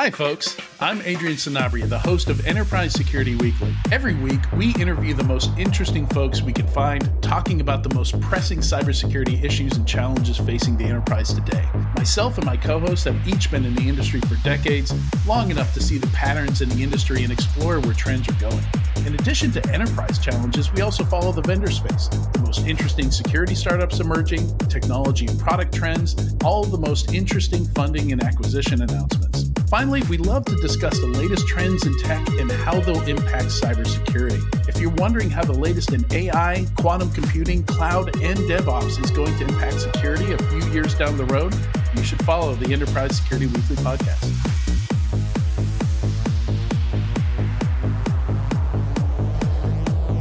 Hi, folks. I'm Adrian Sanabria, the host of Enterprise Security Weekly. Every week, we interview the most interesting folks we can find talking about the most pressing cybersecurity issues and challenges facing the enterprise today. Myself and my co hosts have each been in the industry for decades, long enough to see the patterns in the industry and explore where trends are going. In addition to enterprise challenges, we also follow the vendor space, the most interesting security startups emerging, technology and product trends, all the most interesting funding and acquisition announcements. Finally, we love to discuss the latest trends in tech and how they'll impact cybersecurity. If you're wondering how the latest in AI, quantum computing, cloud, and DevOps is going to impact security a few years down the road, you should follow the Enterprise Security Weekly podcast.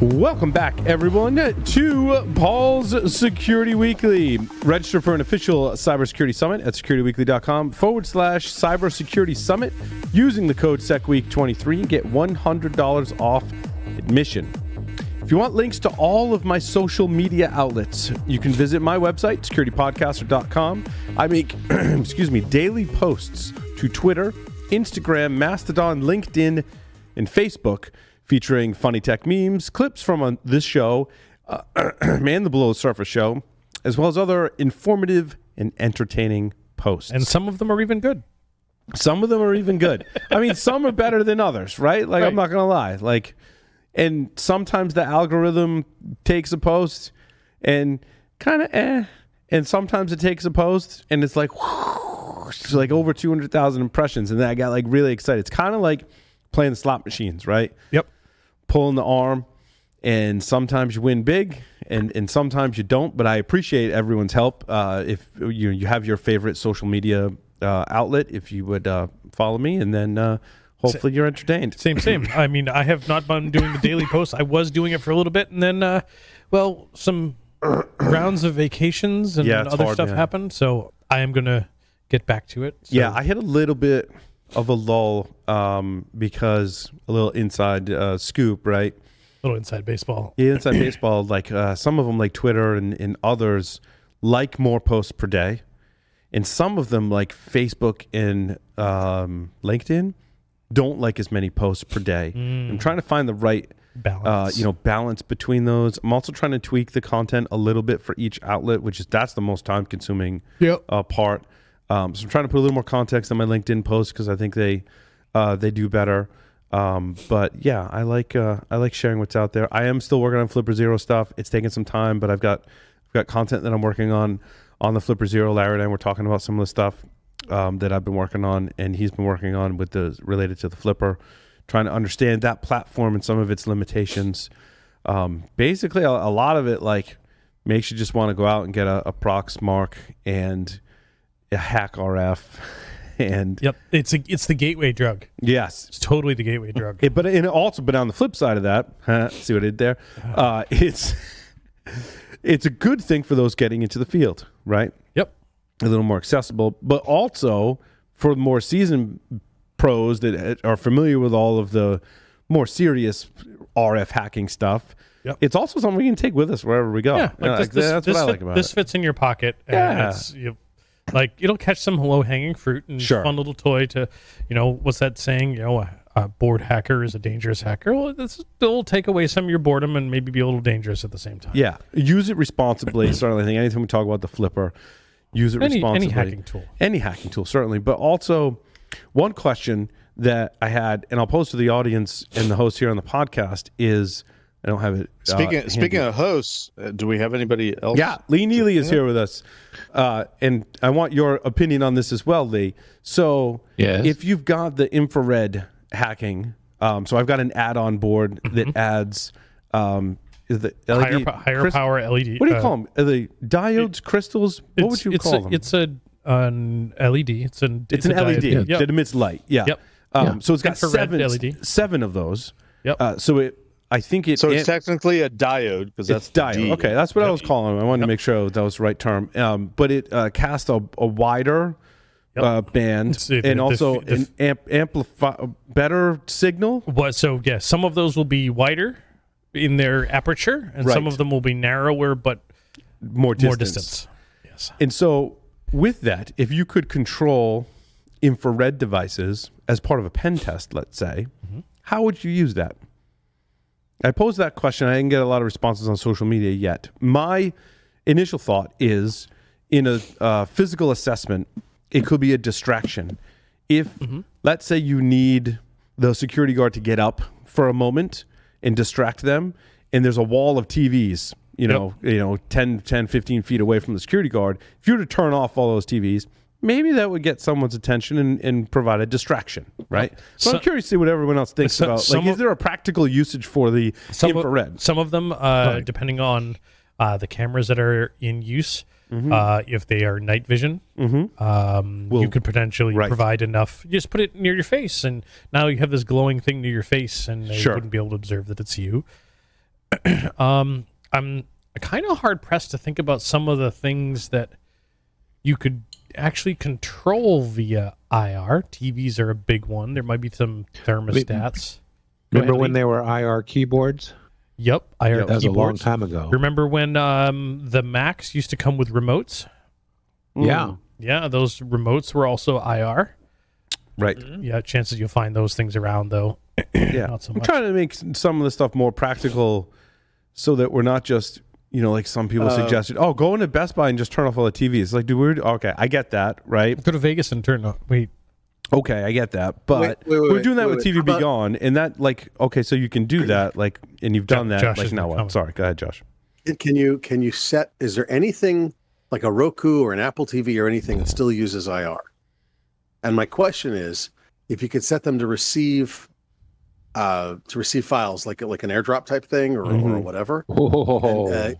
Welcome back, everyone, to Paul's Security Weekly. Register for an official cybersecurity summit at securityweekly.com forward slash cybersecurity summit using the code SECWEEK23 get $100 off admission. If you want links to all of my social media outlets, you can visit my website, securitypodcaster.com. I make, excuse me, daily posts to Twitter, Instagram, Mastodon, LinkedIn, and Facebook featuring funny tech memes, clips from uh, this show, uh, and the Below the Surface show, as well as other informative and entertaining posts. And some of them are even good. Some of them are even good. I mean, some are better than others, right? Like, Right. I'm not going to lie. Like, and sometimes the algorithm takes a post and kind of eh, and sometimes it takes a post and it's like, it's like over 200,000 impressions. And then I got like really excited. It's kind of like playing slot machines, right? Yep. Pulling the arm and sometimes you win big and, and sometimes you don't but i appreciate everyone's help uh, if you, you have your favorite social media uh, outlet if you would uh, follow me and then uh, hopefully you're entertained Same, same. I mean, I have not been doing the daily post. I was doing it for a little bit, and then, uh, well, some rounds of vacations and Yeah, other hard, stuff man. happened. So I am gonna get back to it. So, yeah i hit a little bit of a lull um, because a little inside uh, scoop right A little inside baseball. Yeah, inside baseball, like uh, some of them, like Twitter and, and others, like more posts per day, and some of them, like Facebook and um, LinkedIn, don't like as many posts per day. I'm trying to find the right, uh, Balance. you know, balance between those. I'm also trying to tweak the content a little bit for each outlet, which is that's the most time consuming Yep. uh, part. Um, so I'm trying to put a little more context in my LinkedIn posts because I think they uh, they do better. Um, but yeah, I like uh, I like sharing what's out there. I am still working on Flipper Zero stuff. It's taking some time, but I've got I've got content that I'm working on on the Flipper Zero. Larry and I were talking about some of the stuff um, that I've been working on, and he's been working on with the related to the Flipper, trying to understand that platform and some of its limitations. Um, basically, a, a lot of it like makes you just want to go out and get a, a Proxmark and HackRF, and Yep. It's a, it's the gateway drug. yes, It's totally the gateway drug. it, but and also, but on the flip side of that, huh, see what I did there? Uh-huh. Uh, it's it's a good thing for those getting into the field, right? Yep. A little more accessible, but also for more seasoned pros that uh, are familiar with all of the more serious RF hacking stuff. Yep. It's also something we can take with us wherever we go. Yeah. You know, Like like, this, this, that's this what I like about this it. fits in your pocket. And Yeah. It's, you, like it'll catch some low hanging fruit and Sure. fun little toy to, you know, what's that saying? You know, a, a bored hacker is a dangerous hacker. Well, this will take away some of your boredom and maybe be a little dangerous at the same time. Yeah, use it responsibly. certainly, I think anytime we talk about the flipper, use it Any, responsibly. any hacking tool. any hacking tool certainly but also one question that i had and i'll pose to the audience and the host here on the podcast is i don't have it uh, Speaking handy. speaking of hosts, uh, do we have anybody else? yeah lee neely is here with us uh, and i want your opinion on this as well lee so Yes. if you've got the infrared hacking um, so i've got an add-on board that adds um, the LED Higher, po- higher crys- power LED. what do you uh, call them are they diodes crystals what would you it's call a, them It's a an LED. It's an It's, an a LED diode. Yep. that emits light. Yeah. Yep. Um, So it's got Infrared seven, LED. seven of those. Yep. Uh, so it, I think it. So it's it- technically a diode because that's diode. D. Okay, that's what I was calling them. I wanted to make sure that was the right term. Um, but it uh, casts a, a wider Yep. uh, band it- and the- also the- an amp, amplify better signal. What? So yeah, some of those will be wider in their aperture, and some of them will be narrower but More distance. more distance. Yes. And so with that, if you could control infrared devices as part of a pen test, let's say, how would you use that? I posed that question. I didn't get a lot of responses on social media yet. My initial thought is in a uh, physical assessment, it could be a distraction. If, let's say, you need the security guard to get up for a moment and distract them, and there's a wall of TVs, you know, you know, 10, 10, 15 feet away from the security guard. If you were to turn off all those TVs, maybe that would get someone's attention and, and provide a distraction, right? So, So- I'm curious to see what everyone else thinks So- about. Like, is there a practical usage for the some infrared? Of, some of them, uh, depending on uh, the cameras that are in use, Mm-hmm. uh, if they are night vision, um, you could potentially right. provide enough. Just put it near your face, and now you have this glowing thing near your face, and they Sure. wouldn't be able to observe that it's you. um, I'm kind of hard pressed to think about some of the things that you could actually control via IR. TVs are a big one. There might be some thermostats. Go Remember ahead, when Lee. they were IR keyboards? Yep, IR That was a long keyboards. time ago. Remember when um, the Macs used to come with remotes? Yeah. Yeah, those remotes were also IR. Right. Yeah, chances you'll find those things around though. Yeah. Not so I'm much. trying to make some of the stuff more practical so that we're not just, you know, like some people uh, suggested, oh, go into Best Buy and just turn off all the TVs. Like, do we, okay, I get that, right? Go to Vegas and turn. Off. Wait, Okay, I get that. But Wait, wait, wait, we're doing that wait, with wait. TV How Be about- Gone. And that, like, okay, so you can do that, like, and you've done that. Josh like, has now been what? coming. Sorry, go ahead, Josh. Can you can you set? Is there anything like a Roku or an Apple TV or anything that still uses IR? And my question is, if you could set them to receive, uh, to receive files like like an AirDrop type thing or, or Mhm. whatever. Oh, And, uh,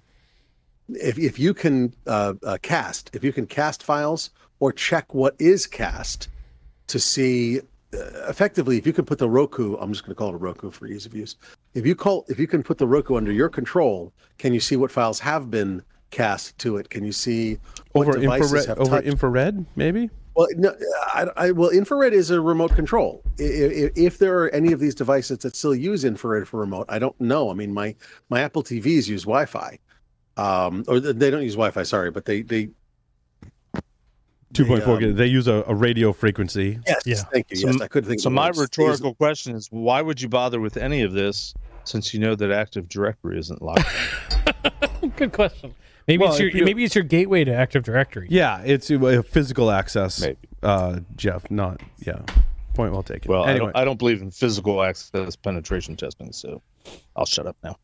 if if you can uh, uh, cast, if you can cast files or check what is cast to see uh, effectively, if you can put the Roku, I'm just going to call it a Roku for ease of use. If you call, if you can put the Roku under your control, can you see what files have been cast to it? Can you see what Over infrared, over touched? infrared, maybe? Well, no, I, I, well, infrared is a remote control. I- i- If there are any of these devices that still use infrared for remote, I don't know. I mean, my my Apple TVs use Wi-Fi, um, or they don't use Wi-Fi. Sorry, but they they 2.4 um. They use a, a radio frequency. yes, Yeah. thank you. So- yes, I couldn't think. So of my words. Rhetorical question is, why would you bother with any of this since you know that Active Directory isn't locked? good question. Maybe Well, it's your you- maybe it's your gateway to Active Directory. Yeah, it's a, a physical access, Maybe. uh, Jeff, not, yeah. Point well taken. Well, I, anyway. don't, I don't believe in physical access penetration testing, so I'll shut up now.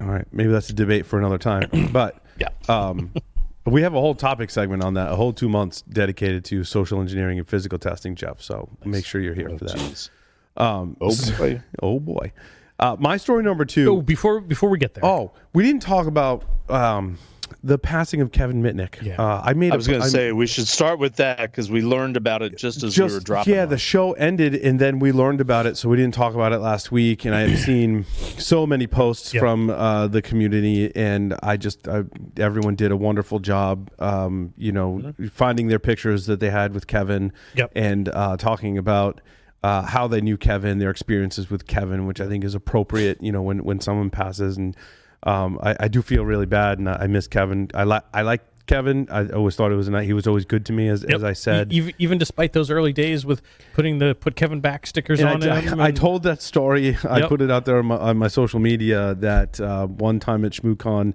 All right, maybe that's a debate for another time. But Yeah. um, we have a whole topic segment on that, a whole two months dedicated to social engineering and physical testing, Jeff. So make sure you're here Oh, for that. jeez. Um, Oh, boy. oh boy. Uh, my story number Oh, two. before before we get there. Oh, we didn't talk about um, the passing of Kevin Mitnick. Yeah. Uh, I made. I was going to say we should start with that because we learned about it just as we were dropping. yeah on. the show ended and then we learned about it so we didn't talk about it last week and i have seen so many posts Yep. from uh, the community and i just I, everyone did a wonderful job um, you know finding their pictures that they had with kevin Yep. and uh, talking about uh, how they knew Kevin, their experiences with Kevin, which I think is appropriate. You know, when when someone passes, and um, I, I do feel really bad, and I, I miss Kevin. I like I like Kevin. I always thought it was a night. He was always good to me, as, Yep. as I said. E- even, even despite those early days with putting the put Kevin back stickers And on I, him. I, I told that story. I put it out there on my, on my social media that uh, one time at ShmooCon,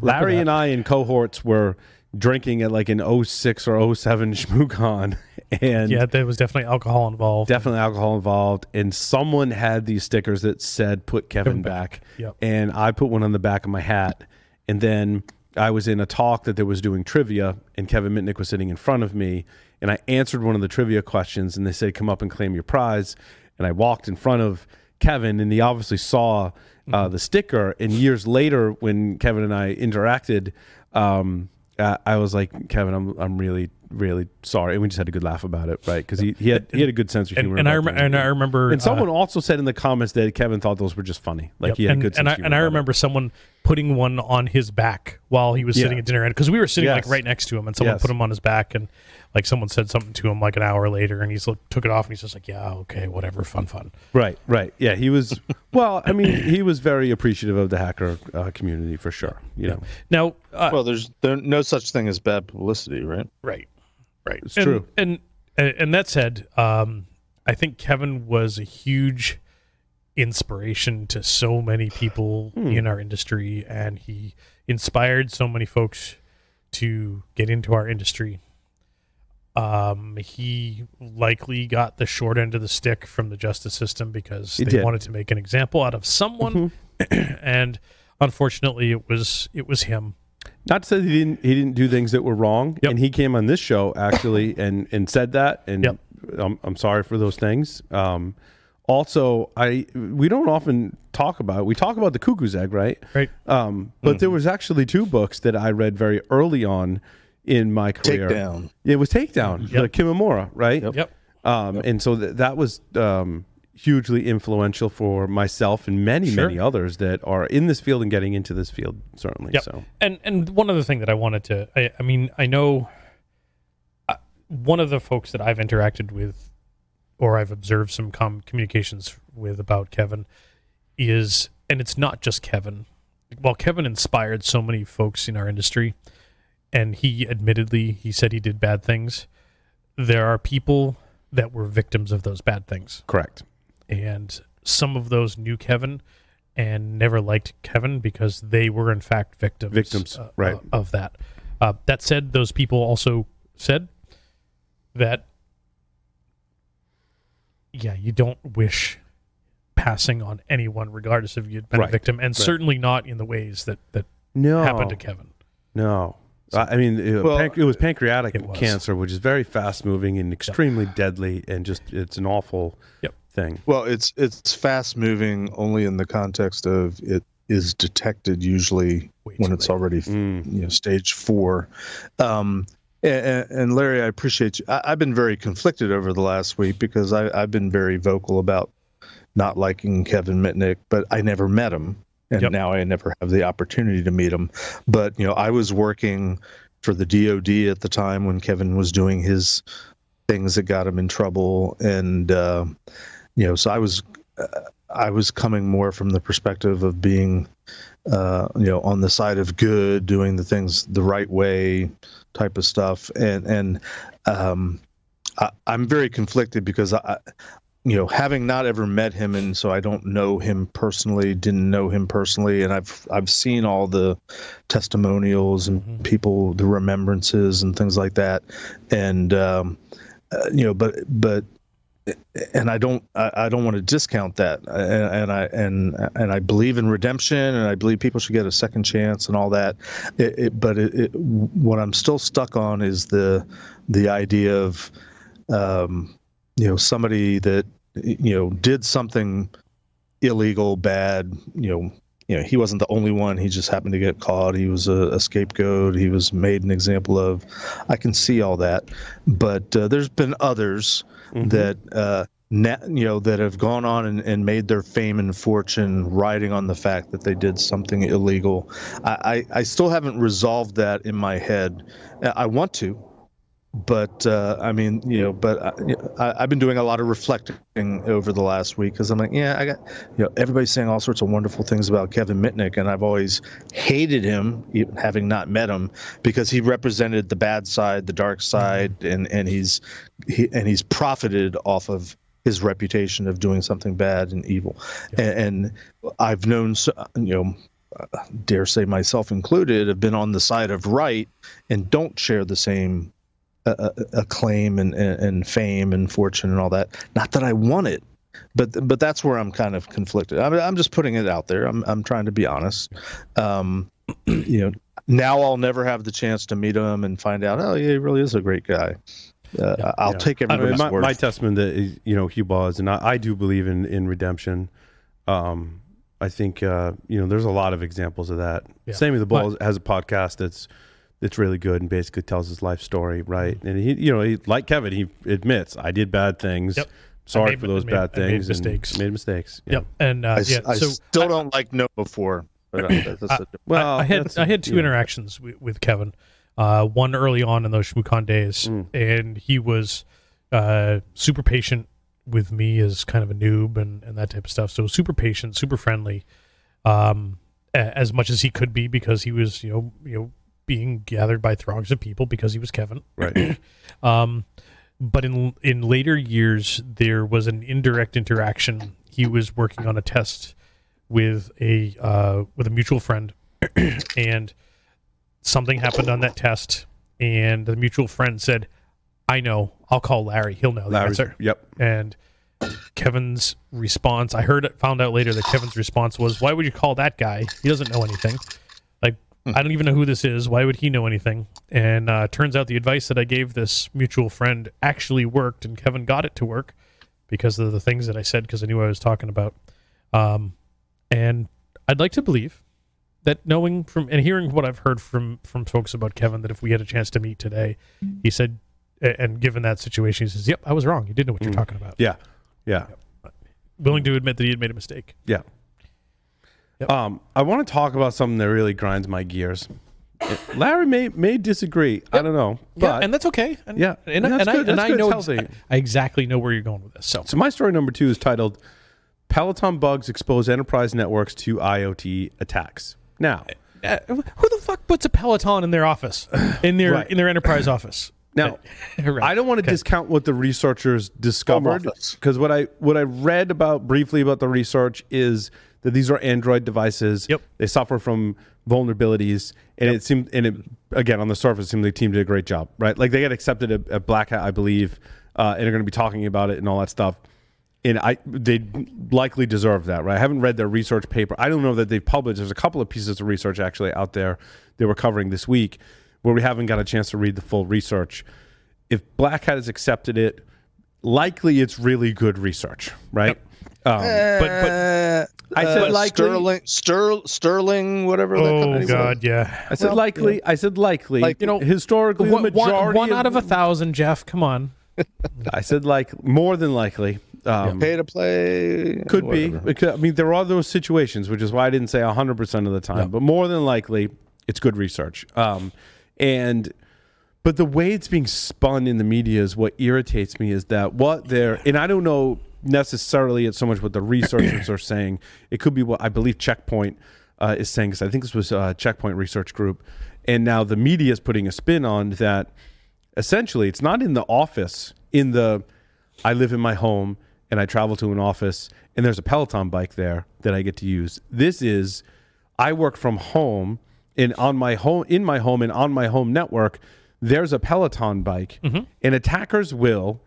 Larry that. and I in cohorts were drinking at like an 06 or 07 ShmooCon, and yeah, there was definitely alcohol involved. definitely alcohol involved. And someone had these stickers that said "Put Kevin, Kevin back,", back. Yep. and I put one on the back of my hat. And then I was in a talk that there was doing trivia, and Kevin Mitnick was sitting in front of me, and I answered one of the trivia questions, and they said, "Come up and claim your prize." And I walked in front of Kevin, and he obviously saw uh, the sticker. And years later, when Kevin and I interacted, um, I was like, "Kevin, I'm I'm really really sorry," and we just had a good laugh about it, right? Because he, he had he had a good sense of humor. and I rem- and I remember And uh, someone also said in the comments that Kevin thought those were just funny. Like Yep. he had and, good sense and I of humor and I about it. remember someone putting one on his back while he was sitting at dinner because we were sitting like right next to him and someone Yes. put him on his back and like someone said something to him like an hour later and he took it off and he's just like yeah okay whatever fun fun Right, right. Yeah, he was. well, I mean, he was very appreciative of the hacker uh, community for sure. You know, now uh, Well, there's there no such thing as bad publicity, right? right right It's And- true. and And, and that said, um, I think Kevin was a huge inspiration to so many people Hmm. in our industry, and he inspired so many folks to get into our industry. Um, he likely got the short end of the stick from the justice system because He they did. wanted to make an example out of someone, and unfortunately, it was it was him. Not to say that he didn't he didn't do things that were wrong, Yep. and he came on this show actually and and said that, and Yep. I'm, I'm sorry for those things. Um, also, I we don't often talk about we talk about the cuckoo's egg, right? Right. Um, but there was actually two books that I read very early on in my career. Takedown. It was Takedown, Yep. the Shimomura, right? Yep. Um, And so th- that was um, hugely influential for myself and many, Sure. many others that are in this field and getting into this field, certainly. Yep. So, And and one other thing that I wanted to, I, I mean, I know uh, one of the folks that I've interacted with, or I've observed some com- communications with about Kevin, is, and it's not just Kevin. While Kevin inspired so many folks in our industry, and he admittedly he said he did bad things, there are people that were victims of those bad things correct. And some of those knew Kevin and never liked Kevin because they were in fact victims Victims, uh, right. uh, of that. Uh, that said, those people also said that yeah, you don't wish passing on anyone regardless if you'd been Right, a victim and right. certainly not in the ways that that No. happened to Kevin. No. I I mean, it, Well, panc- it was pancreatic It was. cancer, which is very fast moving and extremely deadly, and just it's an awful Yep. Thing. Well, it's it's fast moving only in the context of it is detected usually when it's late. already Mm. you know stage four. Um, and, and Larry, I appreciate you. I, I've been very conflicted over the last week because I, I've been very vocal about not liking Kevin Mitnick, but I never met him, and Yep. now I never have the opportunity to meet him. But you know, I was working for the DoD at the time when Kevin was doing his things that got him in trouble, and uh, you know, so I was uh, I was coming more from the perspective of being uh, you know on the side of good, doing the things the right way, type of stuff, and and um, I, I'm very conflicted because I. You know, having not ever met him, and so I don't know him personally, didn't know him personally, and I've I've seen all the testimonials and Mhm. people, the remembrances and things like that, and um, uh, you know, but but and I don't I, don't want to discount that. And, and I and and I believe in redemption and I believe people should get a second chance and all that. It, it, but it, what I'm still stuck on is the the idea of um, you know somebody that you know did something illegal bad you know you know he wasn't the only one. He just happened to get caught. He was a, a scapegoat. He was made an example of. I can see all that. But uh, there's been others Mhm. that uh, na- you know that have gone on and, and made their fame and fortune riding on the fact that they did something illegal. I, I, I still haven't resolved that in my head. I want to, but uh, I mean, you know, but I, I, I've been doing a lot of reflecting over the last week because I'm like, yeah, I got, you know, everybody's saying all sorts of wonderful things about Kevin Mitnick, and I've always hated him, even having not met him, because he represented the bad side, the dark side, and and he's he and he's profited off of his reputation of doing something bad and evil, and, and I've known, so- you know. uh, Dare say myself included, have been on the side of right and don't share the same uh, uh, acclaim and, and, and fame and fortune and all that. Not that I want it, but but that's where I'm kind of conflicted. I'm, I'm just putting it out there. I'm I'm trying to be honest. Um, you know, now I'll never have the chance to meet him and find out. Oh, yeah, he really is a great guy. Uh, I'll Yeah. take I mean, my, word. my testament that is, you know Hugh Boss, and I, I do believe in in redemption. Um, I think uh, you know there's a lot of examples of that. Yeah. Sammy the Bull has a podcast that's that's really good and basically tells his life story, right? Mm-hmm. And he, you know, he, like Kevin, he admits I did bad things. Yep. Sorry made- for those made- bad I made things. and mistakes. Made mistakes. Yeah. Yep. And uh, I, s- yeah, I so still don't like no before. But uh, that's a- I- Well, I, I had that's- I had two yeah. interactions with, with Kevin. Uh, one early on in those ShmooCon days, Mm. and he was uh, super patient with me as kind of a noob and, and that type of stuff. So super patient, super friendly, um, a- as much as he could be because he was you know you know being gathered by throngs of people because he was Kevin. right. Um, but in in later years there was an indirect interaction. He was working on a test with a uh, with a mutual friend, and something happened on that test, and the mutual friend said, "I know. I'll call Larry. He'll know the Larry's- answer." Yep. And Kevin's response, I heard it, found out later that Kevin's response was, "Why would you call that guy? He doesn't know anything. I don't even know who this is. Why would he know anything?" And uh, turns out the advice that I gave this mutual friend actually worked, and Kevin got it to work because of the things that I said because I knew what I was talking about. Um, and I'd like to believe that knowing from and hearing what I've heard from from folks about Kevin, that if we had a chance to meet today, he said, and given that situation, he says, "Yep, I was wrong. You didn't know what you're talking about." Yeah. Yeah. willing to admit that he had made a mistake. Yeah. Yep. Um, I want to talk about something that really grinds my gears. Larry may may disagree. I don't know, Yeah, but and that's okay. And, Yeah, and, and and I, and I know ex- I exactly know where you're going with this. So, so my story number two is titled "Peloton bugs expose enterprise networks to IoT attacks." Now, uh, who the fuck puts a Peloton in their office, in their Right. in their enterprise office? now Right. I don't want to Okay. discount what the researchers discovered because what I what I read about briefly about the research is that these are Android devices. Yep. They suffer from vulnerabilities, and it seemed and it again on the surface it seemed like the team did a great job, right? Like they got accepted at, at Black Hat, I believe, uh, and are going to be talking about it and all that stuff. And I they likely deserve that, right? I haven't read their research paper. I don't know that they've published. There's a couple of pieces of research actually out there they were covering this week where we haven't got a chance to read the full research. If Black Hat has accepted it, likely it's really good research, right? Um, but but I said Uh, likely. Sterling, Ster, Sterling, whatever. oh company was. god, yeah. I said likely. I said likely. Like, you know, historically, One, the one- majority one out of a thousand, Jeff. Come on. I said like more than likely. Um, Pay to play. Could whatever. be. Because, I mean, there are those situations, which is why I didn't say 100% of the time, but more than likely, it's good research. Um, and, but the way it's being spun in the media is what irritates me is that what they're, and I don't know necessarily it's so much what the researchers are saying. It could be what I believe Checkpoint uh, is saying, because I think this was uh, Checkpoint Research Group. And now the media is putting a spin on that essentially it's not in the office in the i live in my home and i travel to an office and there's a peloton bike there that i get to use this is i work from home and on my home in my home and on my home network there's a peloton bike and attackers will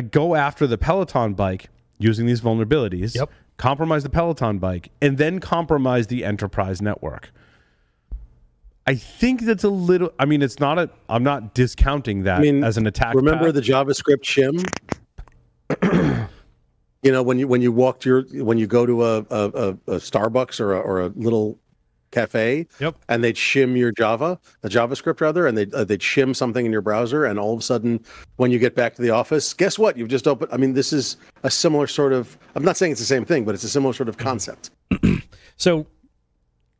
go after the peloton bike using these vulnerabilities Yep. compromise the peloton bike and then compromise the enterprise network I think that's a little. I mean, it's not a. I'm not discounting that I mean, as an attack. Remember path. the JavaScript shim? you know, when you when you walk to your when you go to a a, a, a Starbucks or a, or a little cafe, Yep. and they'd shim your Java, a JavaScript rather, and they'd uh, they'd shim something in your browser, and all of a sudden, when you get back to the office, guess what? You've just opened. I mean, this is a similar sort of. I'm not saying it's the same thing, but it's a similar sort of concept. So,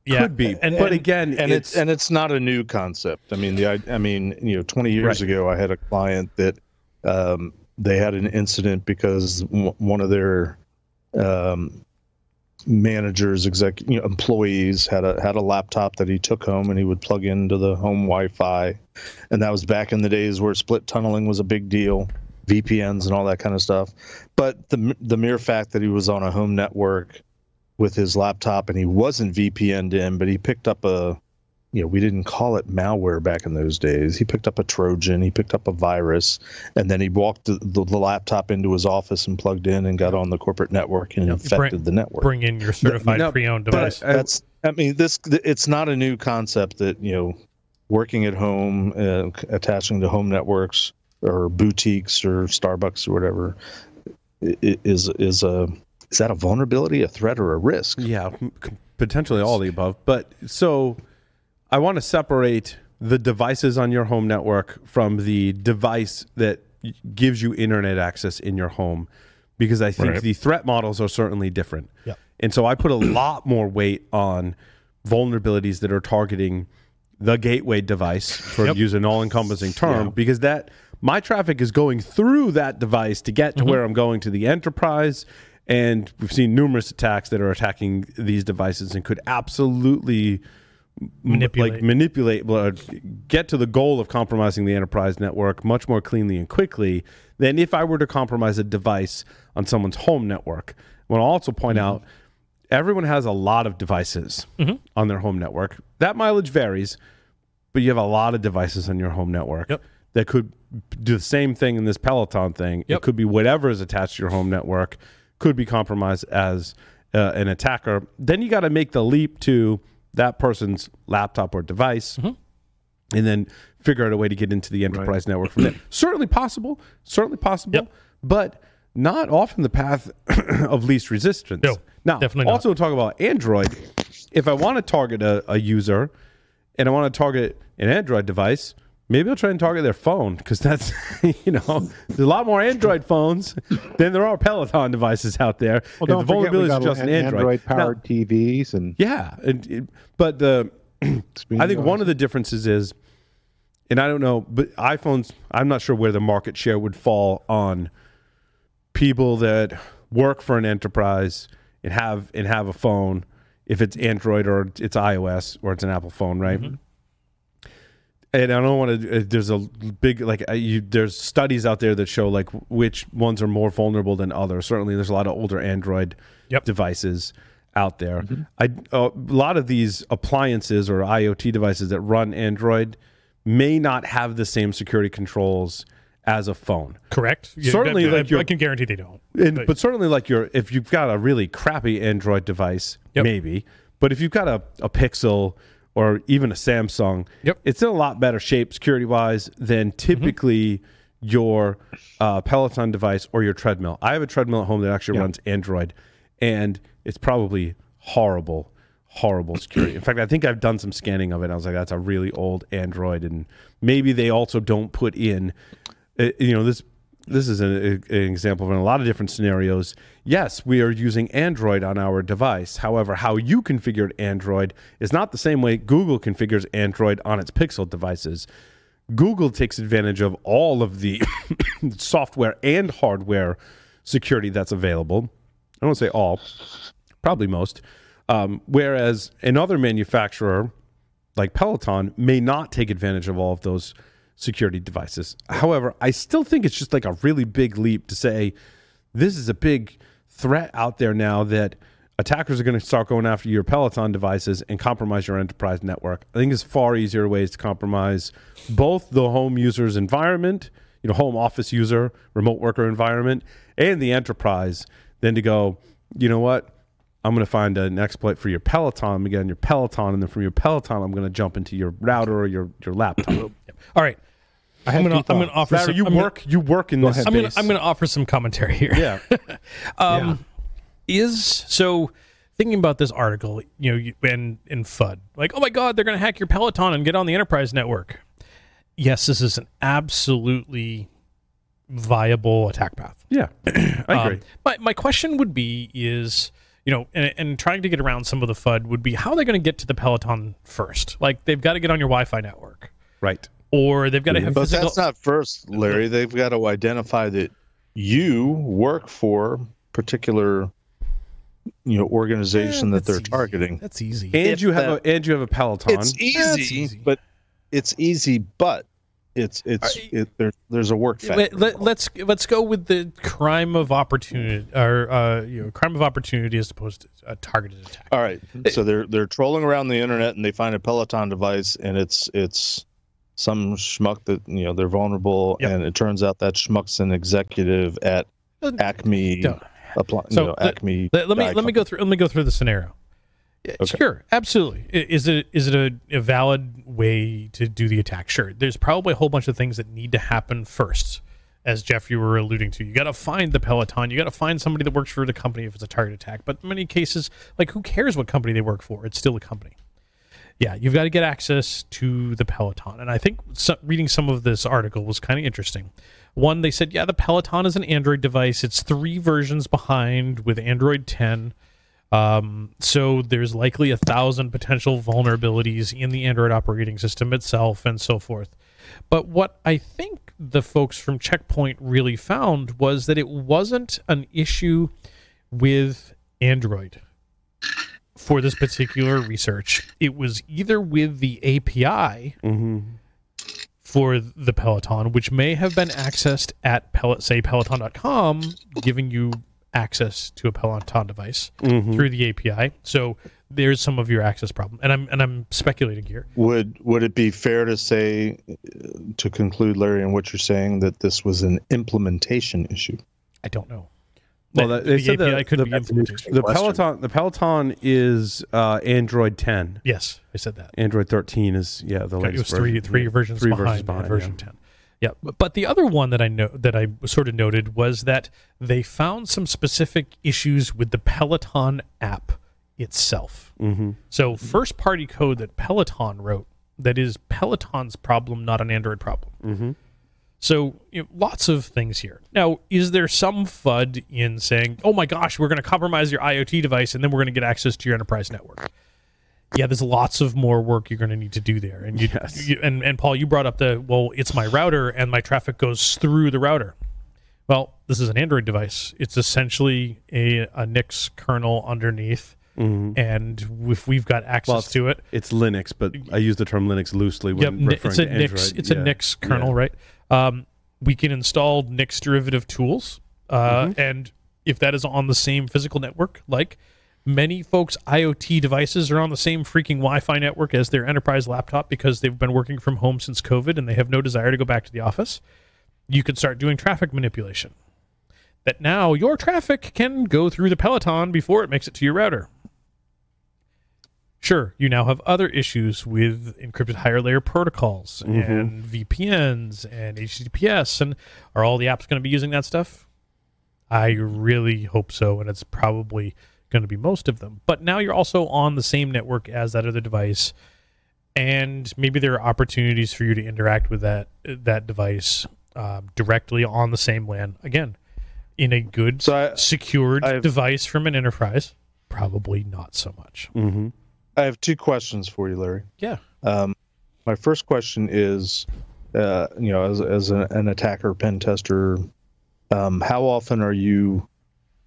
yeah, could be, and, but and- again, and it's, and it's not a new concept. I mean, the I, I mean, you know, 20 years Right. ago, I had a client that um, they had an incident because w- one of their um, managers, exec, you know, employees had a had a laptop that he took home and he would plug into the home Wi-Fi, and that was back in the days where split tunneling was a big deal, VPNs and all that kind of stuff. But the the mere fact that he was on a home network with his laptop and he wasn't VPN'd in, but he picked up a, you know, we didn't call it malware back in those days. He picked up a Trojan, he picked up a virus, and then he walked the, the, the laptop into his office and plugged in and got on the corporate network and infected bring- the network. bring in your certified no, pre-owned but device. I- That's, I mean, this, it's not a new concept that, you know, working at home, uh, attaching to home networks or boutiques or Starbucks or whatever i- i- is, is a, is that a vulnerability, a threat, or a risk? yeah, potentially all the above. But so, I want to separate the devices on your home network from the device that gives you internet access in your home, because I think Right. the threat models are certainly different. Yep. And so I put a lot more weight on vulnerabilities that are targeting the gateway device, for Yep. use an all-encompassing term, because that my traffic is going through that device to get to mm-hmm. where I'm going to the enterprise. And we've seen numerous attacks that are attacking these devices and could absolutely Manipulate. like manipulate, well, get to the goal of compromising the enterprise network much more cleanly and quickly than if I were to compromise a device on someone's home network. I want to also point Mm-hmm. out everyone has a lot of devices on their home network. That mileage varies, but you have a lot of devices on your home network Yep. that could do the same thing in this Peloton thing. Yep. It could be whatever is attached to your home network could be compromised as uh, an attacker. Then you got to make the leap to that person's laptop or device. Mm-hmm. And then figure out a way to get into the enterprise network from there. certainly possible, certainly possible, Yep. but not often the path of least resistance. No, now, definitely not. also talk about Android. If I want to target a, a user and I want to target an Android device, maybe I'll try and target their phone because that's, you know, there's a lot more Android phones than there are Peloton devices out there. Well, And don't the forget vulnerability is just an Android. Android-powered TVs and yeah, and, it- but the I think one of the differences is, and I don't know, but iPhones, I'm not sure where the market share would fall on people that work for an enterprise and have and have a phone, if it's Android or it's iOS or it's an Apple phone, right? Mm-hmm. And I don't want to. There's a big like uh, you, there's studies out there that show like which ones are more vulnerable than others. Certainly, there's a lot of older Android Yep. devices out there. I a lot of these appliances or IoT devices that run Android may not have the same security controls as a phone. Correct. Certainly, I, like I, I can guarantee they don't. And, But- but certainly, like your if you've got a really crappy Android device, Yep. maybe. But if you've got a, a Pixel or even a Samsung, Yep. it's in a lot better shape security wise than typically your uh, Peloton device or your treadmill. I have a treadmill at home that actually runs Android, and it's probably horrible, horrible security. In fact, I think I've done some scanning of it. I was like, that's a really old Android, and maybe they also don't put in, uh, you know, this. This is an, an example of in a lot of different scenarios. Yes, we are using Android on our device. However, how you configured Android is not the same way Google configures Android on its Pixel devices. Google takes advantage of all of the software and hardware security that's available. I don't say all, probably most. Um, whereas another manufacturer like Peloton may not take advantage of all of those security devices. However, I still think it's just like a really big leap to say this is a big threat out there now that attackers are going to start going after your Peloton devices and compromise your enterprise network. I think there's far easier ways to compromise both the home user's environment, you know, home office user, remote worker environment, and the enterprise than to go, you know what? I'm going to find an exploit for your Peloton. I'm going to get on your Peloton, and then from your Peloton, I'm going to jump into your router or your, your laptop. All right. I I'm gonna two I'm gonna thoughts. offer Larry, some, you I'm gonna- work you work in this ahead. I'm gonna. I'm gonna offer some commentary here. yeah. Um, is so thinking about this article, you know, you- and in FUD, like, oh my God, they're going to hack your Peloton and get on the enterprise network. Yes, this is an absolutely viable attack path. Yeah. I agree. Um, my my question would be is you know and, and trying to get around some of the FUD would be how are they going to get to the Peloton first? Like they've got to get on your Wi-Fi network, right. or they've got to have But physical. that's not first, Larry. They've got to identify that you work for particular, you know, organization eh, that they're easy. targeting. That's easy. And If you have that- a and you have a Peloton. It's easy, That's easy. but it's easy, but it's it's it, there, there's a work factor. Let, let, let's let's go with the crime of opportunity, or uh, you know, crime of opportunity as opposed to a targeted attack. All right. So they're they're trolling around the internet and they find a Peloton device and it's it's some schmuck that you know they're vulnerable Yep. and it turns out that schmuck's an executive at Acme. Don't- Apply, So you know, let- Acme. Let, let me dye let me go through let me go through the scenario. Yeah, Okay. Sure, absolutely. Is it is it a, a valid way to do the attack? Sure. There's probably a whole bunch of things that need to happen first, as Jeff you were alluding to. You got to find the Peloton. You got to find somebody that works for the company if it's a target attack. But in many cases, like who cares what company they work for? It's still a company. Yeah, you've got to get access to the Peloton. And I think so, reading some of this article was kind of interesting. One, they said, yeah, the Peloton is an Android device. It's three versions behind with Android 10. Um, so there's likely a thousand potential vulnerabilities in the Android operating system itself and so forth. But what I think the folks from Checkpoint really found was that it wasn't an issue with Android for this particular research, it was either with the API Mm-hmm. for the Peloton, which may have been accessed at Pel- say Peloton.com, giving you access to a Peloton device Mm-hmm. through the API. So there's some of your access problem, and I'm and I'm speculating here. Would would it be fair to say, uh, to conclude, Larry, in what you're saying, that this was an implementation issue? I don't know. Well, The- that- they the said API the- could the- be That's an implementation. interesting The. Peloton, the Peloton is uh, Android 10. Yes, I said that. Android 13 is yeah the Okay, latest. it was three version. three Yeah. versions Three behind, versions that behind, version yeah. ten. Yeah, but- the other one that I know that I sort of noted was that they found some specific issues with the Peloton app itself. Mm-hmm. So first party code that Peloton wrote that is Peloton's problem, not an Android problem. Mm-hmm. So you know, lots of things here. Now, is there some FUD in saying, "Oh my gosh, we're going to compromise your IoT device, and then we're going to get access to your enterprise network"? Yeah, there's lots of more work you're going to need to do there. And you, Yes. you and and Paul, you brought up the well, it's my router, and my traffic goes through the router. Well, this is an Android device. It's essentially a, a Nix kernel underneath, Mm-hmm. and if we've got access Well, to it, It's Linux, but I use the term Linux loosely when Yep, referring it's a to Nix. Android. It's Yeah. a Nix kernel, right? Um, we can install Nix derivative tools, uh, Mm-hmm. and if that is on the same physical network, like many folks' IoT devices are on the same freaking Wi-Fi network as their enterprise laptop because they've been working from home since COVID and they have no desire to go back to the office. You could start doing traffic manipulation. That now your traffic can go through the Peloton before it makes it to your router. Sure, you now have other issues with encrypted higher layer protocols Mhm. and VPNs and HTTPS. And are all the apps going to be using that stuff? I really hope so. And it's probably going to be most of them. But now you're also on the same network as that other device. And maybe there are opportunities for you to interact with that that device um, directly on the same LAN. Again, in a good, So I- secured I've- device from an enterprise. Probably not so much. Mm-hmm. I have two questions for you, Larry. Yeah. Um, my first question is, uh, you know, as as an, an attacker pen tester, um, how often are you,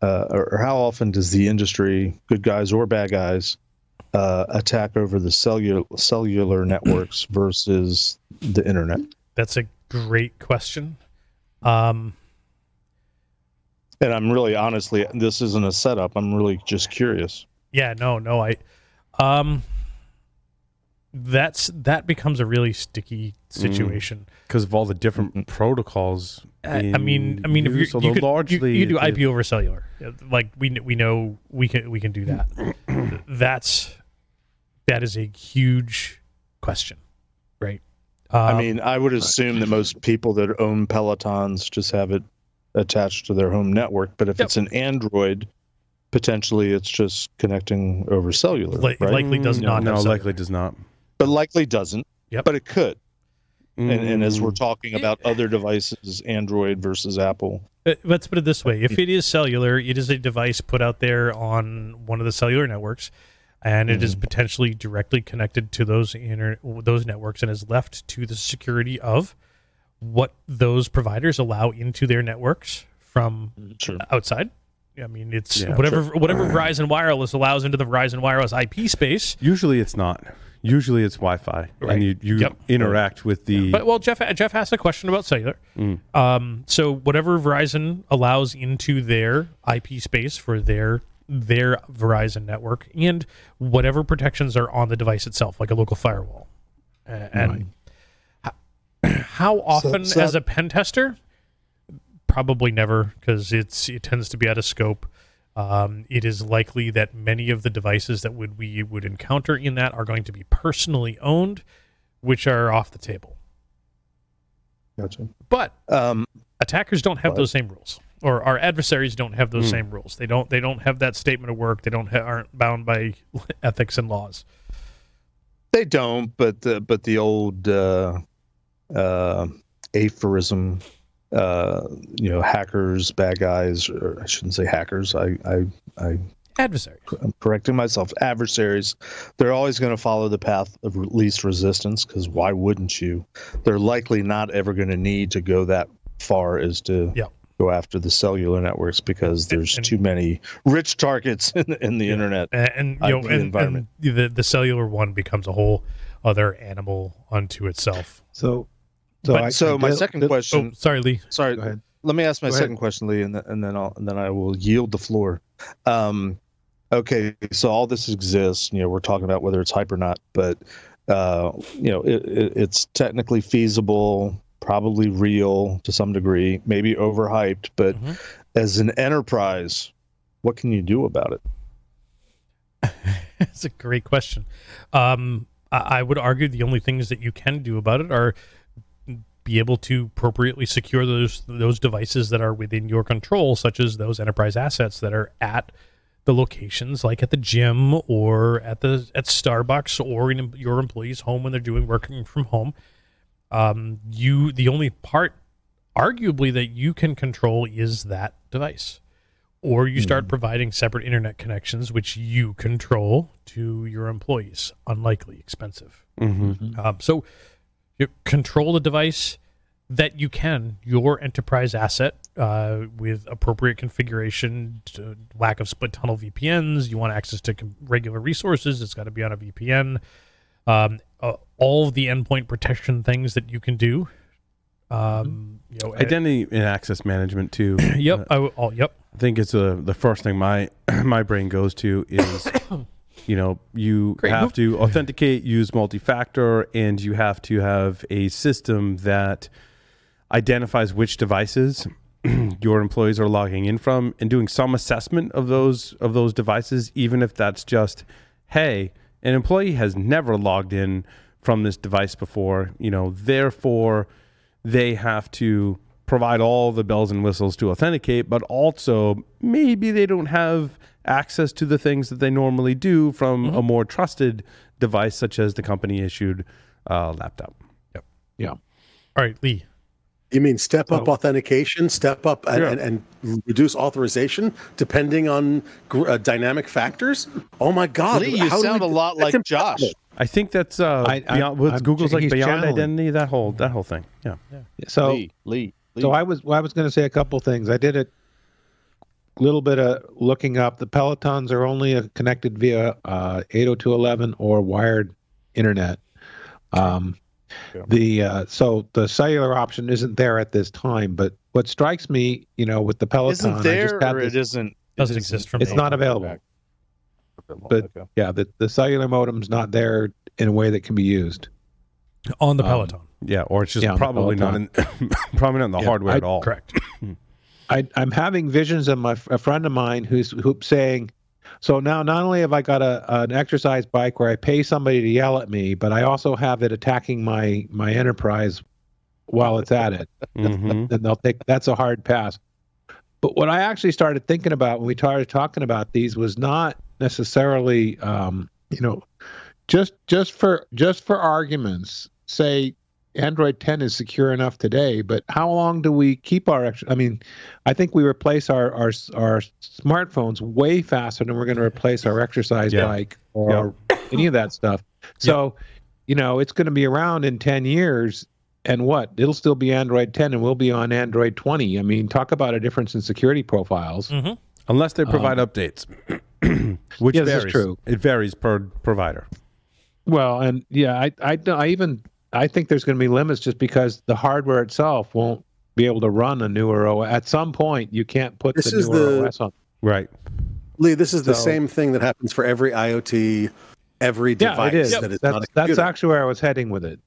uh, or, or how often does the industry, good guys or bad guys, uh, attack over the cellular cellular networks versus the internet? That's a great question. Um, And I'm really honestly, this isn't a setup. I'm really just curious. yeah, no, no, I, um, that's that becomes a really sticky situation. Because of all the different protocols. I, I mean, I mean, if you're, you although could, you, largely you do IP over cellular, like we we know we can we can do that. that's that is a huge question, right? I Um, mean, I would assume that most people that own Pelotons just have it attached to their home network. But if Yep. it's an Android, potentially it's just connecting over cellular, right? likely does Mm, not No, have likely does not. But likely doesn't. Yep. But it could. And, and as we're Mm. talking about other devices, Android versus Apple, Uh, Let's put it this way: if it is cellular, it is a device put out there on one of the cellular networks, and it is potentially directly connected to those inter- those networks, and is left to the security of what those providers allow into their networks from sure. outside. I mean, it's Yeah, whatever whatever Verizon Wireless allows into the Verizon Wireless IP space. Usually it's not. Usually it's Wi-Fi, Right. and you you Yep. interact with the. But well, Jeff Jeff asked a question about cellular. Mm. Um, so whatever Verizon allows into their IP space for their their Verizon network, and whatever protections are on the device itself, like a local firewall, Uh, and h- how often, so as a pen tester, probably never, because it's it tends to be out of scope. Um, it is likely that many of the devices that would we would encounter in that are going to be personally owned, which are off the table. Gotcha. But Um, attackers don't have But- those same rules, or our adversaries don't have those Hmm. same rules. They don't. They don't have that statement of work. They don't ha- aren't bound by ethics and laws. they don't, but the but the old uh, uh, aphorism, uh, you know, hackers, bad guys, or I shouldn't say hackers. I I I Adversaries. I'm correcting myself. Adversaries, they're always going to follow the path of least resistance because why wouldn't you? They're likely not ever going to need to go that far as to Yep. go after the cellular networks because there's and- too many rich targets in, in the Yeah. internet. and, and you know, IP and, environment. and the the cellular one becomes a whole other animal unto itself. So, so, But- I, So I my did- second did- question, Oh, sorry, Lee. sorry, Go ahead. let me ask my Go ahead. second question, Lee, and, th- and then I'll and then I will yield the floor. Um, okay, so all this exists. You know, we're talking about whether it's hype or not, but uh, you know, it, it, it's technically feasible, probably real to some degree, maybe overhyped. But Mhm. as an enterprise, what can you do about it? It's a great question. Um, I, I would argue the only things that you can do about it are be able to appropriately secure those those devices that are within your control, such as those enterprise assets that are at the locations, like at the gym or at the at Starbucks or in your employee's home when they're doing working from home. Um, you the only part, arguably, that you can control is that device or you start providing separate internet connections which you control to your employees unlikely expensive Mm-hmm. um, so you control the device that you can your enterprise asset uh, with appropriate configuration to lack of split tunnel vpns you want access to com- regular resources it's got to be on a vpn um, uh, all of the endpoint protection things that you can do um, you know, Identity and access management too. yep I w- oh, yep I think it's uh the first thing my my brain goes to is you know you Great have move. to authenticate, use multi-factor, and you have to have a system that identifies which devices your employees are logging in from and doing some assessment of those of those devices, even if that's just hey, an employee has never logged in from this device before, you know, therefore they have to provide all the bells and whistles to authenticate, but also maybe they don't have access to the things that they normally do from a more trusted device, such as the company issued uh, laptop. Yep. Yeah. All right lee You mean step up So- authentication, step up and, Yeah. and, and reduce authorization depending on gr- uh, dynamic factors? Oh my God! Lee, you how sound we a do- lot that's like Josh. I think that's uh, I- I- beyond, what's I'm- Google's like beyond channeling. identity. That whole that whole thing. Yeah. Yeah. So, Lee, Lee, Lee. so I was well, I was going to say a couple things. I did a little bit of looking up. The Pelotons are only uh, connected via uh, 802.11 or wired internet. Um, Yeah. The uh, so the cellular option isn't there at this time. But what strikes me, you know, with the Peloton, isn't I there just or this- it isn't? Doesn't it exist from It's not available. But- Okay. yeah, the, the cellular modem's not there in a way that can be used. on the Um, peloton Yeah, or it's just Yeah, probably not in probably not in the Yeah, hardware I- at all. correct I, I'm having visions of my a friend of mine who's who saying, so now not only have I got a an exercise bike where I pay somebody to yell at me, but I also have it attacking my my enterprise while it's at it. hmm Then they'll take that's a hard pass. But what I actually started thinking about when we started talking about these was not necessarily, um, you know, just just for just for arguments, say Android 10 is secure enough today, but how long do we keep our? I mean, I think we replace our our our smartphones way faster than we're going to replace our exercise Yeah. bike or any of that stuff. So, you know, it's going to be around in 10 years. And what? It'll still be Android 10 and we'll be on Android 20. I mean, talk about a difference in security profiles. hmm Unless they provide updates, which Yeah, varies. true. It varies per provider. Well, and yeah, I, I, I even I think there's going to be limits just because the hardware itself won't be able to run a newer OS. At some point, you can't put This the is newer the- OS on. Right. Lee, this is the same thing that happens for every IoT, every Yeah, device it is. that is That's, not a that's actually where I was heading with it.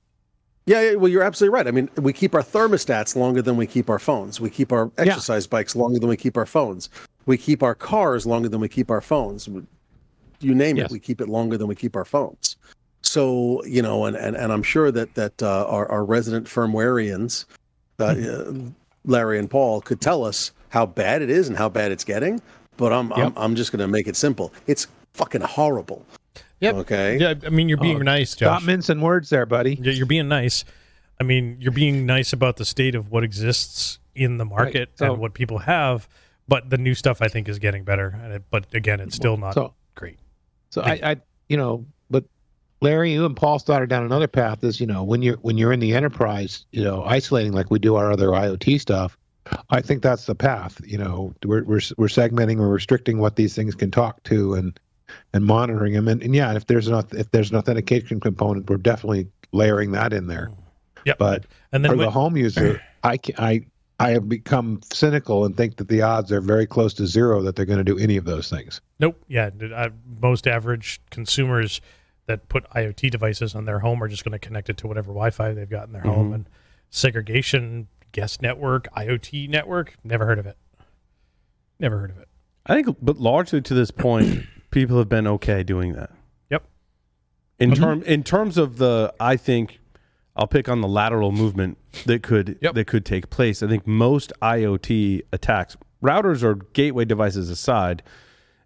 Yeah, yeah, well, you're absolutely right. I mean, we keep our thermostats longer than we keep our phones. We keep our exercise bikes longer than we keep our phones. We keep our cars longer than we keep our phones. You name Yes. it, we keep it longer than we keep our phones. So you know, and and, and I'm sure that that uh, our our resident firmwareans, uh, Mm-hmm. uh, Larry and Paul, could tell us how bad it is and how bad it's getting. But I'm I'm, I'm just going to make it simple. It's fucking horrible. Yep. Okay. yeah i mean you're being Oh, nice Stop josh mincing words there, buddy. Yeah, you're being nice i mean you're being nice about the state of what exists in the market so- and what people have but the new stuff i think is getting better but again it's still not So, great so I, I, you know, but Larry, you and Paul started down another path. Is you know when you're when you're in the enterprise, you know, isolating like we do our other IoT stuff. I think that's the path. You know, we're we're we're segmenting, we're restricting what these things can talk to, and and monitoring them. And, and yeah, if there's an if there's an authentication component, we're definitely layering that in there. Yeah. But and then for when- the home user, I ca- I I have become cynical and think that the odds are very close to zero that they're going to do any of those things. Nope. Yeah. I, most average consumers that put IoT devices on their home are just going to connect it to whatever Wi-Fi they've got in their home. And segregation, guest network, IoT network. Never heard of it. Never heard of it. I think, but largely to this point, people have been okay doing that. Yep. In Mhm. term, in terms of the, I think I'll pick on the lateral movement that could Yep. that could take place. I think most IoT attacks, routers or gateway devices aside,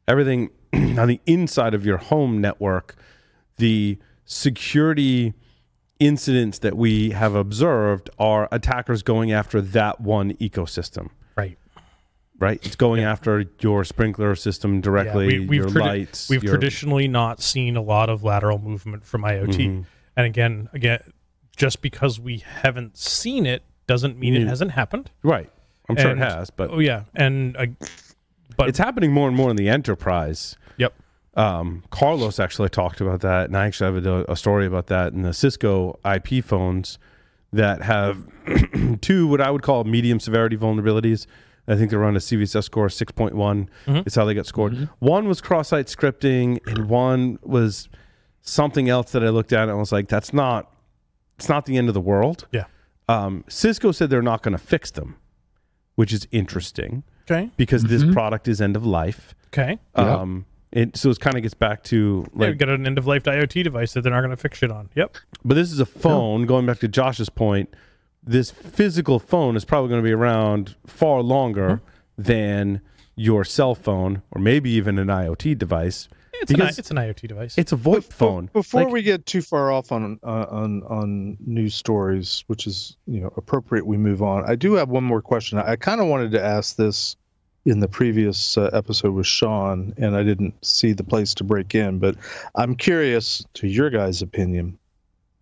everything on the inside of your home network, the security incidents that we have observed are attackers going after that one ecosystem Right. right? It's going after your sprinkler system directly, we- we've your tradi- lights. We've your, traditionally not seen a lot of lateral movement from IoT. Mhm. And again, again, just because we haven't seen it doesn't mean it Mm. hasn't happened. right. I'm sure And- it has, but Oh yeah, and uh, but it's happening more and more in the enterprise. Yep. Um, Carlos actually talked about that, and I actually have a, a story about that in the Cisco IP phones that have two what I would call medium severity vulnerabilities. I think they're on a CVSS score of 6.1 Mhm. is how they got scored. One was cross-site scripting, and one was something else that I looked at and I was like, that's not, it's not the end of the world. Yeah. Um, Cisco said they're not going to fix them, which is interesting okay, because this product is end of life. okay. Yeah. Um, it, so it kind of gets back to Yeah, we like, got an end of life IoT device that they're not going to fix shit on. Yep. but this is a phone. Going back to Josh's point, this physical phone is probably going to be around far longer Mm-hmm. than your cell phone or maybe even an IoT device. It's an, Because it's an IoT device. It's a VoIP phone. Before Like- we get too far off on uh, on on news stories, which is you know appropriate, we move on. I do have one more question. I kind of wanted to ask this in the previous uh, episode with Sean, and I didn't see the place to break in, but I'm curious to your guys' opinion.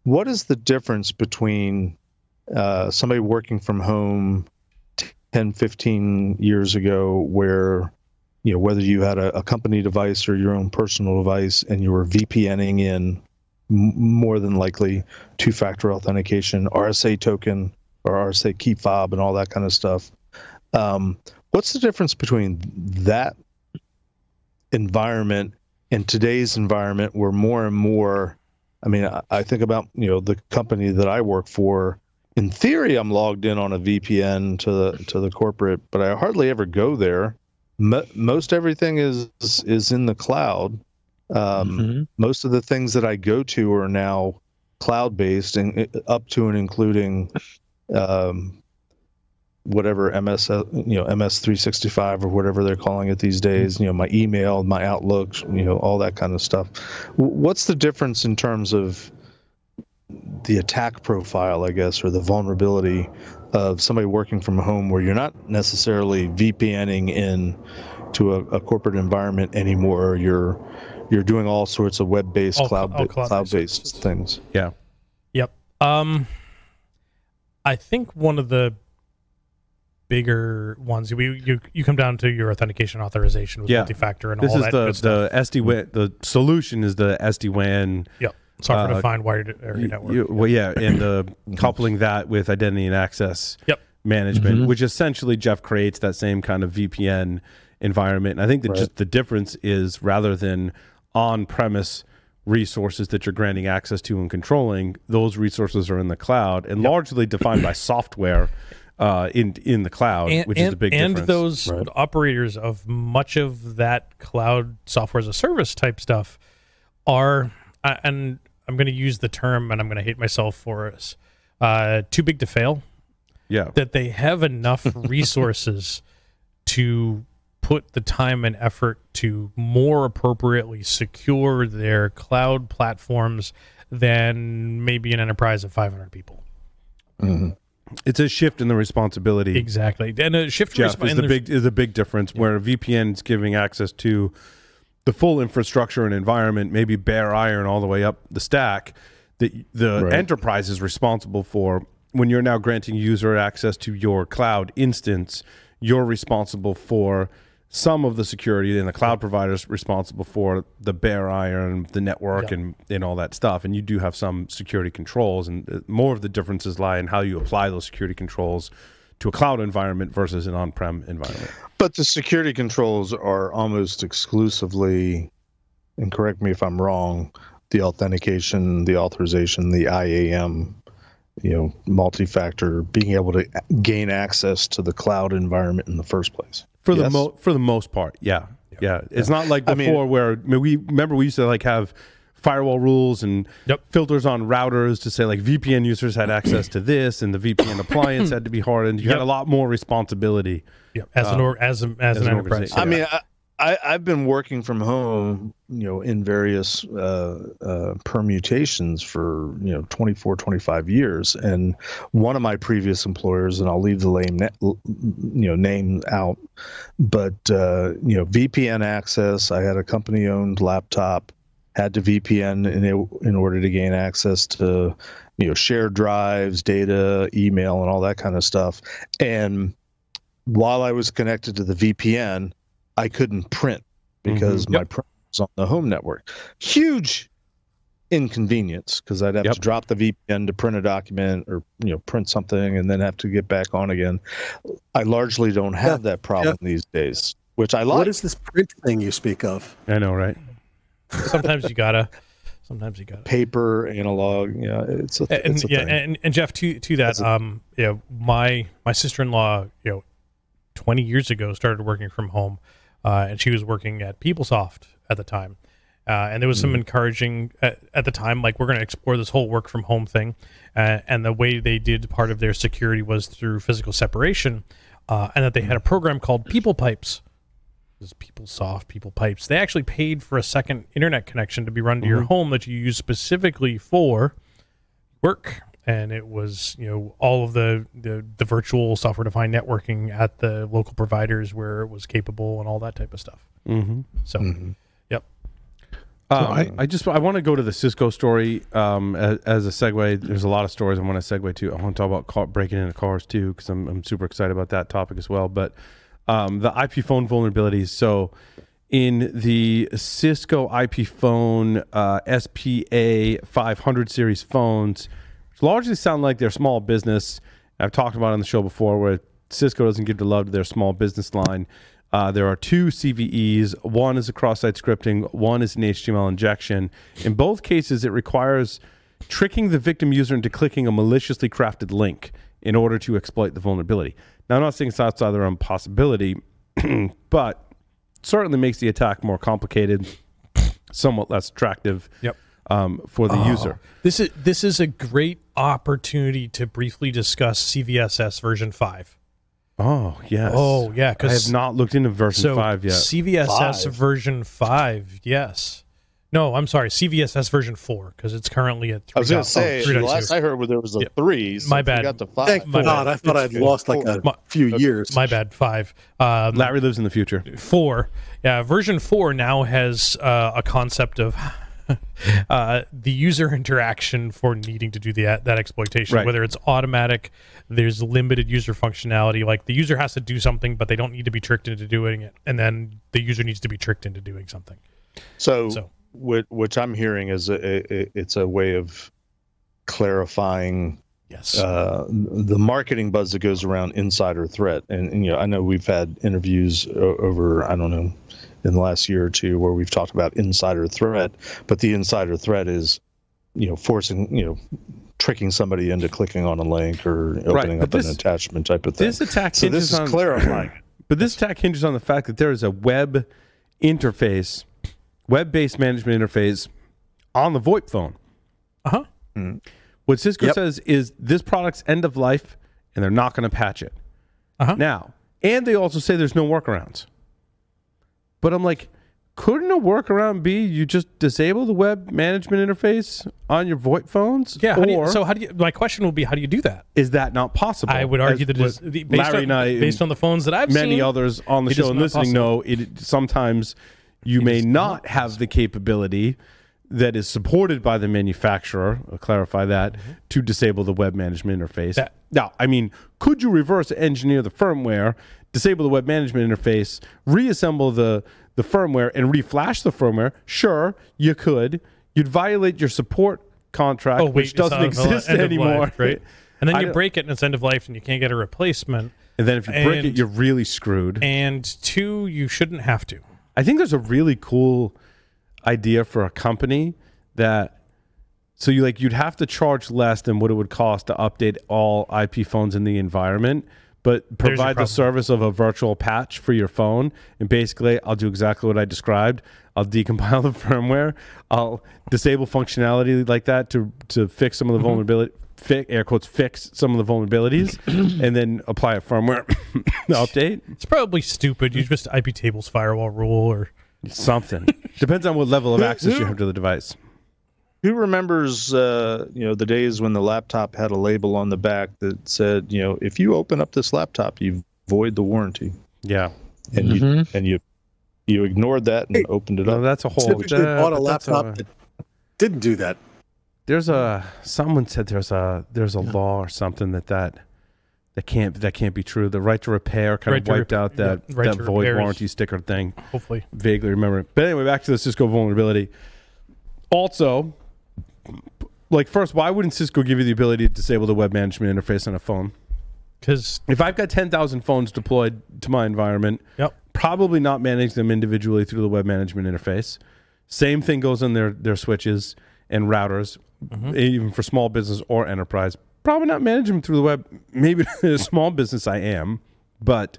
What is the difference between uh, somebody working from home 10, 15 years ago, where you know whether you had a, a company device or your own personal device and you were VPNing in more than likely two-factor authentication, RSA token or RSA key fob and all that kind of stuff. Um, what's the difference between that environment and today's environment where more and more I mean, I, I think about you know the company that I work for. In theory, I'm logged in on a VPN to the to the corporate, but I hardly ever go there. Mo- most everything is is in the cloud. Um, Mhm. Most of the things that I go to are now cloud based, and uh, up to and including um, whatever MS uh, you know MS 365 or whatever they're calling it these days. You know, my email, my Outlook, you know, all that kind of stuff. What's the difference in terms of the attack profile, I guess, or the vulnerability of somebody working from home where you're not necessarily VPNing in to a, a corporate environment anymore. You're you're doing all sorts of web-based, All- cloud all cloud-based cloud-based things. Yeah. Yep. Um, I think one of the bigger ones we you you come down to your authentication authorization with Yeah. multi-factor and This all is that the good stuff. the SD WAN. The solution is the SD WAN. software uh, defined wired area You- network. you- well, yeah, and the coupling that with identity and access Yep. management, Mhm. which essentially Jeff creates that same kind of VPN environment. And I think that Right. just the difference is rather than on-premise resources that you're granting access to and controlling, those resources are in the cloud and largely defined by software uh, in in the cloud, and, which and, is a big and difference. those Right. operators of much of that cloud software as a service type stuff are uh, and i'm going to use the term and i'm going to hate myself for this uh, too big to fail yeah, that they have enough resources to put the time and effort to more appropriately secure their cloud platforms than maybe an enterprise of 500 people it's a shift in the responsibility. exactly and a shift Jeff resp- is and the big is a big difference where a VPN is giving access to the full infrastructure and environment, maybe bare iron all the way up the stack. That the Right. enterprise is responsible for when you're now granting user access to your cloud instance, you're responsible for some of the security, and the cloud provider's responsible for the bare iron, the network, Yeah. and and all that stuff. And you do have some security controls, and uh, more of the differences lie in how you apply those security controls to a cloud environment versus an on-prem environment. But the security controls are almost exclusively, and correct me if I'm wrong, the authentication, the authorization, the IAM, you know, multi-factor, being able to gain access to the cloud environment in the first place. For the Yes? mo- for the most part, yeah, yeah. It's not like I before mean- where I mean, we remember we used to like have firewall rules and Yep. filters on routers to say like VPN users had access to this and the VPN appliance had to be hardened. You had a lot more responsibility. Yeah, as an uh, or, as a, as, as an an enterprise. organization. I mean, I, I, I've been working from home, you know, in various uh, uh, permutations for, you know, 24, 25 years. And one of my previous employers, and I'll leave the name, you know, name out, but, uh, you know, VPN access, I had a company owned laptop, had to VPN in, in order to gain access to, you know, shared drives, data, email, and all that kind of stuff. And while I was connected to the VPN, I couldn't print because my print was on the home network. Huge inconvenience because I'd have Yep. to drop the VPN to print a document or you know print something and then have to get back on again. I largely don't have that problem these days, which I like. What is this print thing you speak of? I know, right? sometimes you gotta. Sometimes you gotta. paper, analog. Yeah, it's a, and it's a yeah, thing. and, and Jeff, to to that, a- um, you know, my my sister in law, you know, twenty years ago started working from home, uh, and she was working at PeopleSoft at the time, uh, and there was some Mm-hmm. encouraging at, at the time, like we're going to explore this whole work from home thing, uh, and the way they did part of their security was through physical separation, uh, and that they had a program called People Pipes. This is PeopleSoft, People Pipes. They actually paid for a second internet connection to be run to your home that you use specifically for work and it was you know all of the the, the virtual software defined networking at the local providers where it was capable and all that type of stuff Mm-hmm. so Mm-hmm. yep Um, I- I, just I want to go to the Cisco story um, as, as a segue. There's a lot of stories I want to segue to. I want to talk about car, breaking into cars too because I'm I'm super excited about that topic as well. But um, the IP phone vulnerabilities. So in the Cisco IP phone uh, SPA 500 series phones, which largely sound like they're small business. I've talked about on the show before where Cisco doesn't give the love to their small business line. Uh, there are two CVEs. One is a cross-site scripting. One is an HTML injection. In both cases, it requires tricking the victim user into clicking a maliciously crafted link in order to exploit the vulnerability. Now, I'm not saying it's outside the realm of possibility, but certainly makes the attack more complicated, somewhat less attractive Yep. Um, for the user. this is this is a great opportunity to briefly discuss cvss version 5 Oh yes. oh yeah Because I have not looked into version so five yet. cvss Five? version 5 yes no i'm sorry cvss version 4 because it's currently at 3. I was going to say, the 3.2. last I heard, there was a Yeah. three. So My bad. Got to five. Thank my God. bad. I thought I'd It's- lost like a My- few years. my bad 5 um, Larry lives in the future. four yeah version four now has uh, a concept of uh, the user interaction for needing to do the, that exploitation Right. whether it's automatic there's limited user functionality. Like the user has to do something but they don't need to be tricked into doing it. And then the user needs to be tricked into doing something. So, So- what which I'm hearing is a, a, it's a way of clarifying yes. uh, the marketing buzz that goes around insider threat. And, and you know, I know we've had interviews over I don't know in the last year or two where we've talked about insider threat, but the insider threat is you know forcing you know tricking somebody into clicking on a link or opening but up this- an attachment type of thing. This attack so hinges this is on clarifying. But this attack hinges on the fact that there is a web interface, web-based management interface on the VoIP phone. uh-huh What Cisco Yep. says is this product's end of life, and they're not going to patch it. Uh-huh. Now, and they also say there's no workarounds. But I'm like, couldn't a workaround be you just disable the web management interface on your VoIP phones? yeah how do you, so how do you my question will be how do you do that is that not possible? i would argue that it is based, Larry on, and I, based on the phones that i've seen, many seen others on the show and listening possible. know it sometimes you may not not have the capability that is supported by the manufacturer. I'll clarify that mm-hmm. to disable the web management interface. That- now, I mean, could you reverse engineer the firmware, disable the web management interface, reassemble the the firmware, and reflash the firmware? Sure, you could. You'd violate your support contract, Oh, wait, which doesn't exist anymore, life, right? And then you break it and it's end of life, and you can't get a replacement. And then if you break it, you're really screwed. And two, you shouldn't have to. I think there's a really cool idea for a company that so you like you'd have to charge less than what it would cost to update all IP phones in the environment, but provide the service of a virtual patch for your phone. And basically, I'll do exactly what I described. I'll decompile the firmware. I'll disable functionality like that to to fix some of the mm-hmm. vulnerability. Fi- air quotes fix some of the vulnerabilities, and then apply a firmware update. It's probably stupid. You just IP tables firewall rule or Something depends on what level of access you have to the device. Who remembers, uh, you know, the days when the laptop had a label on the back that said, you know, if you open up this laptop, you void the warranty, Yeah, and you and you you ignored that and opened it no, up. that's a whole. Typically uh, bought a but that's laptop that didn't do that. there's a someone said there's a there's a law or something that that that can't that can't be true. The right to repair kind Right of wiped rep- out that yeah, right that void repair is- warranty sticker thing. hopefully. Vaguely remember it. But anyway, back to the Cisco vulnerability. Also, like first, why wouldn't Cisco give you the ability to disable the web management interface on a phone? Because If I've got 10,000 phones deployed to my environment, Yep. probably not manage them individually through the web management interface. Same thing goes on their, their switches and routers, mm-hmm. even for small business or enterprise. Probably not manage them through the web. Maybe a small business I am. But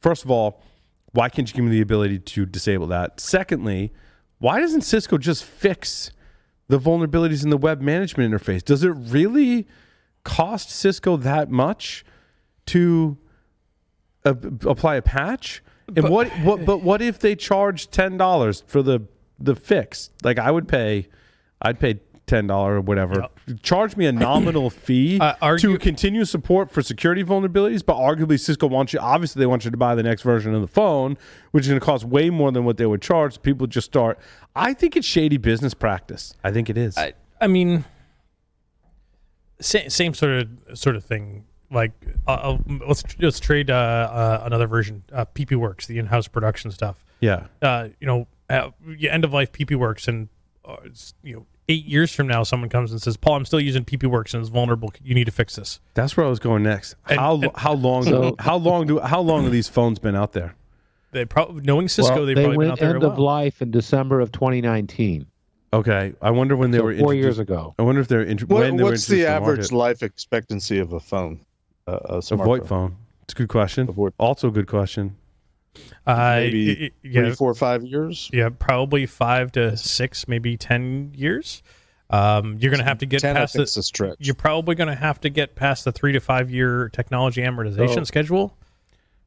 first of all, why can't you give me the ability to disable that? Secondly, why doesn't Cisco just fix the vulnerabilities in the web management interface? Does it really cost Cisco that much to uh, apply a patch? And what what but what if they charge ten dollars for the the fix? Like I would pay, I'd pay ten dollar or whatever. Charge me a nominal fee Uh, argue- to continue support for security vulnerabilities, but arguably Cisco wants you. Obviously, they want you to buy the next version of the phone, which is going to cost way more than what they would charge. People just start. I think it's shady business practice. I think it is. I, I mean, same, same sort of sort of thing. Like, uh, uh, let's let's trade uh, uh, another version, uh, PP Works, the in-house production stuff. yeah. Uh, you know, uh, end of life PP Works, and uh, it's, you know, eight years from now, someone comes and says, "Paul, I'm still using PP Works and it's vulnerable. You need to fix this." That's where I was going next. And- how and- how long do, how long do how long have these phones been out there? They probably knowing Cisco, well, they've they probably been went out there end a of while. life in December of 2019. Okay, I wonder when they so were four years ago. I wonder if they're int- What- when they were what's the average market. life expectancy of a phone? Uh, a A smartphone? VoIP phone. It's a good question. A Also a good question. Uh, Maybe y- y- yeah, four, five years. yeah, probably five to six, maybe ten years. Um, you're going to have to get Ten, past the. a stretch. You're probably going to have to get past the three to five year technology amortization So- schedule.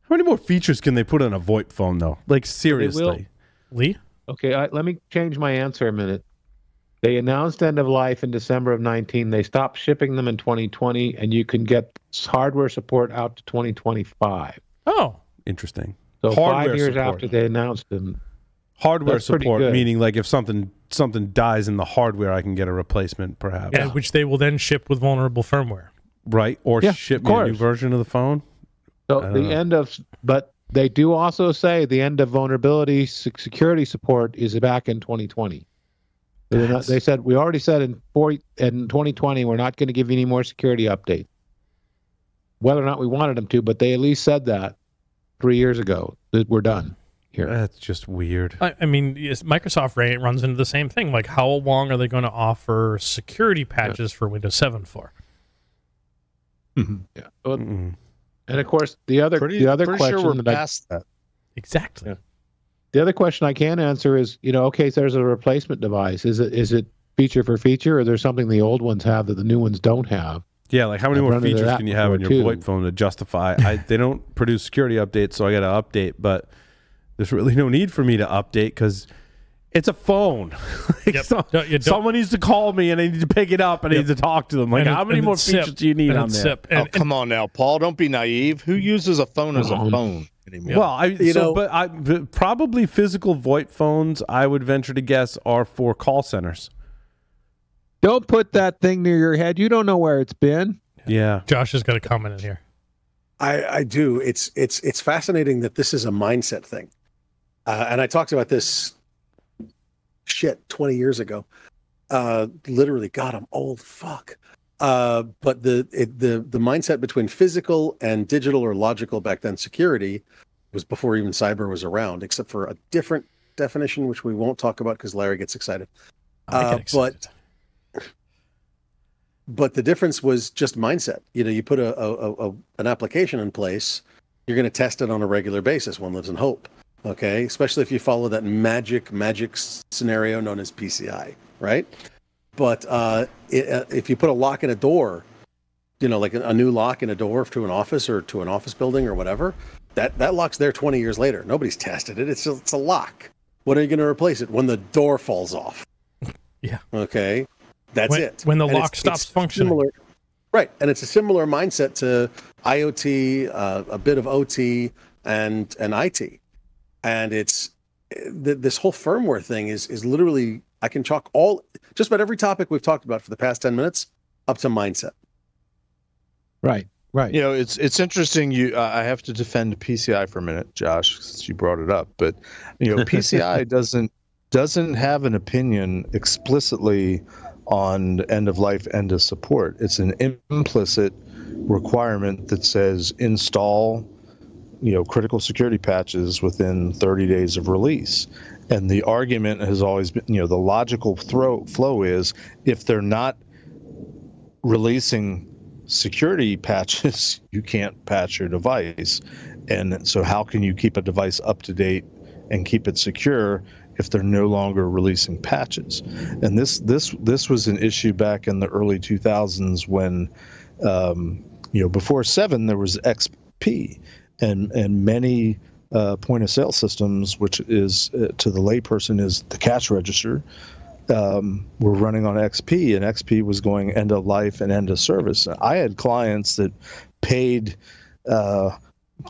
How many more features can they put on a VoIP phone though? Like seriously. Lee, Okay, I, let me change my answer a minute. They announced end of life in December of 19. They stopped shipping them in 2020, and you can get hardware support out to 2025. oh, Interesting. So Hardware five years support. after they announced them. Hardware That's support, meaning like if something something dies in the hardware, I can get a replacement, perhaps. yeah, which they will then ship with vulnerable firmware. Right? Or Yeah, ship me a new version of the phone. So the know. end of, but they do also say the end of vulnerability security support is back in 2020. They're not- they said we already said in four in 2020 we're not going to give you any more security updates. Whether or not we wanted them to, but they at least said that three years ago that we're done here. That's just weird. I, I mean, yes, Microsoft ra- runs into the same thing. Like, how long are they going to offer security patches for Windows 7 for? Mm-hmm. Yeah. Well, Mm-mm. And of course, the other Pretty, the other question sure we're that I, that. Exactly. Yeah. the other question I can answer is, you know, okay, so there's a replacement device. Is it is it feature for feature, or there's something the old ones have that the new ones don't have? Yeah, like how many I've more features can you have on your before, VoIP phone to justify? I, they don't produce security updates, so I got to update. But there's really no need for me to update because it's a phone. Like, Yep. so- No, you someone needs to call me, and I need to pick it up, and I need to talk to them. Like, And how it- many more features SIP, do you need and on it's there? SIP. And, oh, come on now, Paul. Don't be naive. Who uses a phone as a Um, phone? anymore. Well, I You so, know- but I but probably physical VoIP phones. I would venture to guess are for call centers. Don't put that thing near your head. You don't know where it's been. Yeah, Josh has got a comment in here. I, I do. It's it's it's fascinating that this is a mindset thing, uh, and I talked about this shit twenty years ago. Uh, literally, God, I'm old. Fuck. Uh, but the it, the the mindset between physical and digital or logical back then security was before even cyber was around, except for a different definition, which we won't talk about because Larry gets excited. I Uh, get excited. but the difference was just mindset. You know, you put a, a, a an application in place, you're going to test it on a regular basis. One lives in hope. Okay, especially if you follow that magic magic scenario known as PCI, right? But uh, it, uh, if you put a lock in a door, you know, like a, a new lock in a door to an office or to an office building or whatever, that that lock's there 20 years later. Nobody's tested it. It's just, it's a lock. When are you going to replace it? When the door falls off. Yeah. Okay. That's When- it. when the And lock it's- stops it's functioning. similar- right, and it's a similar mindset to IoT, uh, a bit of OT, and and IT, and it's th- this whole firmware thing is is literally I can chalk all just about every topic we've talked about for the past ten minutes up to mindset. Right. Right. You know, it's it's interesting. You, uh, I have to defend PCI for a minute, Josh, since you brought it up. But you know, PCI doesn't doesn't have an opinion explicitly on end of life, end of support. It's an implicit requirement that says install, you know, critical security patches within 30 days of release. And the argument has always been, you know, the logical throw, flow is if they're not releasing security patches, you can't patch your device. And so, how can you keep a device up to date and keep it secure if they're no longer releasing patches? And this this this was an issue back in the early 2000s when, um, you know, before seven there was XP, and and many uh, point of sale systems, which is uh, to the layperson is the cash register, um, were running on XP, and XP was going end of life and end of service. I had clients that paid uh,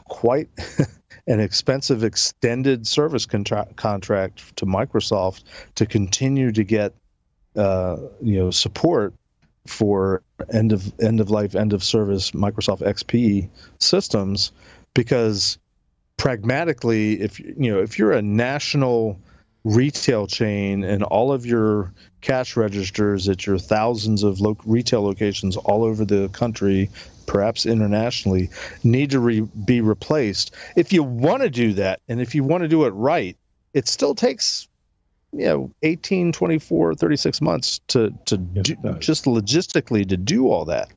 quite an expensive extended service contra- contract to Microsoft to continue to get uh, you know support for end of end of life end of service Microsoft XP systems because pragmatically if you know if you're a national retail chain and all of your cash registers at your thousands of lo- retail locations all over the country perhaps internationally need to re- be replaced. If you want to do that and if you want to do it right it still takes you know 18 24 36 months to to do, just logistically to do all that.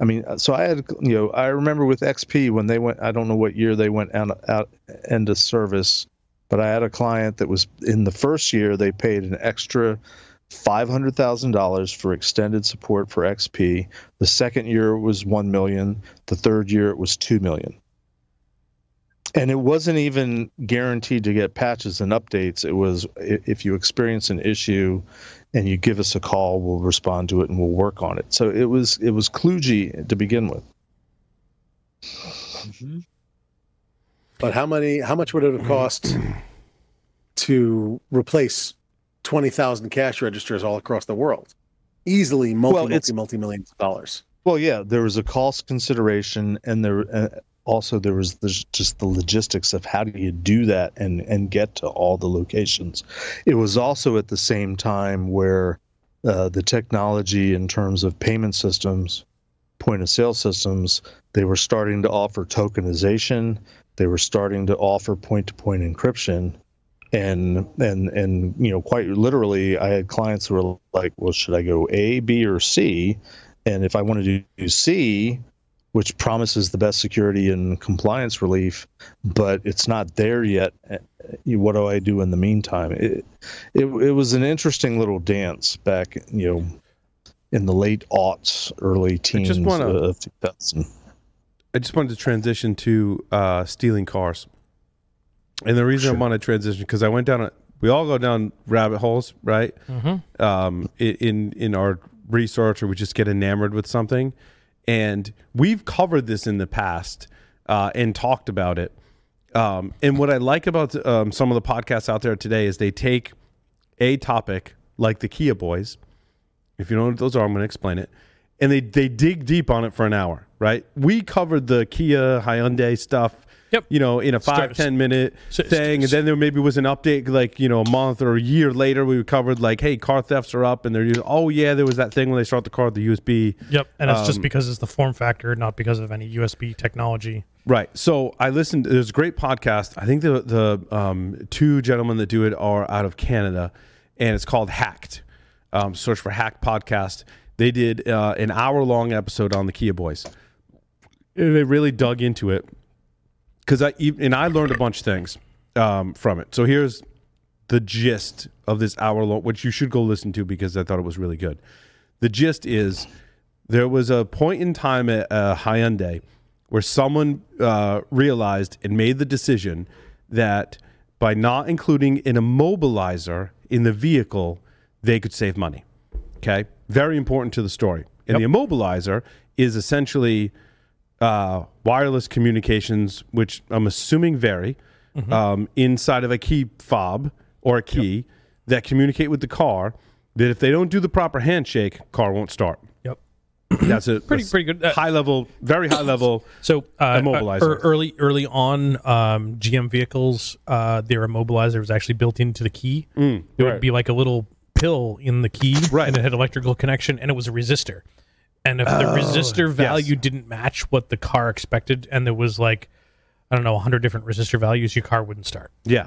I mean uh, so i had you know i remember with xp when they went i don't know what year they went out out into service but I had a client that was in the first year they paid an extra five hundred thousand dollars for extended support for XP. The second year it was one million. The third year it was two million. And it wasn't even guaranteed to get patches and updates. It was if you experience an issue and you give us a call, we'll respond to it and we'll work on it. So it was it was kludgy to begin with. Mm-hmm. But how many? How much would it have cost to replace twenty thousand cash registers all across the world? Easily, multi, Well, multi, multi millions of dollars. Well, yeah, there was a cost consideration, and there uh, also there was the, just the logistics of how do you do that and and get to all the locations. It was also at the same time where uh, the technology in terms of payment systems, point of sale systems, they were starting to offer tokenization. They were starting to offer point to point encryption. And and and you know, quite literally, I had clients who were like, "Well, should I go A, B, or C?" And if I want to do C, which promises the best security and compliance relief, but it's not there yet, eh, what do I do in the meantime? It, it, it was an interesting little dance back, you know, in the late aughts, early teens wanna- of 2000. I just wanted to transition to uh, stealing cars, and the reason I Sure. want to transition because I went down. A, we all go down rabbit holes, right? Mm-hmm. um, in in our research, or we just get enamored with something. And we've covered this in the past uh, and talked about it. Um, and what I like about um, some of the podcasts out there today is they take a topic like the Kia Boys. If you don't know what those are, I'm going to explain it. And they they dig deep on it for an hour, right? We covered the Kia Hyundai stuff. Yep. You know, in a five Start- ten minute thing, and then there maybe was an update, like you know, a month or a year later. We covered like, hey, car thefts are up, and they're using, oh yeah, there was that thing when they start the car with the USB. Yep, and it's just Um, because it's the form factor, not because of any USB technology. Right. So I listened. There's a great podcast. I think the the um, two gentlemen that do it are out of Canada, and it's called Hacked. Um, search for Hacked podcast. They did uh, an hour long episode on the Kia Boys. They really dug into it because I and I learned a bunch of things um, from it. So here's the gist of this hour long, which you should go listen to because I thought it was really good. The gist is there was a point in time at uh, Hyundai where someone uh, realized and made the decision that by not including an immobilizer in the vehicle, they could save money. Okay, very important to the story. And the immobilizer is essentially uh, wireless communications, which I'm assuming vary um, inside of a key fob or a key that communicate with the car. That if they don't do the proper handshake, car won't start. Yep. That's a Pretty- that's pretty good. Uh, high level, very high level. So uh, Immobilizer. uh, early early on, um, GM vehicles, uh, their immobilizer was actually built into the key. it Mm, right. would be like a little pill in the key, Right. and it had electrical connection, and it was a resistor. And if the resistor value didn't match what the car expected, and there was like, I don't know, hundred different resistor values, your car wouldn't start Yeah.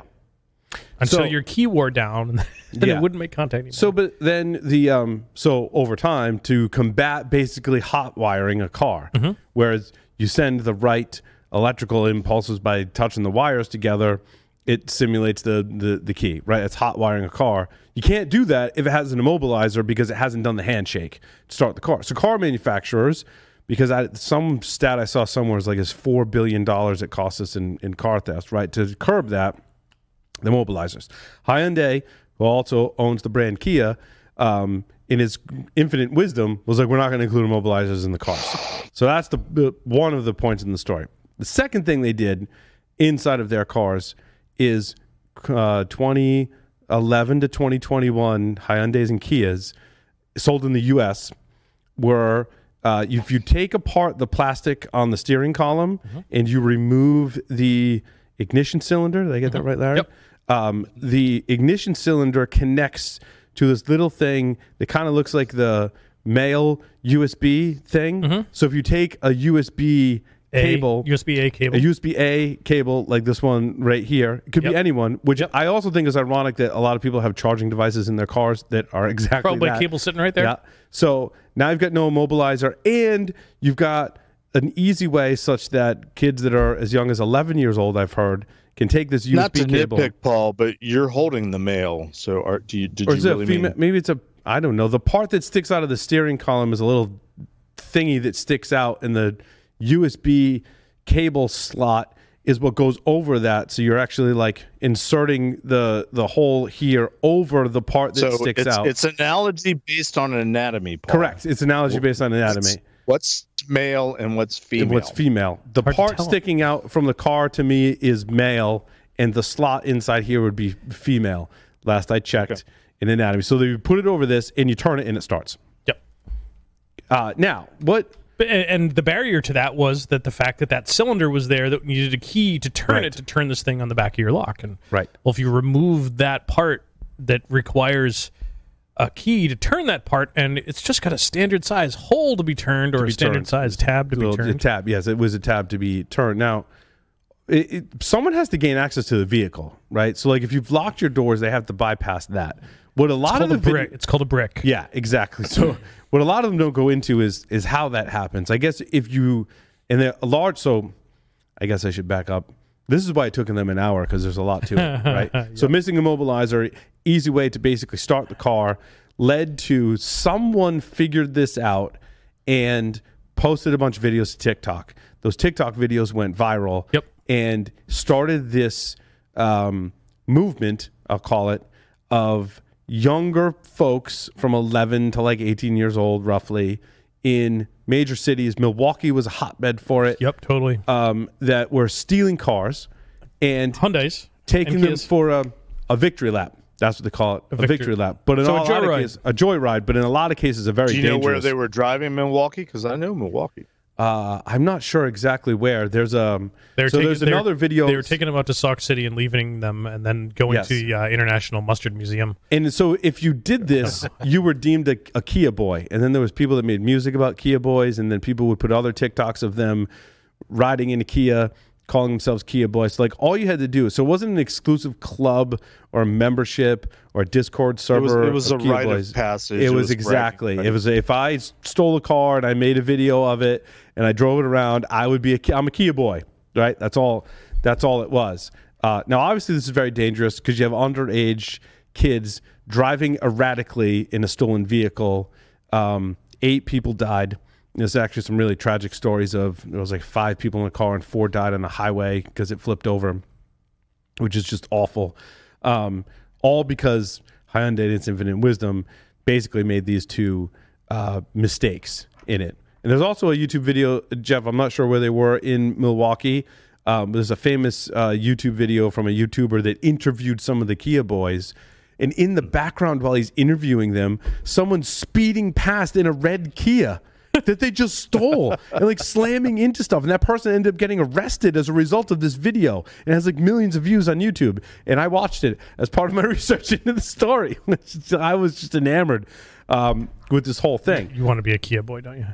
until So- your key wore down, and then Yeah. it wouldn't make contact anymore. So, but then the um, so over time to combat basically hot wiring a car, whereas you send the right electrical impulses by touching the wires together, it simulates the the, the key, right? It's hot wiring a car. You can't do that if it has an immobilizer because it hasn't done the handshake to start the car. So, car manufacturers. Because I, some stat I saw somewhere is like it's four billion dollars it costs us in, in car theft, right? To curb that, the mobilizers. Hyundai, who also owns the brand Kia, um, in his infinite wisdom, was like, we're not going to include immobilizers in the cars. So that's the, the one of the points in the story. The second thing they did inside of their cars is uh, 2011 to 2021 Hyundai's and Kias sold in the U.S. were uh, if you take apart the plastic on the steering column and you remove the ignition cylinder, did I get that right, Larry? Yep. Um, the ignition cylinder connects to this little thing that kind of looks like the male USB thing. So if you take a USB A- cable, USB A cable. a USB A cable like this one right here. It could Yep. be anyone, which I also think is ironic that a lot of people have charging devices in their cars that are exactly Probably that. cable sitting right there. Yeah. So now you've got no immobilizer and you've got an easy way such that kids that are as young as 11 years old, I've heard, can take this USB Not to cable. nitpick, Paul, but you're holding the mail. So, are, do you? Did or you is it really a female? mean? Maybe it's a, I don't know. The part that sticks out of the steering column is a little thingy that sticks out, and the USB cable slot is what goes over that. So you're actually like inserting the the hole here over the part that So sticks it's out. it's analogy based on anatomy. Paul. Correct. It's analogy based on anatomy. What's male and what's female? and what's female. The Hard part sticking out from the car to me is male, and the slot inside here would be female. Last I checked in anatomy. So you put it over this, and you turn it, and it starts. Yep. Uh, now, what? And the barrier to that was that the fact that that cylinder was there that needed a key to turn Right. it to turn this thing on the back of your lock. And Right. well, if you remove that part that requires a key to turn that part, and it's just got a standard size hole to be turned or a standard turned. size tab to be Well, turned. tab. Yes, it was a tab to be turned. Now, it, it, someone has to gain access to the vehicle, right? So, like, if you've locked your doors, they have to bypass that. What a lot of the a vid- brick. It's called a brick. Yeah, exactly. So what a lot of them don't go into is is how that happens. I guess if you and they're a large so I guess I should back up. This is why it took them an hour because there's a lot to it, right? So missing a mobilizer, easy way to basically start the car, led to someone figured this out and posted a bunch of videos to TikTok. Those TikTok videos went viral Yep. and started this um, movement, I'll call it, of younger folks from 11 to like 18 years old, roughly, in major cities. Milwaukee was a hotbed for it. Yep. Totally. Um, that were stealing cars, and Hyundai's taking them for a, a victory lap. That's what they call it, a, victory- victory lap. But in So a all lot of joyride. cases, a joyride. But in a lot of cases, a very Do you know dangerous. where they were driving in Milwaukee? Because I know Milwaukee. Uh, I'm not sure exactly where. There's a They were so taking- there's another video. They were taking them out to Sauk City and leaving them, and then going Yes. to the uh, International Mustard Museum. And so if you did this, you were deemed a, a Kia boy. And then there was people that made music about Kia boys, and then people would put other TikToks of them riding in a Kia, calling themselves Kia boys. Like all you had to do, so it wasn't an exclusive club or membership or Discord It server. was, it was a Kia rite of passage. It was bragging exactly. It was if I stole a car and I made a video of it and I drove it around, I would be a I'm a Kia boy, right? That's all. That's all it was. Uh, now, obviously, this is very dangerous because you have underage kids driving erratically in a stolen vehicle. Um, eight people died. There's actually some really tragic stories of there was like five people in the car and four died on the highway because it flipped over which is just awful. Um, all because Hyundai and its infinite wisdom basically made these two uh, mistakes in it. And there's also a YouTube video, Jeff. I'm not sure where they were in Milwaukee. Um, there's a famous uh, YouTube video from a YouTuber that interviewed some of the Kia boys. And in the background, while he's interviewing them, someone's speeding past in a red Kia that they just stole and like slamming into stuff. And that person ended up getting arrested as a result of this video. And it has like millions of views on YouTube. And I watched it as part of my research into the story. I was just enamored um, with this whole thing. You want to be a Kia boy, don't you?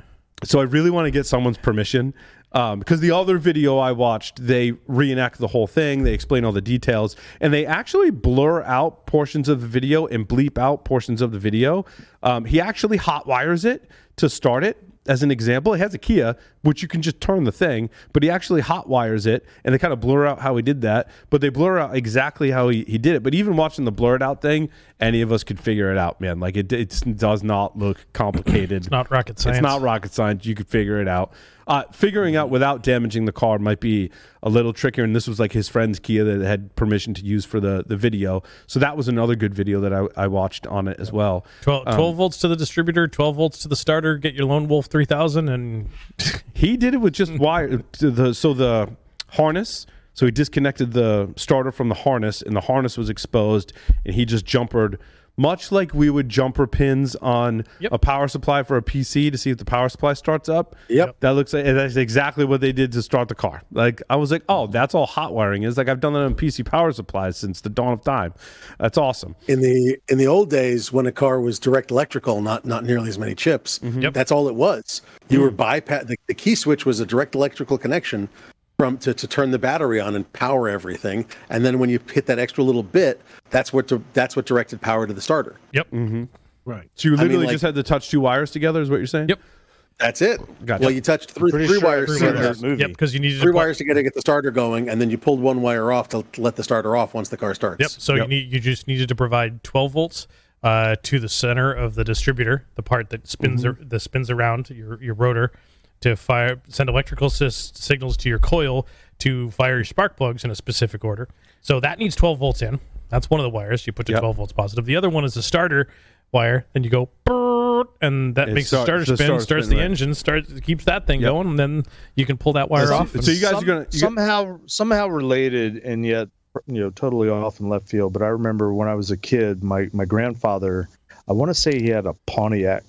So I really want to get someone's permission because the other video I watched, they reenact the whole thing. They explain all the details, and they actually blur out portions of the video and bleep out portions of the video. Um, he actually hot wires it to start it. As an example, it has a Kia, which you can just turn the thing, but he actually hot wires it, and they kind of blur out how he did that. But they blur out exactly how he, he did it. But even watching the blurred out thing, any of us could figure it out, man. Like it, it does not look complicated. It's not rocket science. It's not rocket science. You could figure it out. Uh, figuring out without damaging the car might be a little trickier. And this was like his friend's Kia that had permission to use for the, the video. So that was another good video that I, I watched on it as well. 12, 12 volts to the distributor, 12 volts to the starter. Get your Lone Wolf 3000, and He did it with just wire. The so the harness. So he disconnected the starter from the harness, and the harness was exposed, and he just jumpered. Much like we would jumper pins on Yep. a power supply for a PC to see if the power supply starts up. Yep. That looks like that's exactly what they did to start the car. Like I was like, oh, that's all hot wiring is. Like I've done that on PC power supplies since the dawn of time. That's awesome. in the in the old days when a car was direct electrical not not nearly as many chips mm-hmm. Yep. that's all it was you mm-hmm. were bypass the, the key switch was a direct electrical connection from to, to turn the battery on and power everything and then when you hit that extra little bit that's what di- that's what directed power to the starter yep. Mm-hmm. Right. So you I mean, literally like- just had to touch two wires together, is what you're saying? Yep. that's it Gotcha. well you touched three, three sure I've wires seen to that movie. Yep, because you needed three to wires to get to get the starter going and then you pulled one wire off to, to let the starter off once the car starts Yep. So you need you just needed to provide 12 volts uh, to the center of the distributor, the part that spins ar- that spins around your your rotor, to fire send electrical sys- signals to your coil to fire your spark plugs in a specific order. So that needs 12 volts in. That's one of the wires you put to Yep. 12 volts positive. The other one is the starter wire. Then you go. And that It makes start- the starter the spin, starter starts spin, the right. engine, starts keeps that thing Yep. going, and then you can pull that wire So- off. so you guys are gonna- you get- somehow somehow related and yet you know totally off in left field. But I remember when I was a kid, my my grandfather, I want to say he had a Pontiac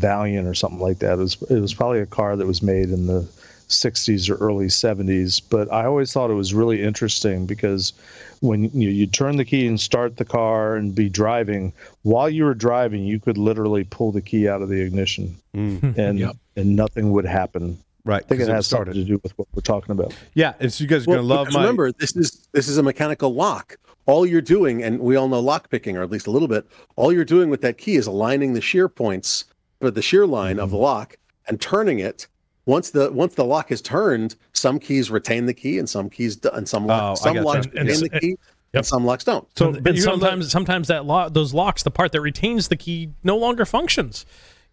Valiant or something like that. It was it was probably a car that was made in the 60s or early 70s. But I always thought it was really interesting because when you you turn the key and start the car and be driving, while you were driving, you could literally pull the key out of the ignition Mm, and Yep. and nothing would happen. right. I think it has started. something to do with what we're talking about. Yeah, and so you guys are Well, gonna love my. remember this is this is a mechanical lock all you're doing and we all know lock picking or at least a little bit all you're doing with that key is aligning the shear points for the shear line of the Mm-hmm. lock and turning it once the once the lock is turned some keys retain the key and some keys do, and some Oh, locks I some locks And- and retain s- the key Yep. and some locks don't so, and, but and you're sometimes sometimes that lo- those locks, the part that retains the key, no longer functions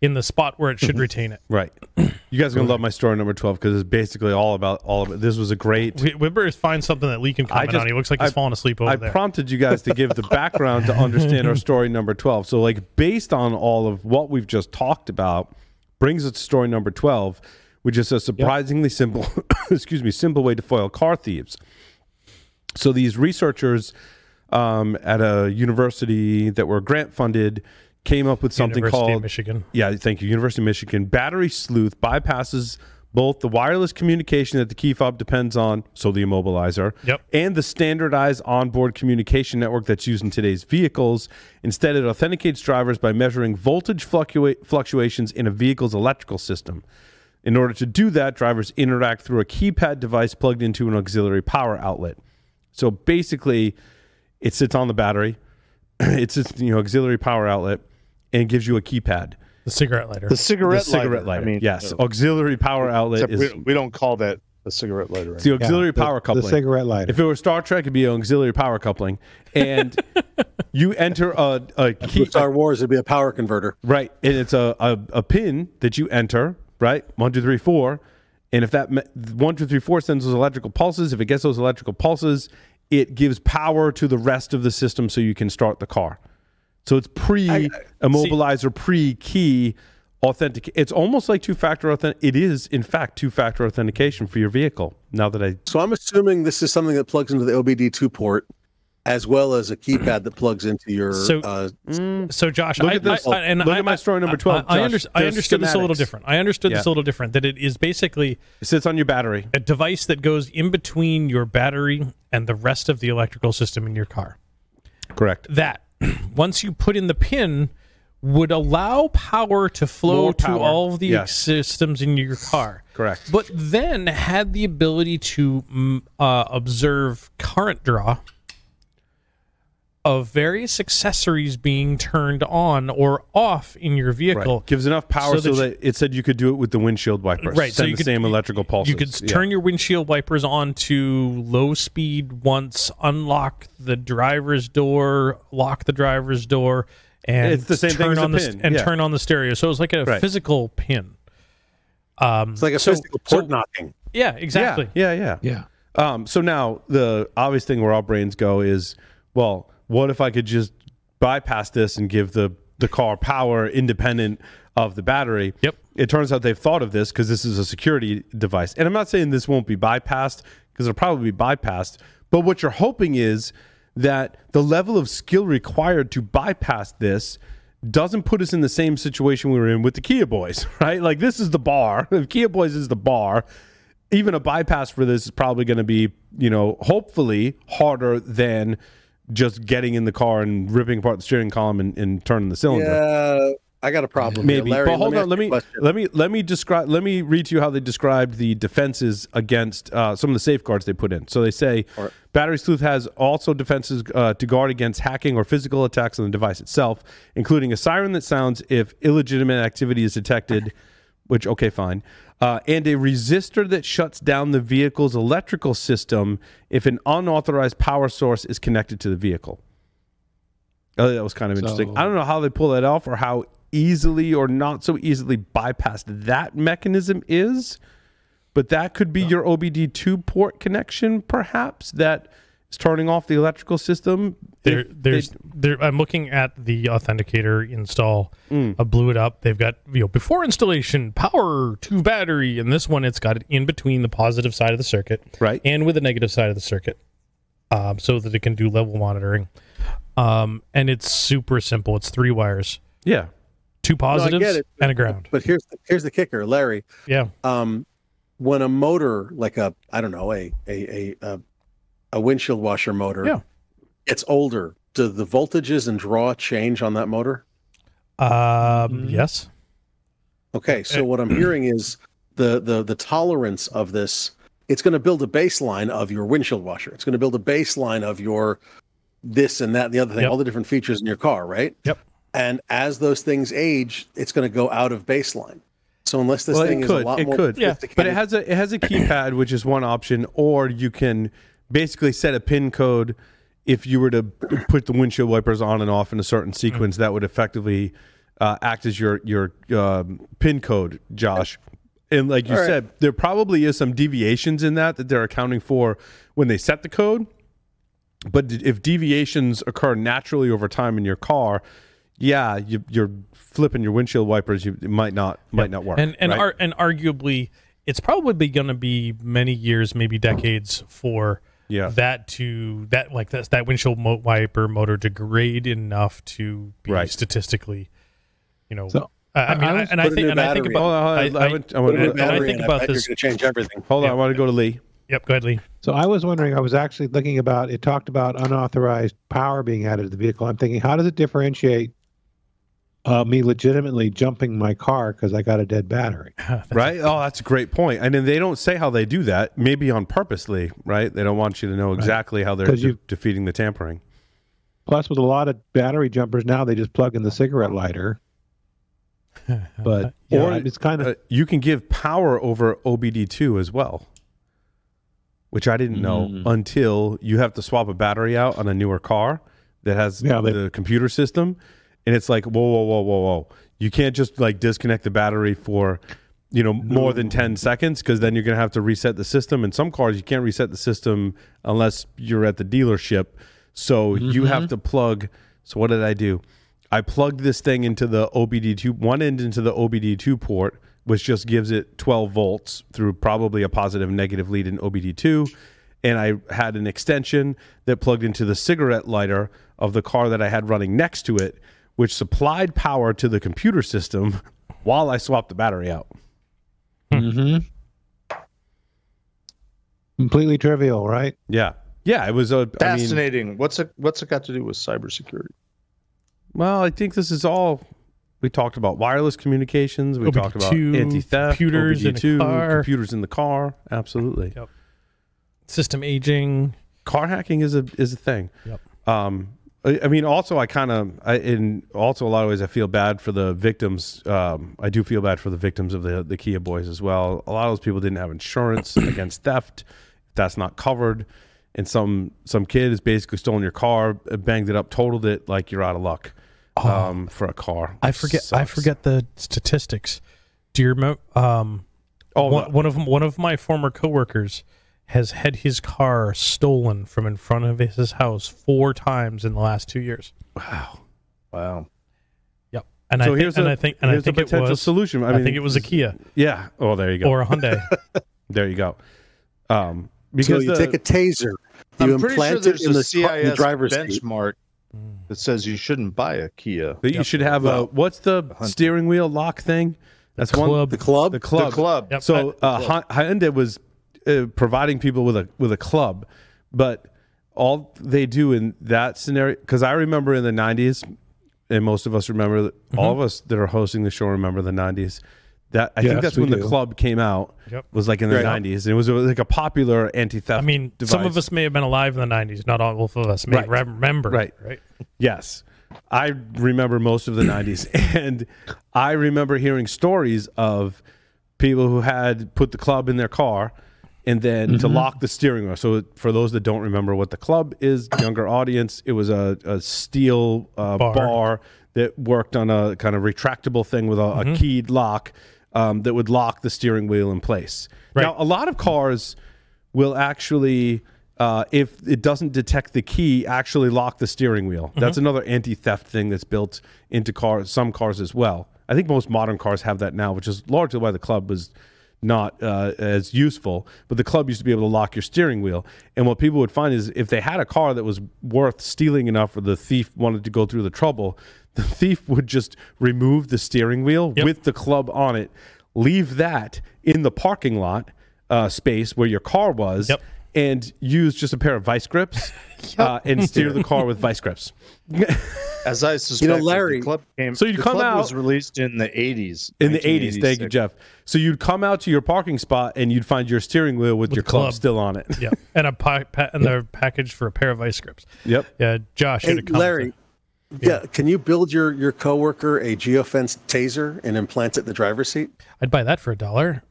in the spot where it should retain it. right. You guys are gonna love my story number twelve because it's basically all about all of it. This was a great. We, we better find something that Lee can comment just- on. He looks like he's I- falling asleep over I there. prompted you guys to give the background to understand our story number 12. So, like, based on all of what we've just talked about, brings us to story number 12, which is a surprisingly simple, excuse me, simple way to foil car thieves. So these researchers um, at a university that were grant funded came up with something University of called Michigan. yeah, thank you. University of Michigan. Battery Sleuth bypasses both the wireless communication that the key fob depends on, so the immobilizer, Yep. and the standardized onboard communication network that's used in today's vehicles. Instead, it authenticates drivers by measuring voltage fluctua- fluctuations in a vehicle's electrical system. In order to do that, drivers interact through a keypad device plugged into an auxiliary power outlet. So basically, it sits on the battery. it's its you know auxiliary power outlet and gives you a keypad. The cigarette lighter. The cigarette, the cigarette lighter. I mean, yes, uh, auxiliary power outlet is we, we don't call that a cigarette lighter. it's the auxiliary the- power coupling. The cigarette lighter. If it were Star Trek, it'd be an auxiliary power coupling, and you enter a, a key. With Star Wars, it'd be a power converter. Right, and it's a, a, a pin that you enter. Right, one, two, three, four, and if that me- one, two, three, four sends those electrical pulses, if it gets those electrical pulses, it gives power to the rest of the system, so you can start the car. So it's pre immobilizer, pre key authentic. It's almost like two factor authentic. It is, in fact, two factor authentication for your vehicle. Now that I So I'm assuming this is something that plugs into the OBD2 port, as well as a keypad that plugs into your. So- uh, So Josh, Look I, at this. I, I- and Look I, at my story number 12, I, I, Josh. under, I There's understood this a little different. I understood this a little different. That it is basically it sits on your battery. a device that goes in between your battery and the rest of the electrical system in your car. Correct. That once you put in the pin would allow power to flow More to all of the Yes. systems in your car. Correct. But then had the ability to mm, uh, observe current draw of various accessories being turned on or off in your vehicle. Right. Gives enough power So so, that that, it said you could do it with the windshield wipers. Right, so you the could- same electrical pulses. You could Yeah. turn your windshield wipers on to low speed once, unlock the driver's door, lock the driver's door, and It's the same thing turn as a on the pin, and yeah. turn on the stereo. So it's like a Right. physical pin. Um, it's like a so- physical port so- knocking. Yeah, exactly. Yeah, yeah, yeah. yeah. Um, so now the obvious thing where our brains go is, well, what if I could just bypass this and give the the car power independent of the battery? Yep. It turns out they've thought of this because this is a security device, and I'm not saying this won't be bypassed because it'll probably be bypassed. But what you're hoping is that the level of skill required to bypass this doesn't put us in the same situation we were in with the Kia Boys, right? Like this is the bar. If Kia Boys is the bar, even a bypass for this is probably going to be, you know, hopefully harder than just getting in the car and ripping apart the steering column and, and turning the cylinder. Yeah, I got a problem. Maybe, Larry, but hold me on. Let me let me let me describe. Let me read to you how they described the defenses against uh, some of the safeguards they put in. So they say Alright. Battery Sleuth has also defenses uh, to guard against hacking or physical attacks on the device itself, including a siren that sounds if illegitimate activity is detected. Which okay, fine, uh, and a resistor that shuts down the vehicle's electrical system if an unauthorized power source is connected to the vehicle. Oh, that was kind of interesting. So- I don't know how they pull that off or how easily or not so easily bypassed that mechanism is, but that could be your OBD2 port connection, perhaps, that is turning off the electrical system. There, there's, they- there. I'm looking at the authenticator install. Mm. I blew it up. They've got you know before installation, power to battery, and this one it's got it in between the positive side of the circuit, Right. and with the negative side of the circuit, um, so that it can do level monitoring. Um, and it's super simple. It's three wires, yeah. two positives get it. and a ground. But here's the, here's the kicker, Larry. Yeah, Um, when a motor, like a I don't know, a a a a, a windshield washer motor, Yeah. it's older. Do the voltages and draw change on that motor? um, Mm-hmm. yes. Okay, so what I'm hearing is the the the tolerance of this. It's going to build a baseline of your windshield washer. It's going to build a baseline of your this and that and the other thing, Yep. all the different features in your car, right? Yep. And as those things age, it's going to go out of baseline. So unless this Well, thing it is a could. lot It more could. Yeah, But it has a it has a keypad, which is one option, or you can basically set a pin code. If you were to put the windshield wipers on and off in a certain sequence, that would effectively uh, act as your your um, pin code, Josh. And like you right. said, there probably is some deviations in that that they're accounting for when they set the code. But if deviations occur naturally over time in your car, yeah, you, you're flipping your windshield wipers. You, it might not might not work. and and right? ar- and arguably it's probably going to be many years maybe decades for Yeah. that to that like that that windshield mo- wiper motor degrade enough to be Right. statistically, you know. So, I, I mean, I I and I think and I think about Hold on. I- I, I- haven't- I Put want and I think about this- You're going to change everything. hold on. Yeah. I want to go to Lee. Yep, go ahead, Lee. So I was wondering, I was actually thinking about it talked about unauthorized power being added to the vehicle. I'm thinking, how does it differentiate uh, me legitimately jumping my car because I got a dead battery? right? Oh, that's a great point. And then they don't say how they do that. Maybe on purposely, right? They don't want you to know exactly how they're 'Cause you- de- defeating the tampering. Plus, with a lot of battery jumpers now, they just plug in the cigarette lighter. But Yeah, or it's kind of Uh, you can give power over OBD2 as well, which I didn't know Mm. until you have to swap a battery out on a newer car that has Yeah, they- the computer system. And it's like, whoa, whoa, whoa, whoa, whoa. You can't just like disconnect the battery for, you know, more than 10 seconds because then you're going to have to reset the system. In some cars, you can't reset the system unless you're at the dealership. So you have mm-hmm. to plug. So what did I do? I plugged this thing into the OBD2, one end into the OBD2 port, which just gives it 12 volts through probably a positive negative lead in OBD2. And I had an extension that plugged into the cigarette lighter of the car that I had running next to it, which supplied power to the computer system while I swapped the battery out. Mm-hmm. completely trivial, right? Yeah. Yeah, it was a I mean, Fascinating. what's it what's it got to do with cybersecurity? well, I think this is all we talked about wireless communications, we talked about anti-theft, computers in a OBD2, car. computers in the car. Absolutely. System aging. car hacking is a is a thing. Yep. Um, I, mean, also, I kind of, in also a lot of ways, I feel bad for the victims. Um, I do feel bad for the victims of the the Kia boys as well. A lot of those people didn't have insurance against theft. That's not covered, and some some kid has basically stolen your car, banged it up, totaled it. Like you're out of luck um, for a car. I forget. I forget the statistics. Do you remember? Um, Oh, one, one of one of my former coworkers has had his car stolen from in front of his house four times in the last two years. wow. Wow. Yep. And So I think, here's and a I think, and I think a it potential was. solution. I, I, think it was a Kia yeah. Oh, there you go. or a Hyundai. there you go. Um, because So you the- take a taser, you I'm pretty sure implant it in the, CIS in the driver's seat. benchmark that says you shouldn't buy a Kia. that you should have a what's the steering wheel lock thing? That's one. club. The club. The club. The club. Yep. So uh, Hy- Hyundai was uh, providing people with a with a club, but all they do in that scenario, because I remember in the '90s, and most of us remember, that all of us that are hosting the show remember the '90s. That I think that's we when the club came out. Yep. Was like in the Right. '90s, and it was like a popular anti-theft. I mean, some of us may have been alive in the '90s. Not all of us may Right. remember. Right. Right. Yes. I remember most of the 90s. And I remember hearing stories of people who had put the club in their car and then Mm-hmm. to lock the steering wheel. So, for those that don't remember what the club is, younger audience, it was a, a steel uh, Bar. bar. that worked on a kind of retractable thing with a, Mm-hmm. a keyed lock um, that would lock the steering wheel in place. Right. Now, a lot of cars will actually, uh, if it doesn't detect the key, actually lock the steering wheel. Mm-hmm. That's another anti-theft thing that's built into cars, some cars as well. I think most modern cars have that now, which is largely why the club was not uh, as useful. But the club used to be able to lock your steering wheel. And what people would find is if they had a car that was worth stealing enough, or the thief wanted to go through the trouble, the thief would just remove the steering wheel Yep. with the club on it, leave that in the parking lot uh, space where your car was. Yep. And use just a pair of vice grips uh, and steer the car with vice grips. As I suspect, Larry- the club came. So you'd the come club out- was released in the 80s. In the 80s, thank you, Jeff. So you'd come out to your parking spot and you'd find your steering wheel with, your club. club. still on it. Yeah. And a pa- pa- and the package for a pair of vice grips. Yep. Yeah. Josh. Hey, had a comment. Larry. Yeah. can you build your your coworker a geofence taser and implant it in the driver's seat? I'd buy that for a dollar.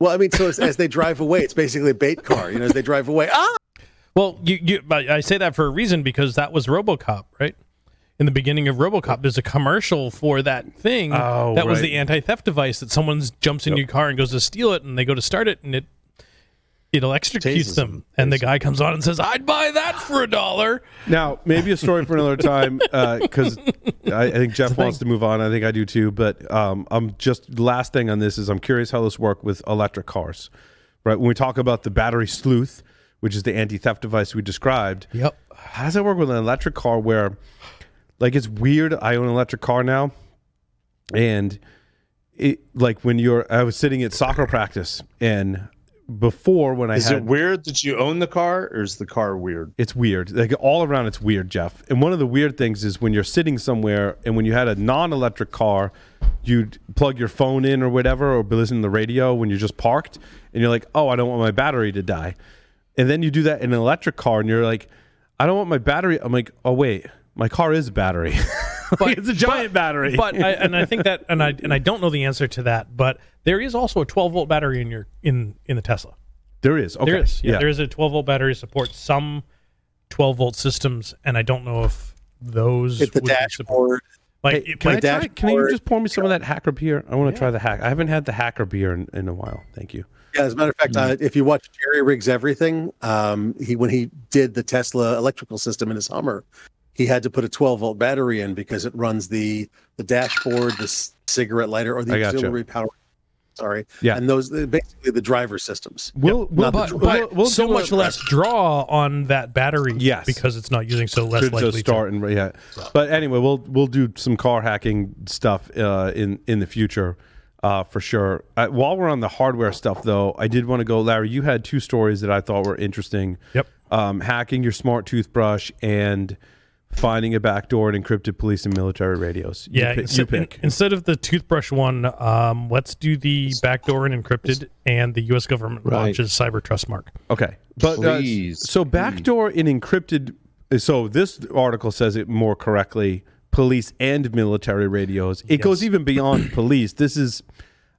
Well, I mean, so as, as they drive away, it's basically a bait car. You know, as they drive away, ah, Well, you, you, but I say that for a reason because that was RoboCop, right? In the beginning of RoboCop, there's a commercial for that thing. Oh, that was the anti-theft device that someone jumps in your car and goes to steal it, and they go to start it, and it it electrocutes Tases them. them. And the guy comes on and says, "I'd buy that for a dollar." Now, maybe a story for another time because I, I think Jeff wants to move on. I think I do too. But um, I'm just last thing on this is I'm curious how this works with electric cars, right? When we talk about the battery sleuth, which is the anti-theft device we described. Yep. How does that work with an electric car? Where, like, it's weird. I own an electric car now, and it like when you're. I was sitting at soccer practice, and before when I Is had it weird that you own the car, or is the car weird? it's weird. Like all around, it's weird, Jeff. And one of the weird things is when you're sitting somewhere and when you had a non-electric car, you'd plug your phone in or whatever, or be listening to the radio when you're just parked, and you're like, "Oh, I don't want my battery to die." And then you do that in an electric car, and you're like, "I don't want my battery." I'm like, "Oh wait, my car is battery. Like, it's a giant battery." But I, and I think that and I and I don't know the answer to that, but there is also a 12 volt battery in your in in the Tesla. there is. Okay. There is. Yeah, yeah. there is a 12 volt battery supports some 12 volt systems, and I don't know if those Hit the would be support- dashboard. Like Hey, can, I try, can you just pour me some of that hacker beer? I want to try the hack. I haven't had the hacker beer in, in a while. Thank you. Yeah, as a matter of fact, uh, if you watch Jerry Riggs Everything, um, he when he did the Tesla electrical system in his Hummer, he had to put a 12 volt battery in because it runs the the dashboard, the c- cigarette lighter, or the I gotcha. auxiliary power. Sorry, Yeah. and those basically the driver systems. We'll, we'll, Not the we'll, we'll, but we'll so much a- less draw on that battery Yes. because it's not using so less to, to likely start and yeah. But anyway, we'll we'll do some car hacking stuff uh, in in the future uh, for sure. Uh, while we're on the hardware stuff, though, I did want to go, Larry. You had two stories that I thought were interesting. Yep. Um, hacking your smart toothbrush and finding a backdoor in encrypted police and military radios. You Yeah, pi- instead, you pick. instead of the toothbrush one, um, let's do the backdoor and encrypted, and the U.S. government Right. launches Cyber Trust Mark. Okay, but uh, Please, so backdoor in encrypted. So this article says it more correctly: police and military radios. It goes even beyond police. This is,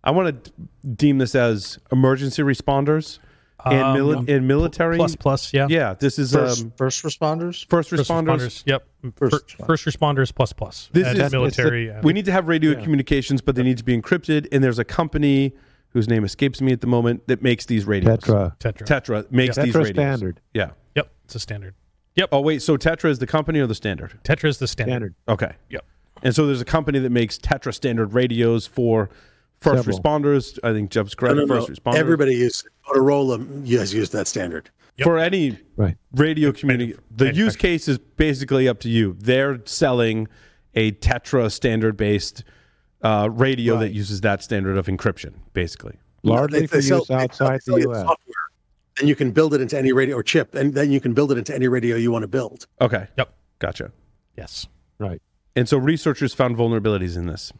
I want to deem this as emergency responders and, mili- Um, and military. Plus, plus, yeah. yeah, this is First, um, first responders. first First responders. responders. Yep. First First, responders. first responders plus plus. This and is- it's the- military. and- We need to have radio communications, but they need to be encrypted. And there's a company whose name escapes me at the moment that makes these radios. Tetra. Tetra. Tetra makes these Tetra radios. standard. Yeah. Yep. It's a standard. Yep. Oh wait, so Tetra is the company or the standard? Tetra is the standard. Standard. Okay. Yep. And so there's a company that makes Tetra standard radios for first Several. responders. I think Jeff's No, correct. no, no. first responders. Everybody uses Motorola has used that standard. Yep. for any Right. radio community. The use case is basically up to you. They're selling a Tetra standard based uh, radio that uses that standard of encryption, basically. Largely They- for they sell- use outside the U.S. software, and you can build it into any radio or chip, and then you can build it into any radio you want to build. Okay. Yep. Gotcha. Yes. Right. And so researchers found vulnerabilities in this.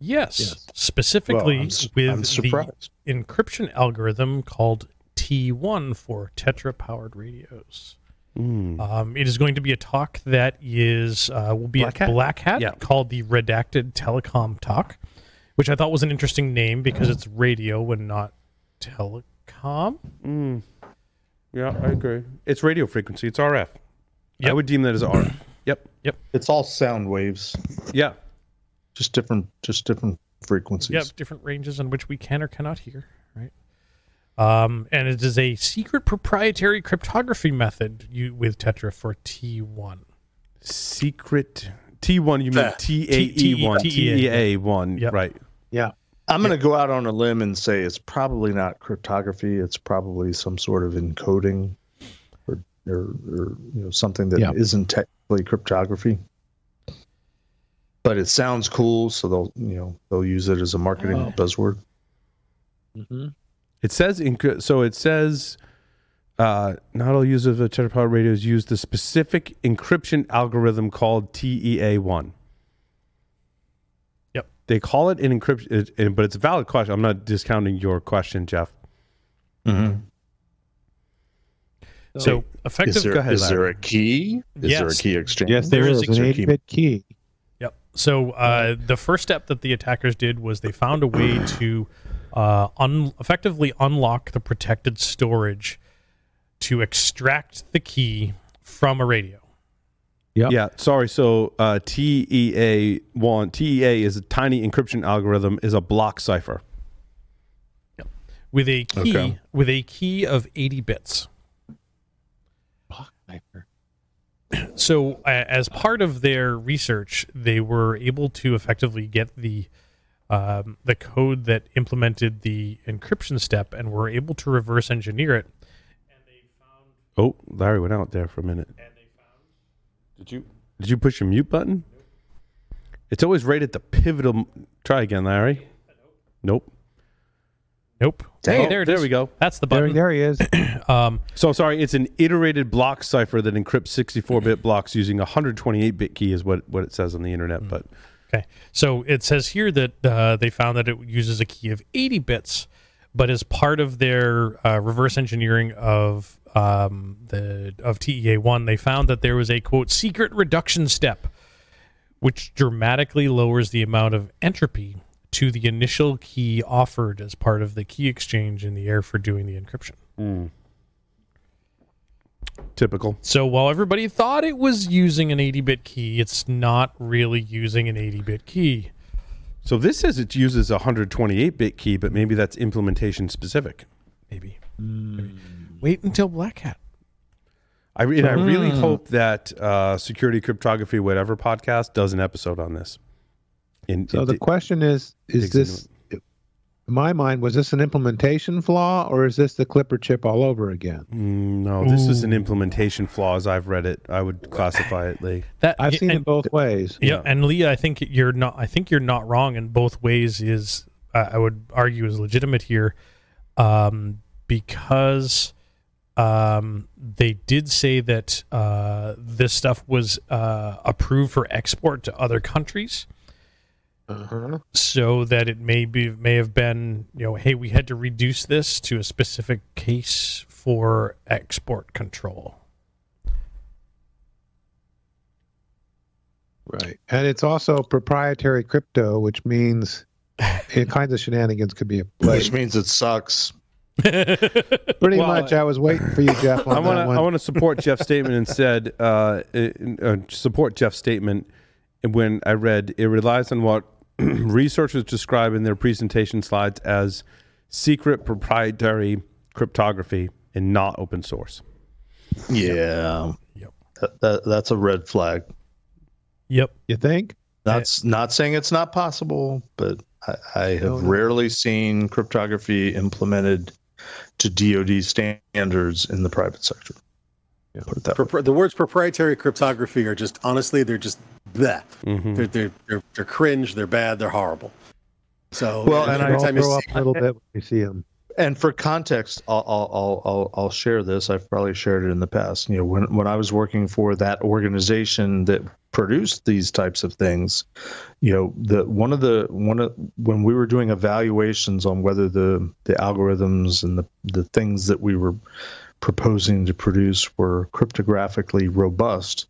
Yes. Yes. Specifically Well, I'm su- with I'm the encryption algorithm called T1 for Tetra powered radios. Hmm. Um, it is going to be a talk that is uh, will be Black at Hat? Black Hat Yeah. called the Redacted Telecom Talk, which I thought was an interesting name because it's radio and not telecom. Mm. Yeah, I agree. It's radio frequency. It's RF. I would deem that as RF. Yep. Yep. It's all sound waves, Yeah. Just different, just different frequencies. Yep, different ranges in which we can or cannot hear. Right. Um, and it is a secret proprietary cryptography method you, with Tetra for T1. Secret T1, you mean Yeah. T A E 1. T- T E A 1. Yep. Right. Yeah. I'm going to go out on a limb and say it's probably not cryptography. It's probably some sort of encoding, or or, or you know something that Yeah. not technically cryptography. But it sounds cool, so they'll you know they'll use it as a marketing Oh. buzzword. Mm-hmm. It says inc- so. It says uh, not all users of Tetra Power radios use the specific encryption algorithm called TEA1. Yep. They call it an encryption, it, it- but it's a valid question. I'm not discounting your question, Jeff. Mm-hmm. So Is effective. there, go ahead, is there a key? Is there a key exchange? Yes, there There is is an a key. 8-bit key. Yep. So uh, the first step that the attackers did was they found a way to uh, un- effectively unlock the protected storage to extract the key from a radio. Yep. Yeah, sorry. So uh, TEA1, TEA is a tiny encryption algorithm, is a block cipher. Yep. With a key Okay. with a key of 80 bits. So, uh, as part of their research, they were able to effectively get the um, the code that implemented the encryption step, and were able to reverse engineer it. And they found Oh, Larry went out there for a minute. Did you did you push your mute button? It's always right at the pivotal. Try again, Larry. Nope. Nope. Hey, Oh, there it there is. we go. That's the There, button. there he is. Um, So sorry, it's an iterated block cipher that encrypts 64-bit blocks using a 128-bit key, is what what it says on the internet. But Okay. So it says here that uh, they found that it uses a key of 80 bits, but as part of their uh, reverse engineering of um, the of TEA one, they found that there was a quote secret reduction step, which dramatically lowers the amount of entropy to the initial key offered as part of the key exchange in the air for doing the encryption. Hmm. typical. So while everybody thought it was using an 80 bit key, it's not really using an 80 bit key. So this says it uses a 128-bit key, but maybe that's implementation specific. Maybe. Hmm. Maybe. Wait until Black Hat. I re- and I really hmm. hope that uh, security cryptography whatever podcast does an episode on this. In, So it- the question is: Is this, in my mind, was this an implementation flaw, or is this the Clipper chip all over again? Mm, no, this is an implementation flaw as I've read it. I would classify it like That I've seen and, it both ways. Yeah, Yeah. and Leah, I think you're not. I think you're not wrong in both ways. Is uh, I would argue is legitimate here, um, because um, they did say that uh, this stuff was uh, approved for export to other countries. Uh-huh. so that it may be may have been you know hey we had to reduce this to a specific case for export control Right, and it's also proprietary crypto, which means all kinds of shenanigans could be a Which means it sucks. Pretty Well, much, I was waiting for you, Jeff. On I want to. I want to support Jeff's statement instead. Uh, uh, support Jeff's statement when I read it relies on what researchers describe in their presentation slides as secret proprietary cryptography and not open source. Yeah. Yep. That, that, that's a red flag. yep you think? That's s- not saying it's not possible, but I, I have No, no. rarely seen cryptography implemented to DoD standards in the private sector. Yeah. Put it that way. Propri- the words proprietary cryptography are just honestly they're just bleh. Mhm. They're, they're they're they're cringe. They're bad. They're horrible. So Well, and and I every I'll time you throw see, up a little bit when you see them. And for context, I'll, I'll, I'll, I'll, I'll share this. I've probably shared it in the past. You know, when, when I was working for that organization that produced these types of things, you know, the one of the one of when we were doing evaluations on whether the the algorithms and the the things that we were proposing to produce were cryptographically robust,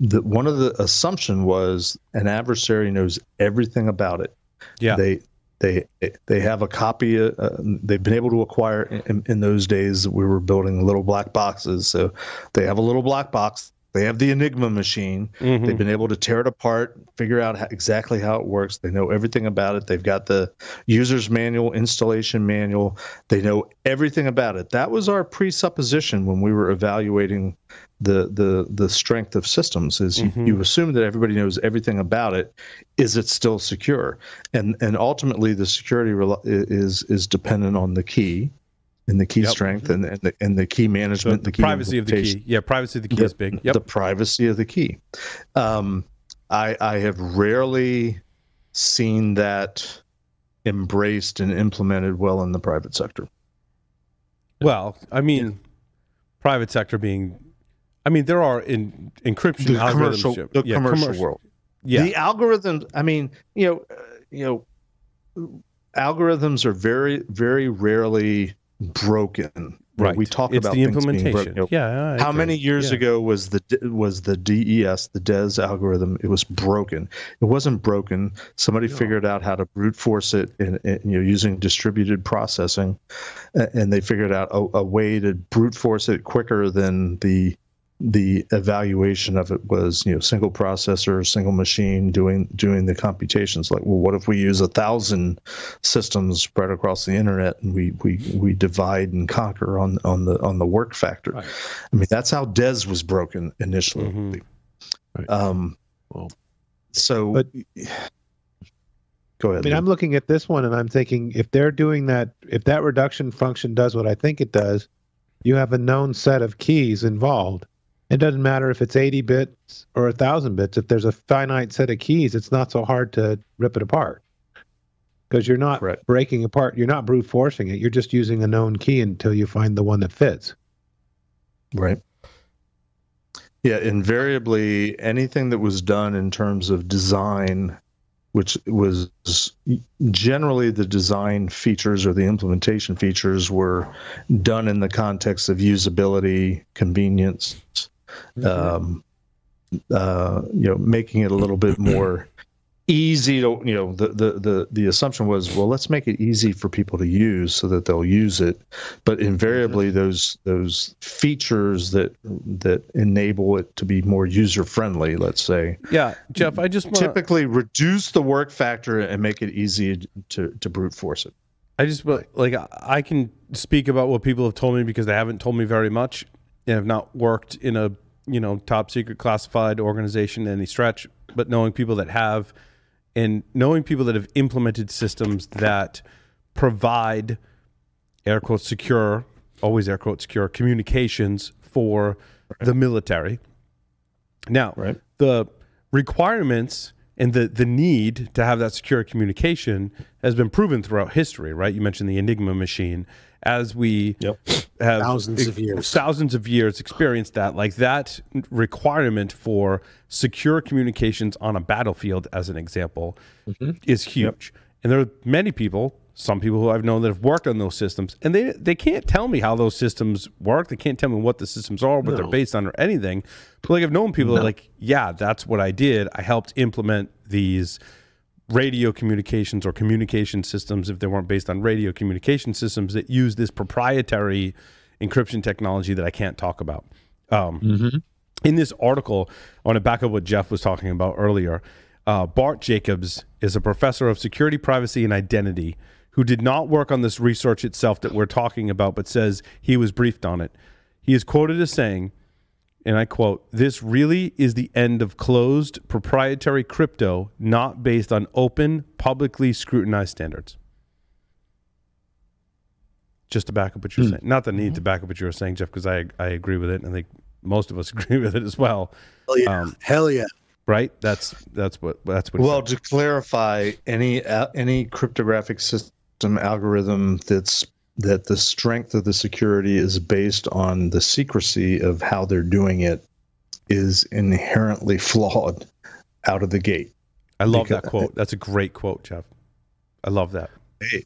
that one of the assumption was an adversary knows everything about it Yeah. they they they have a copy uh, they've been able to acquire in, in those days we were building little black boxes so they have a little black box they have the enigma machine. Mhm. they've been able to tear it apart figure out how, exactly how it works. They know everything about it. They've got the user's manual installation manual. They know everything about it. That was our presupposition when we were evaluating the the the strength of systems is Mhm. you, you assume that everybody knows everything about it. Is it still secure? And and ultimately the security is is dependent on the key and the key Yep. strength and and the, and the key So management the the key privacy of the key. Yeah, privacy of the key the, is big. Yep. the privacy of the key. Um, I, I have rarely seen that embraced and implemented well in the private sector. well, I mean, private sector being, I mean, there are in encryption The commercial, the yeah, commercial world. Yeah. The algorithms. I mean, you know, uh, you know, algorithms are very, very rarely broken. Right. We talk it's about the implementation. You know, yeah. I How agree. many years Yeah. ago was the was the DES the DES algorithm? It was broken. It wasn't broken. Somebody figured out how to brute force it, and in, you know, using distributed processing, and they figured out a, a way to brute force it quicker than the the evaluation of it was you know single processor single machine doing doing the computations like well what if we use a thousand systems spread across the internet and we we we divide and conquer on on the on the work factor Right. i mean that's how des was broken initially Mhm. Right. um Well, so but- go ahead I ahead mean, Lou. I'm looking at this one and I'm thinking if they're doing that, if that reduction function does what I think it does, you have a known set of keys involved. It doesn't matter if it's 80 bits or 1,000 bits. If there's a finite set of keys, it's not so hard to rip it apart because you're not Correct. breaking apart. You're not brute forcing it. You're just using a known key until you find the one that fits. Right. Yeah, invariably anything that was done in terms of design, which was generally the design features or the implementation features were done in the context of usability, convenience, um, uh, you know, making it a little bit more easy to, you know, the, the, the, the assumption was, well, let's make it easy for people to use so that they'll use it. But invariably those, those features that, that enable it to be more user friendly, let's say, Yeah, Jeff, I just wanna... typically reduce the work factor and make it easy to, to brute force it. I just like I can speak about what people have told me because they haven't told me very much and have not worked in a you know top secret classified organization in any stretch. But knowing people that have, and knowing people that have implemented systems that provide air quote secure, always air quote secure communications for the military. Now, Right. the requirements and the the need to have that secure communication has been proven throughout history, right? You mentioned the Enigma machine. As we Yep. have Thousands of years. thousands of years experienced that, like that requirement for secure communications on a battlefield, as an example, mm-hmm. is huge. And there are many people, some people who I've known that have worked on those systems, and they they can't tell me how those systems work. They can't tell me what the systems are, what they're based on, or anything. But like I've known people that are like, yeah, that's what I did. I helped implement these radio communications or communication systems if they weren't based on radio communication systems that use this proprietary encryption technology that I can't talk about. Um, In this article, I want to back up what Jeff was talking about earlier. Uh, Bart Jacobs is a professor of security, privacy, and identity who did not work on this research itself that we're talking about, but says he was briefed on it. He is quoted as saying, and I quote, this really is the end of closed proprietary crypto not based on open, publicly scrutinized standards. Just to back up what you're saying. Not the need to back up what you were saying, Jeff, because I, I agree with it. And I think most of us agree with it as well. Hell yeah. Um, Hell yeah. Right? That's that's what that's what Well, to clarify, any uh, any cryptographic system algorithm that's that the strength of the security is based on the secrecy of how they're doing it is inherently flawed out of the gate. I love that quote. That's a great quote, Jeff. I love that. Hey.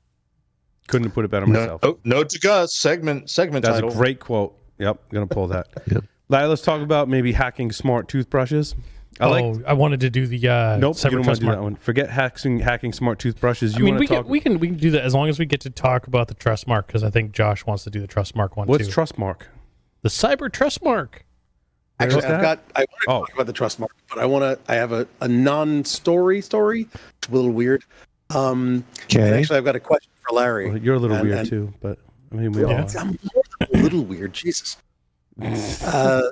Couldn't have put it better No, myself. oh, note to Gus segment segment That's title. a great quote. Yep, gonna pull that. Yep. Larry, let's talk about maybe hacking smart toothbrushes. I like oh, I wanted to do the uh, Nope, cyber you don't want trust to do that one. Forget hacking hacking smart toothbrushes. I You mean, want we to talk? can we can we can do that as long as we get to talk about the trust mark because I think Josh wants to do the trust mark one What's too. Trustmark? the cyber trust mark. Actually, I've got. I want to Oh. talk about the trust mark, but I want to. I have a, a non-story story. It's a little weird. Um, Okay. actually, I've got a question for Larry. Well, you're a little And- weird and- too, but I mean, we Yeah. all. I'm more than a little weird. Jesus. Uh,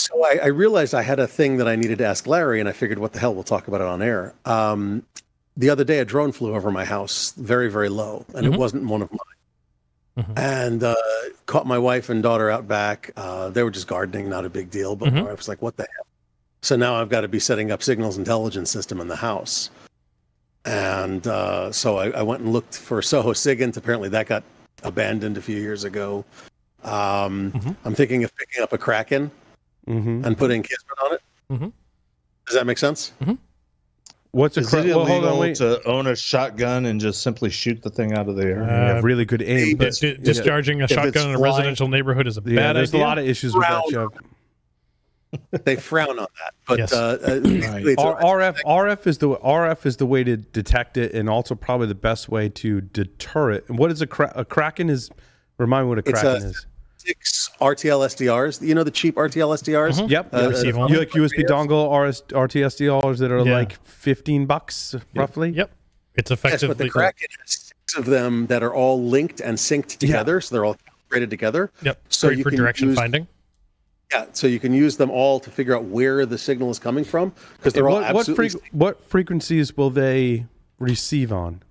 so I, I realized I had a thing that I needed to ask Larry, and I figured, what the hell, we'll talk about it on air. Um, the other day, a drone flew over my house, very, very low, and Mhm. it wasn't one of mine. Mhm. And uh, caught my wife and daughter out back. Uh, they were just gardening, not a big deal. But Mhm. my wife was like, "What the hell?" So now I've got to be setting up signals intelligence system in the house. And uh, so I, I went and looked for Soho Sigint. Apparently, that got abandoned a few years ago. Um, Mhm. I'm thinking of picking up a Kraken hmm and putting Kismet on it. Mhm. Does that make sense? What's a Is cra- it well, hold illegal on, to own a shotgun and just simply shoot the thing out of the air? You have Uh, really good aim, Di- but di- discharging a shotgun in a flying- residential neighborhood is a yeah, bad there's idea. a lot of issues with that, Round. Jeff. They frown on that, but Yes. uh, uh, basically it's a- R- RF RF is the RF is the way to detect it, and also probably the best way to deter it. And what is a, cra- a kraken? Is remind me what a It's kraken a- is. Six RTL SDRs. You know the cheap RTL SDRs. Mhm. Yep, Uh, yep. receive you like USB dongle RS, RTSDRs that are Yeah. like fifteen bucks roughly. Yep, it's Yes, effectively but the Kraken has six of them that are all linked and synced together, so they're all calibrated together. Yep, So great you for can direction use- finding. Yeah, so you can use them all to figure out where the signal is coming from because they're all What, what, absolutely. what frequencies will they receive on?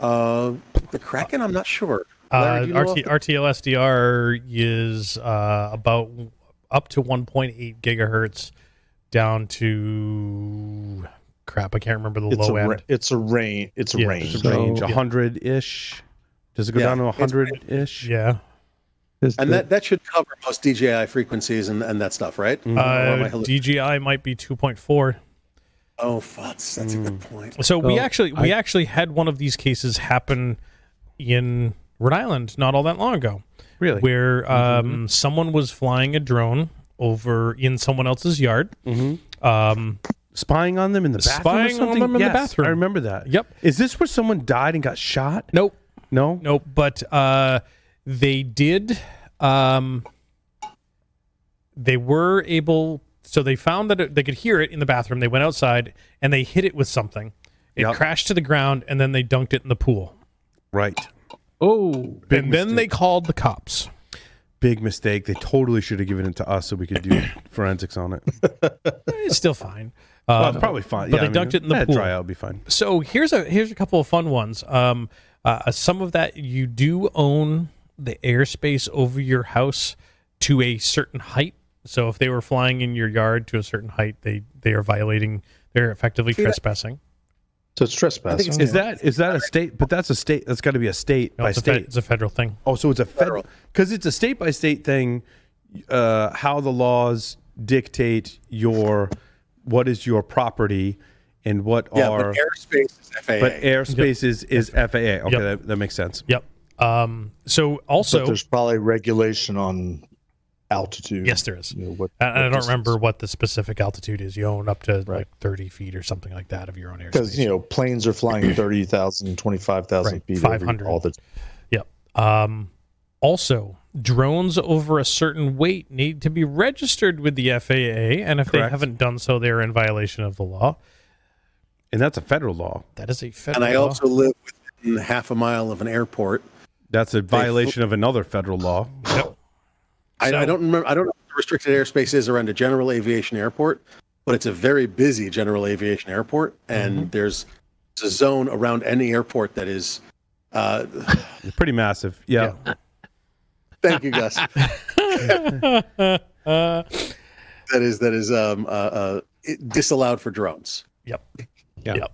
uh, the Kraken, I'm not sure. Larry, Uh, do you know RT, off the- RTL SDR is uh, about up to 1.8 gigahertz down to crap. I can't remember the It's low a end. it's a range. It's a Yeah. range. So- range Yeah. hundred ish. Does it go Yeah, down to it's- hundred ish? yeah. This- And the- that, that should cover most DJI frequencies and, and that stuff, right? Mm-hmm. Or am I Uh, DJI might be 2.4. oh, futz. That's a good point. So we Well, actually we I- actually had one of these cases happen in Rhode Island not all that long ago, Really? where um, someone was flying a drone over in someone else's yard. Mm-hmm. Um, Spying on them in the bathroom. Spying on them in the bathroom. I remember that. Yep. Is this where someone died and got shot? nope, No. nope. But uh, they did. Um, they were able. So they found that it, they could hear it in the bathroom. They went outside and they hit it with something. It Yep. crashed to the ground and then they dunked it in the pool. Right. Oh, Big and then they called the cops. Big mistake. They totally should have given it to us so we could do forensics on it. It's still fine. Well, Um, it's probably fine. but yeah, they I mean, dunked it in the pool. Dry out, it'll be fine. so here's a here's a couple of fun ones. Um, uh, some of that you do own the airspace over your house to a certain height. So if they were flying in your yard to a certain height, they they are violating. They're effectively See, that- trespassing. So it's trespassing. it's- Is that is that a state? But that's a state. That's got to be a state No, by it's, a fe- state. it's a federal thing. Oh, so it's a Federal. federal because it's a state by state thing. Uh, how the laws dictate your what is your property and what Yeah, are but airspace is FAA. but airspace is is FAA. Okay, Yep. that, that makes sense. Yep. Um, so But also, there's probably regulation on altitude. yes, there is. You know, what, And I don't distance. remember what the specific altitude is. You own up to like 30 feet or something like that of your own airspace. because you know planes are flying 30,000, 25,000 Right, feet every, 500. all the Yep. Um, also, drones over a certain weight need to be registered with the FAA, and if they haven't done so, they're in violation of the law. And that's a federal law. That is a federal and I law. also live within half a mile of an airport. That's a violation of another federal law. Yep. I, So- I don't remember. I don't know what the restricted airspace is around a general aviation airport, but it's a very busy general aviation airport, and Mm-hmm. there's, there's a zone around any airport that is. Uh, pretty massive. Yeah. thank you, Gus. Uh, that is that is um, uh, uh, disallowed for drones. Yep. Yeah. Yep.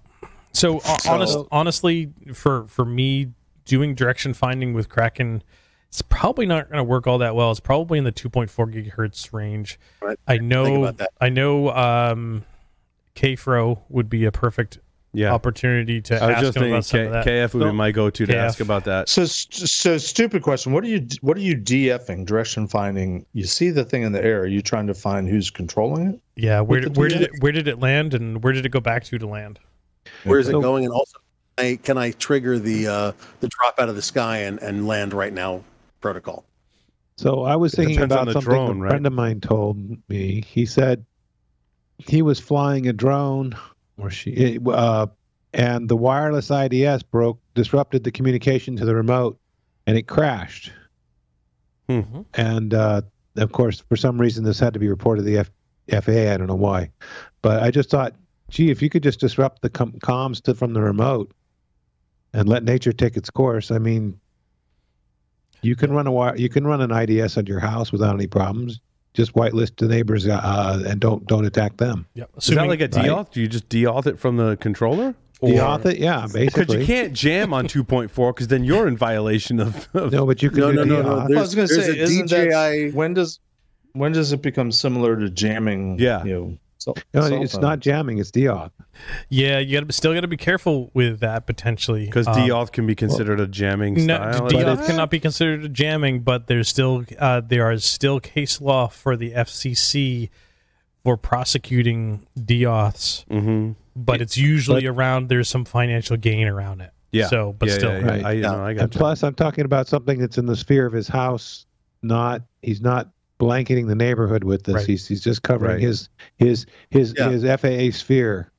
So, uh, So- honest, honestly, for for me, doing direction finding with Kraken, it's probably not going to work all that well. It's probably in the 2.4 gigahertz range. Right. I know. about that. I know. Um, KFRO would be a perfect Yeah. opportunity to I was ask just him about some thinking of K- that. KF would be my go-to to KF. ask about that. So, so stupid question. What are you what are you DFing? Direction finding. You see the thing in the air. Are you trying to find who's controlling it? yeah, where did, where did it where did it land and where did it go back to to land? Where is it going? And also, can I, can I trigger the uh, the drop out of the sky and, and land right now protocol? So I was thinking about the something drone, a right? friend of mine told me. He said he was flying a drone, or she, uh, and the wireless IDS broke, disrupted the communication to the remote, and it crashed. Hmm. And uh, of course, for some reason, this had to be reported to the F- FAA. I don't know why, but I just thought, gee, if you could just disrupt the com- comms to, from the remote and let nature take its course, I mean, you can run a you can run an IDS at your house without any problems. Just whitelist the neighbors uh, and don't don't attack them. Yep. Is that like a right. Do you just deauth it from the controller? Deauth it, yeah, basically. Because you can't jam on 2.4 because then you're in violation of. of No, but you can No, do no, no, no. I was going to say, isn't DJI that when does when does it become similar to jamming? Yeah. you know, cell- No, it's phone? not jamming. It's deauth. Yeah, you got to still got to be careful with that potentially Because Um, deauth can be considered a jamming No, style. deauth cannot be considered a jamming, but there's still uh, there is still case law for the FCC for prosecuting deauths, hmm but it's usually around there's some financial gain around it. Yeah. So, but yeah, still, yeah, yeah. Right. I, you Yeah. know, I And got you. plus, I'm talking about something that's in the sphere of his house. Not he's not blanketing the neighborhood with this. Right. He's he's just covering Right. his his his Yeah. his FAA sphere.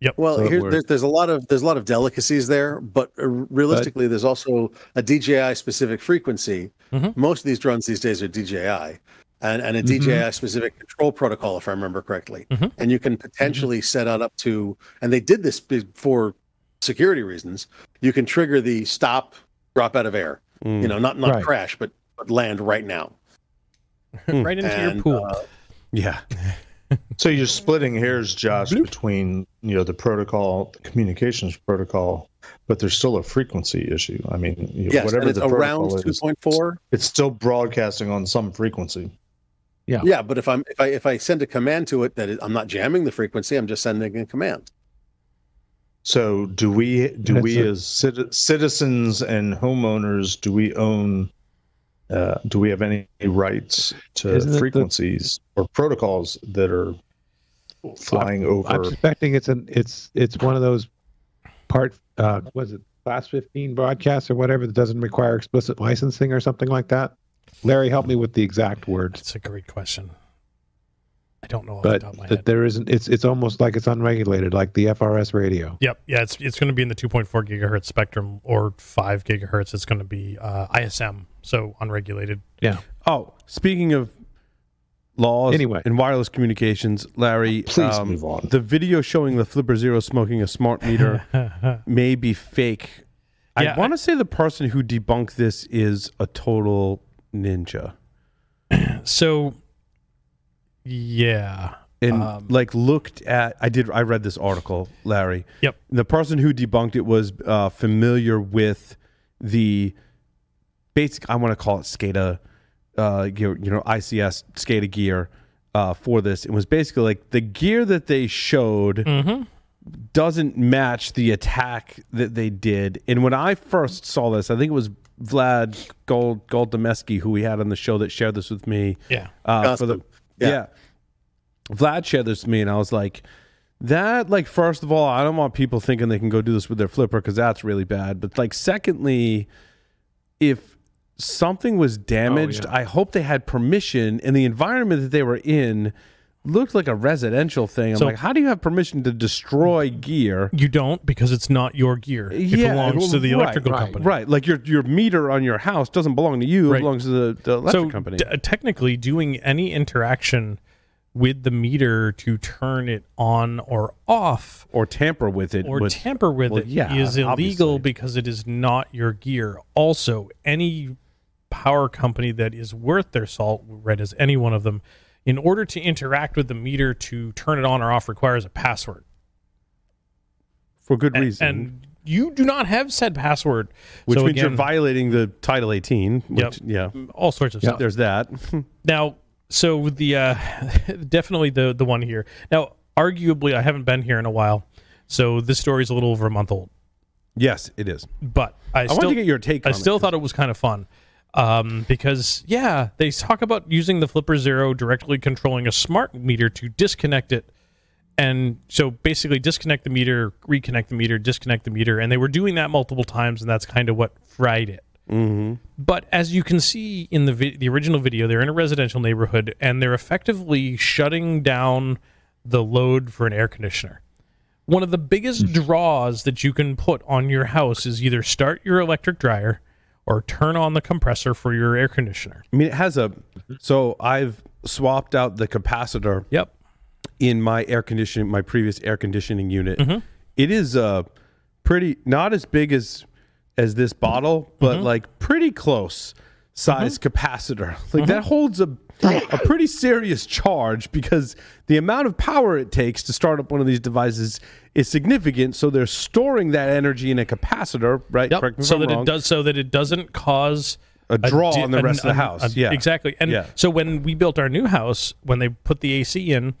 Yep. Well, So here, there's, there's a lot of there's a lot of delicacies there, but uh, realistically, there's also a DJI specific frequency. Mhm. Most of these drones these days are DJI, and and a Mhm. DJI specific control protocol, if I remember correctly. Mhm. And you can potentially set out up to, and they did this be- for security reasons. You can trigger the stop, drop out of air. You know, not not Right. crash, but, but land right now. right into your pool. uh, Yeah. So you're splitting hairs, Josh, between you know the protocol, the communications protocol, but there's still a frequency issue. I mean, you know, yes, whatever the around protocol two is, point four. it's still broadcasting on some frequency. Yeah. Yeah, but if I'm if I if I send a command to it that it, I'm not jamming the frequency, I'm just sending a command. So do we do That's we a- as citizens and homeowners do we own uh, do we have any rights to Isn't it the- frequencies or protocols that are flying over? I'm over? suspecting it's an it's it's one of those part uh was it class 15 broadcasts or whatever that doesn't require explicit licensing or something like that. Larry, help me with the exact words. It's a great question. I don't know off But the top of my that head. there isn't it's it's almost like it's unregulated, like the FRS radio. Yep. Yeah, it's it's going to be in the 2.4 gigahertz spectrum or 5 gigahertz. It's going to be uh, ISM, so unregulated. Yeah. Oh, speaking of laws Anyway. and wireless communications, Larry, Please um, move on. the video showing the Flipper Zero smoking a smart meter may be fake. Yeah, I want to say the person who debunked this is a total ninja. so, yeah. and Um, like looked at i did i read this article larry Yep. the person who debunked it was uh, familiar with the basic i want to call it SCADA uh gear, you know ics SCADA gear uh, for this it was basically like the gear that they showed Mhm. doesn't match the attack that they did and when i first saw this i think it was vlad gold goldameski who we had on the show that shared this with me Yeah. uh, for the yeah. Yeah. Vlad shared this with me, and I was like, that like first of all, I don't want people thinking they can go do this with their flipper because that's really bad. But like, secondly, if something was damaged, oh, I hope they had permission, and the environment that they were in looked like a residential thing. I'm So- like, how do you have permission to destroy gear? You don't because it's not your gear. It belongs to the electrical right, company. Right, like your your meter on your house doesn't belong to you; Right. it belongs to the, the electric so company. d- technically doing any interaction with the meter to turn it on or off or tamper with it, or tamper with well, it is yeah, illegal obviously. because it is not your gear. Also, any power company that is worth their salt, red as any one of them, in order to interact with the meter to turn it on or off requires a password. for good And, reason. and you do not have said password. which So means you're violating the Title 18. Which, Yep. Yeah, all sorts of stuff. there's that. Now, so the uh, definitely the the one here. Now, arguably, I haven't been here in a while, so this story is a little over a month old. yes, it is. But I, I still wanted to get your take I still it. thought it was kind of fun um, because yeah, they talk about using the Flipper Zero directly controlling a smart meter to disconnect it. And so basically, disconnect the meter, reconnect the meter, disconnect the meter, and they were doing that multiple times, and that's kind of what fried it. Mm-hmm. But as you can see in the vi- the original video, they're in a residential neighborhood and they're effectively shutting down the load for an air conditioner. One of the biggest draws that you can put on your house is either start your electric dryer or turn on the compressor for your air conditioner. I mean, it has a. So I've swapped out the capacitor Yep. in my air conditioning, my previous air conditioning unit. Mm-hmm. It is uh, pretty not as big as as this bottle, but Mm-hmm. like pretty close size mm-hmm. capacitor. Like that mm-hmm. holds a a pretty serious charge because the amount of power it takes to start up one of these devices is significant. So they're storing that energy in a capacitor, right? Yep. Correct me if So I'm that wrong. it does so that it doesn't cause A draw di- on the an- rest of the house. a- yeah, exactly. And Yeah. so when we built our new house, when they put the AC in,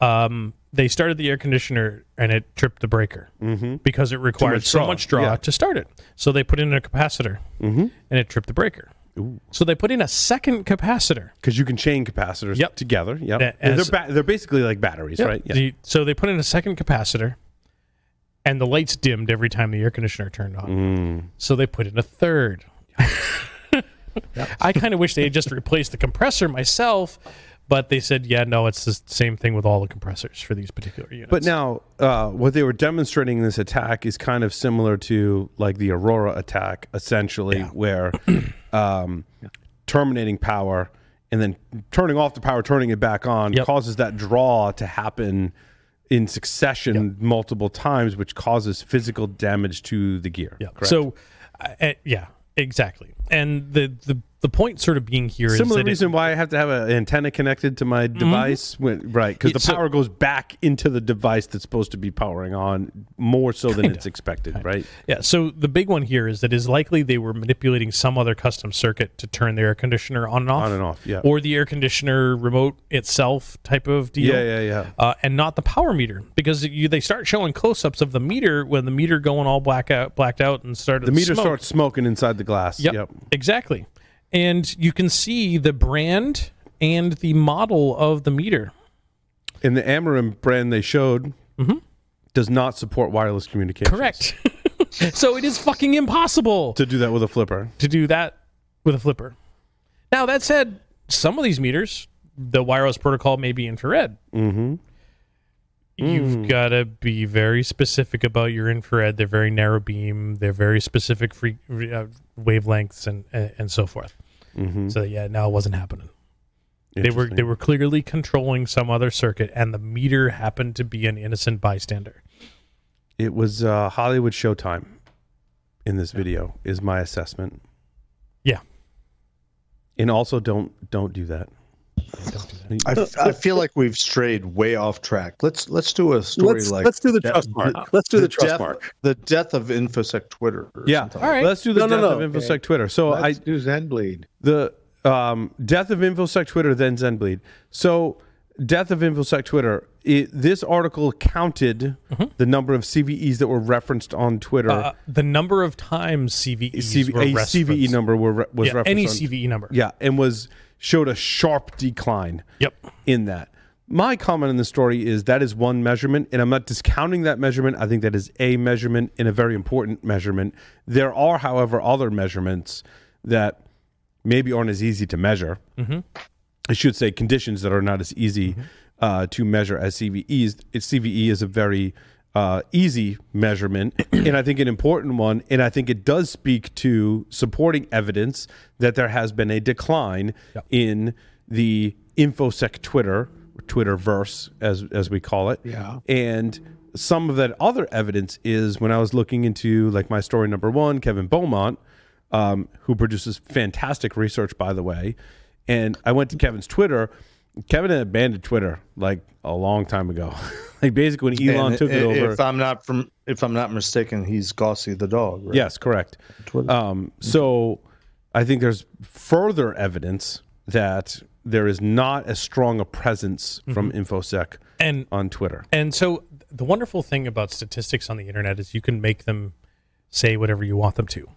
um, they started the air conditioner and it tripped the breaker mm-hmm. because it required much so much draw Yeah. to start it. So they put in a capacitor and it tripped the breaker. So they put in a second capacitor. because you can chain capacitors Yep. together. Yep, as- they're ba- they're basically like batteries, right? Yeah. The- so they put in a second capacitor, and the lights dimmed every time the air conditioner turned on. Mm. So they put in a third. I kind of wish they had just replaced the compressor myself, but they said, yeah, no, it's the same thing with all the compressors for these particular units. But now, uh, what they were demonstrating in this attack is kind of similar to like the Aurora attack, essentially, where um, terminating power and then turning off the power, turning it back on, Yep. causes that draw to happen in succession multiple times, which causes physical damage to the gear. Yeah. So, uh, uh, yeah, exactly. And the the the point sort of being here is Similar that it- reason why I have to have an antenna connected to my device, when, right? Because the so- power goes back into the device that's supposed to be powering on more so than Kinda. it's expected, right? Yeah. So the big one here is that is likely they were manipulating some other custom circuit to turn the air conditioner on and off, On and off, yeah. or the air conditioner remote itself type of deal. Yeah, yeah, yeah. Uh, and not the power meter because you, they start showing close-ups of the meter when the meter going all black out, blacked out and started The meter smoke. starts smoking inside the glass. Yep, Yep. Exactly. And you can see the brand and the model of the meter. And the Amarin brand they showed does not support wireless communication. Correct. so it is fucking impossible To do that with a flipper. to do that with a flipper. Now that said, some of these meters, the wireless protocol may be infrared. Mm-hmm. You've got to be very specific about your infrared. They're very narrow beam. They're very specific free, uh, wavelengths and, and and so forth. Mm-hmm. So yeah, no, it wasn't happening. They were they were clearly controlling some other circuit, and the meter happened to be an innocent bystander. It was uh, Hollywood Showtime in this video, is my assessment. Yeah. And also, don't don't do that. Don't. I, f- I feel like we've strayed way off track. Let's let's do a story Let's like let's do the that- trust mark. Let's do the trust death, mark. The death of infosec Twitter. Yeah. All right. Let's do the No, no, death no. of InfoSec Twitter. So I Let's do Zenbleed. the um, death of infosec twitter then zenbleed so death of infosec twitter it, this article counted the number of cves that were referenced on twitter Uh, the number of times CVEs CV, were a cve number were, was yeah, referenced any on- CVE number. yeah and was showed a sharp decline Yep. in that. My comment in the story is that is one measurement and i'm not discounting that measurement. I think that is a measurement and a very important measurement. There are however other measurements that maybe aren't as easy to measure. I should say conditions that are not as easy uh, to measure as CVEs. It's, CVE is a very uh, easy measurement, and I think an important one. And I think it does speak to supporting evidence that there has been a decline in the infosec Twitter, Twitterverse as as we call it. Yeah. And some of that other evidence is when I was looking into like my story number one, Kevin Beaumont, um, who produces fantastic research, by the way. And I went to Kevin's Twitter. Kevin had abandoned Twitter like a long time ago. like basically when Elon And took it i- over. If I'm not from, if I'm not mistaken, he's Gossi the dog. Right? Yes, correct. Um, so I think there's further evidence that there is not as strong a presence from InfoSec And on Twitter. and so the wonderful thing about statistics on the internet is you can make them say whatever you want them to.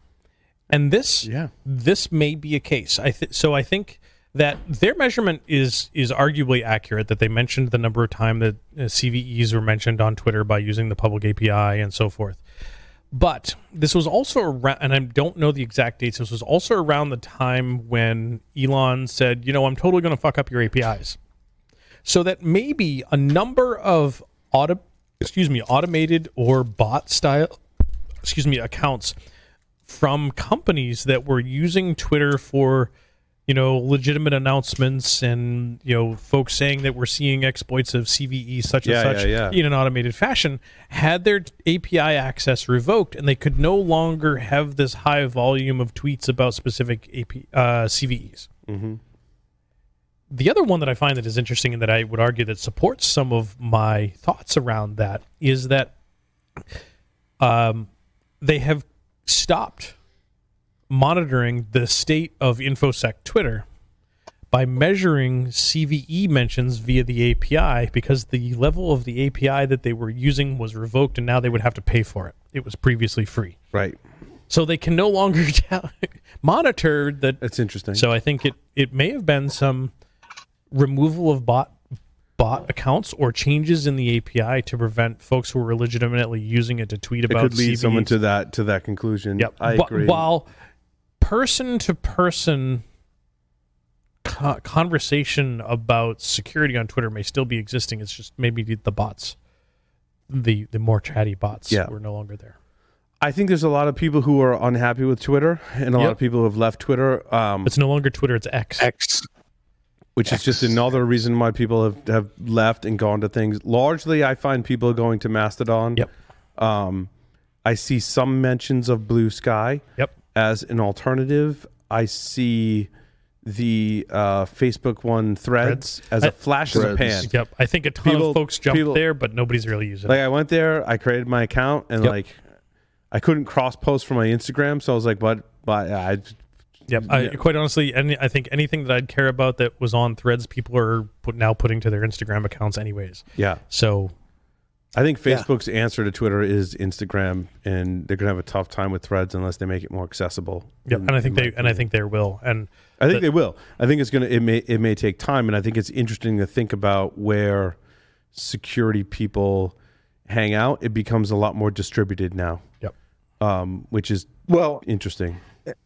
And this Yeah. this may be a case. I th- so I think that their measurement is is arguably accurate. That they mentioned the number of time that uh, CVEs were mentioned on Twitter by using the public API and so forth. But this was also around, and I don't know the exact dates. This was also around the time when Elon said, "You know, I'm totally going to fuck up your APIs." So that maybe a number of auto, excuse me, automated or bot style, excuse me, accounts from companies that were using Twitter for, you know, legitimate announcements and you know, folks saying that we're seeing exploits of CVE such and such yeah, yeah. in an automated fashion had their API access revoked, and they could no longer have this high volume of tweets about specific AP, uh, CVEs. The other one that I find that is interesting and that I would argue that supports some of my thoughts around that is that um, they have stopped monitoring the state of InfoSec Twitter by measuring CVE mentions via the API because the level of the API that they were using was revoked and now they would have to pay for it. It was previously free. Right. So they can no longer monitor that That's interesting. so I think it it may have been some removal of bot bot accounts or changes in the API to prevent folks who were legitimately using it to tweet about. it could lead someone to that to that conclusion. Yep. I agree. While person to person conversation about security on Twitter may still be existing, it's just maybe the, the bots, the the more chatty bots, Yeah. were no longer there. I think there's a lot of people who are unhappy with Twitter, and a lot of people who have left Twitter. Um, It's no longer Twitter; it's X. X. which is just another reason why people have, have left and gone to things. Largely, I find people going to Mastodon. Yep. Um, I see some mentions of Bluesky Yep. As an alternative. I see the uh, Facebook one threads, as a I- flash in the pan. Yep. I think a ton People- of folks jumped people- there, but nobody's really using Like it. Like I went there, I created my account, and Yep. like I couldn't cross post from my Instagram, so I was like, "What?" But I Yep. I, yeah. quite honestly, any, I think anything that I'd care about that was on threads, people are put, now putting to their Instagram accounts anyways. yeah, So I think Yeah. Facebook's answer to Twitter is Instagram, and they're gonna have a tough time with Threads unless they make it more accessible. Yep, and I think my they and I think there will. And I think But- they will. I think it's gonna. It may. It may take time, and I think it's interesting to think about where security people hang out. It becomes a lot more distributed now. Yep. Um, which is Well, interesting. it,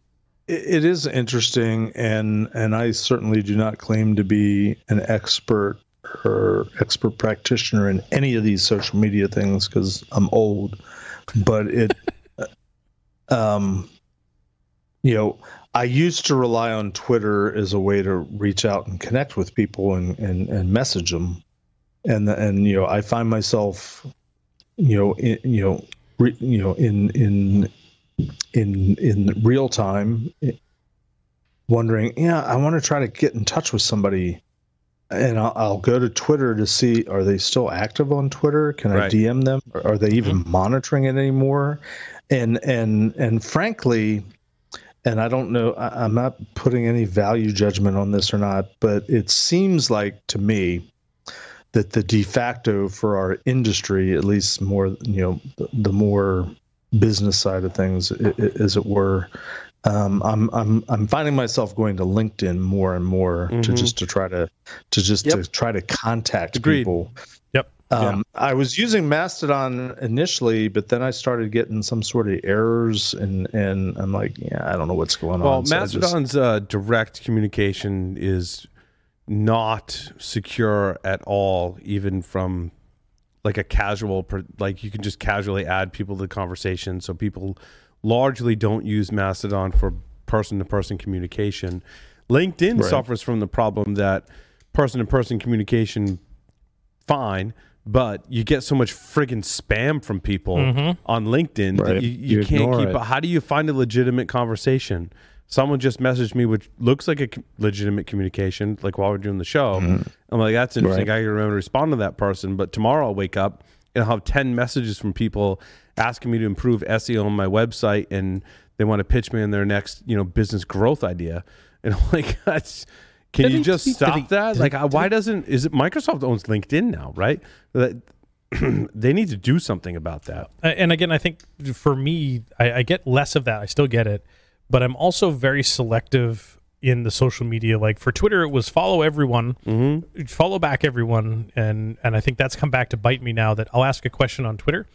it is interesting, and and I certainly do not claim to be an expert or expert practitioner in any of these social media things because I'm old. But it, um, you know, I used to rely on Twitter as a way to reach out and connect with people and and, and message them, and and you know, I find myself, you know, in, you know, re, you know, in in in in real time wondering yeah i want to try to get in touch with somebody and I'll, I'll go to twitter to see are they still active on twitter can Right. i dm them Or are they mm-hmm. even monitoring it anymore and and and frankly and i don't know I, i'm not putting any value judgment on this or not but it seems like to me that the de facto for our industry at least more you know the, the more business side of things, as it were. Um, I'm I'm I'm finding myself going to LinkedIn more and more to Mhm. just to try to to just Yep. to try to contact Agreed. people. Yep. Um, I was using Mastodon initially, but then I started getting some sort of errors, and and I'm like, yeah, I don't know what's going Well, on. so I just- Mastodon's uh, direct communication is not secure at all, even from like a casual, per- like you can just casually add people to the conversation. So people largely don't use Mastodon for person to person communication. LinkedIn Right. suffers from the problem that person to person communication, fine. But you get so much friggin' spam from people mm-hmm. on LinkedIn that you, you, You can't keep it. how do you find a legitimate conversation? Someone just messaged me, which looks like a legitimate communication, like while we're doing the show. Mm-hmm. I'm like, that's interesting. Right. I can remember to respond to that person. But tomorrow I'll wake up and I'll have 10 messages from people asking me to improve SEO on my website and they want to pitch me in their next, you know, business growth idea. And I'm like, that's, can Did you just he- stop he- that? did Like, uh, why doesn't, is it Microsoft owns LinkedIn now, right? That they need to do something about that. And again, I think for me, I, I get less of that. I still get it, but I'm also very selective in the social media. Like for Twitter, it was follow everyone, Mm-hmm. follow back everyone, and and I think that's come back to bite me now. That I'll ask a question on Twitter,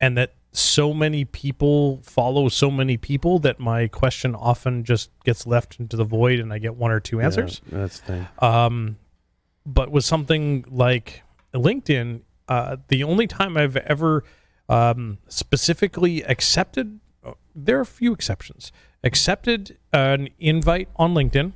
and that so many people follow so many people that my question often just gets left into the void, and I get one or two answers. Yeah, that's the thing. Um, but with something like LinkedIn, uh, the only time I've ever um, specifically accepted, uh, there are a few exceptions, accepted an invite on LinkedIn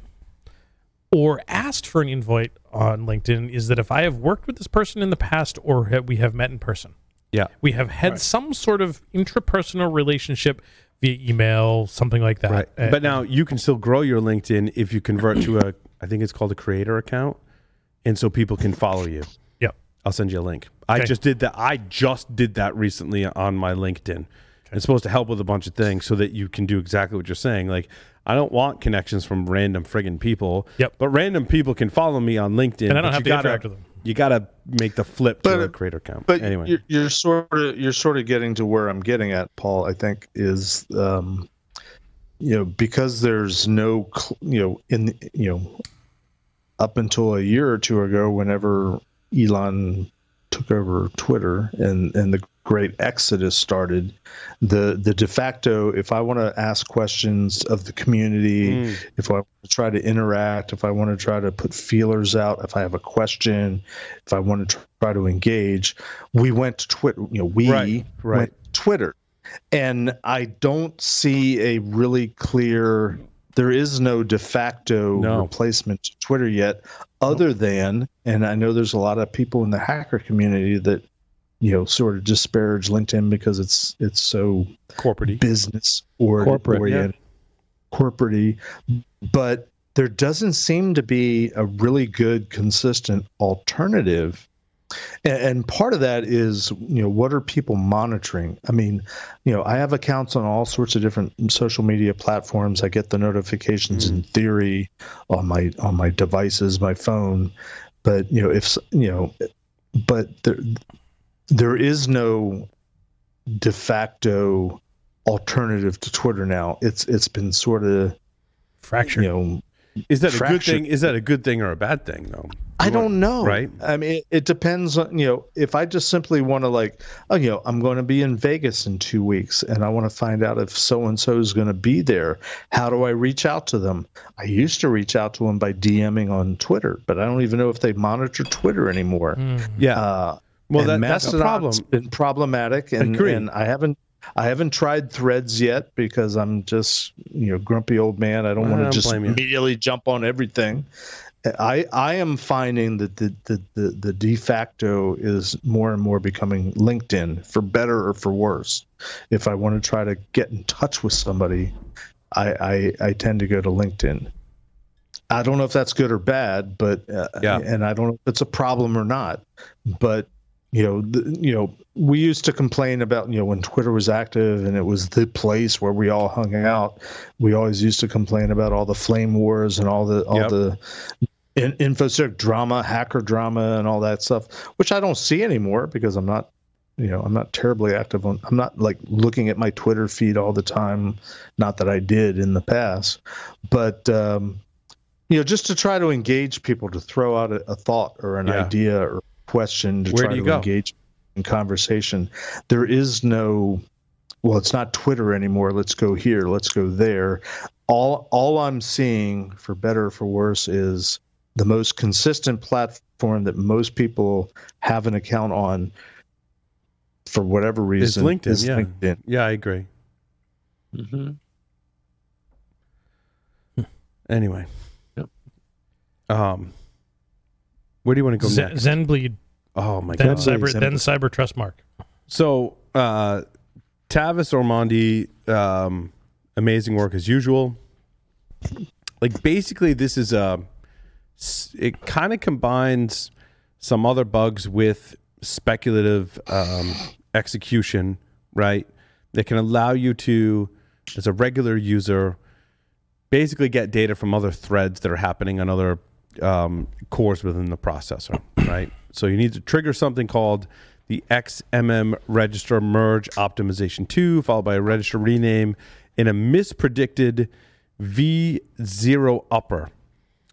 or asked for an invite on LinkedIn is that if I have worked with this person in the past or we have met in person, Yeah. we have had some sort of intrapersonal relationship via email, something like that. Right. Uh, but now you can still grow your LinkedIn if you convert to a, I think it's called a creator account. And so people can follow you. Yep. I'll send you a link. I just did that. I just did that recently on my LinkedIn. It's supposed to help with a bunch of things so that you can do exactly what you're saying. Like, I don't want connections from random friggin' people. Yep. But random people can follow me on LinkedIn. And I don't have you to gotta, interact with them. You got to make the flip to But- a creator account. But anyway, you're, you're sort of you're sort of getting to where I'm getting at, Paul. I think is um, you know because there's no you know in you know up until a year or two ago, whenever Elon took over Twitter and and the great exodus started, the the de facto if I want to ask questions of the community, Mm. if I want to try to interact, if I want to try to put feelers out, if I have a question, if I want to try to engage, we went to Twitter. You know, we Right, right. went to Twitter, and I don't see a really clear. There is no de facto No. replacement to Twitter yet, other than, and I know there's a lot of people in the hacker community that, you know, sort of disparage LinkedIn because it's it's so corporate. business or Corporate, yeah. oriented. corporate but there doesn't seem to be a really good consistent alternative and, and part of that is you know what are people monitoring? I mean you know i have accounts on all sorts of different social media platforms. I get the notifications in mm. theory on my on my devices my phone. But you know if you know but there there is no de facto alternative to twitter now. It's it's been sort of Fractured. you know Is that a good thing? Is that a good thing or a bad thing, though? I don't know. right? I mean, it, it depends on, you know, if I just simply want to, like, oh, you know, I'm going to be in Vegas in two weeks and I want to find out if so and so is going to be there. How do I reach out to them? I used to reach out to them by DMing on Twitter, but I don't even know if they monitor Twitter anymore. Yeah. Uh, well, that, that's the problem. Been problematic, and, Agreed. and I haven't. I haven't tried threads yet because I'm just, you know, grumpy old man. I don't want to just immediately jump on everything. I I am finding that the, the the the de facto is more and more becoming LinkedIn for better or for worse. If I want to try to get in touch with somebody, I I, I tend to go to LinkedIn. I don't know if that's good or bad, but uh, Yeah. and I don't know if it's a problem or not. But you know, the, you know, we used to complain about you know when Twitter was active and it was the place where we all hung out. We always used to complain about all the flame wars and all the all Yep. the in, infosec drama, hacker drama, and all that stuff, which I don't see anymore because I'm not, you know, I'm not terribly active on. I'm not like looking at my Twitter feed all the time. Not that I did in the past, but um, you know, just to try to engage people, to throw out a, a thought or an Yeah. idea or question to Where try do you to go? engage in conversation. There is no well, it's not Twitter anymore. Let's go here. Let's go there. All all I'm seeing, for better or for worse, is the most consistent platform that most people have an account on for whatever It's reason LinkedIn. is yeah. LinkedIn. Yeah, I agree. Mm-hmm. Anyway. Yep. Um, where do you want to go Zen, next? Zenbleed, oh my then god! Cyber, Zen- then cyber trustmark. So, uh, Tavis Ormandy, um, amazing work as usual. Like basically, this is a. It kind of combines some other bugs with speculative um, execution, right? That can allow you to, as a regular user, basically get data from other threads that are happening on other um, cores within the processor, right? So you need to trigger something called the XMM register merge optimization 2, followed by a register rename in a mispredicted vzeroupper.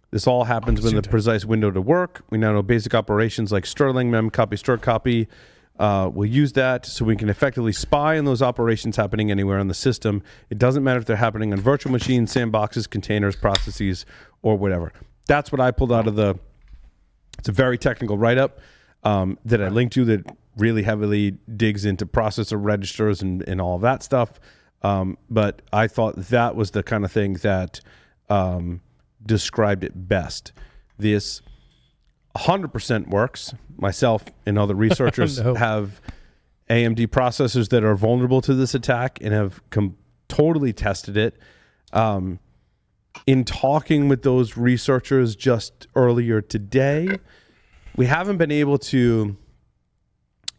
This all happens within the precise window to work. We now know basic operations like strlen, mem copy, store copy. Uh, we'll use that so we can effectively spy on those operations happening anywhere on the system. It doesn't matter if they're happening on virtual machines, sandboxes, containers, processes, or whatever. That's what I pulled out of the. It's a very technical write up um, that I linked to that really heavily digs into processor registers and, and all of that stuff. Um, but I thought that was the kind of thing that um, described it best. This 100% works. Myself and other researchers No. have AMD processors that are vulnerable to this attack and have com- totally tested it. Um, in talking with those researchers just earlier today, we haven't been able to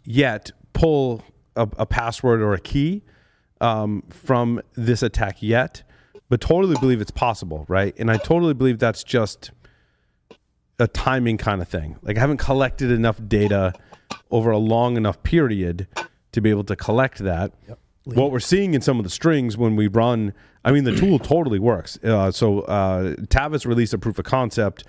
yet pull a, a password or a key um, from this attack yet, but totally believe it's possible, right? And I totally believe that's just a timing kind of thing. Like I haven't collected enough data over a long enough period to be able to collect that. What we're seeing in some of the strings when we run, I mean, the tool totally works. Uh, so uh, Tavis released a proof of concept.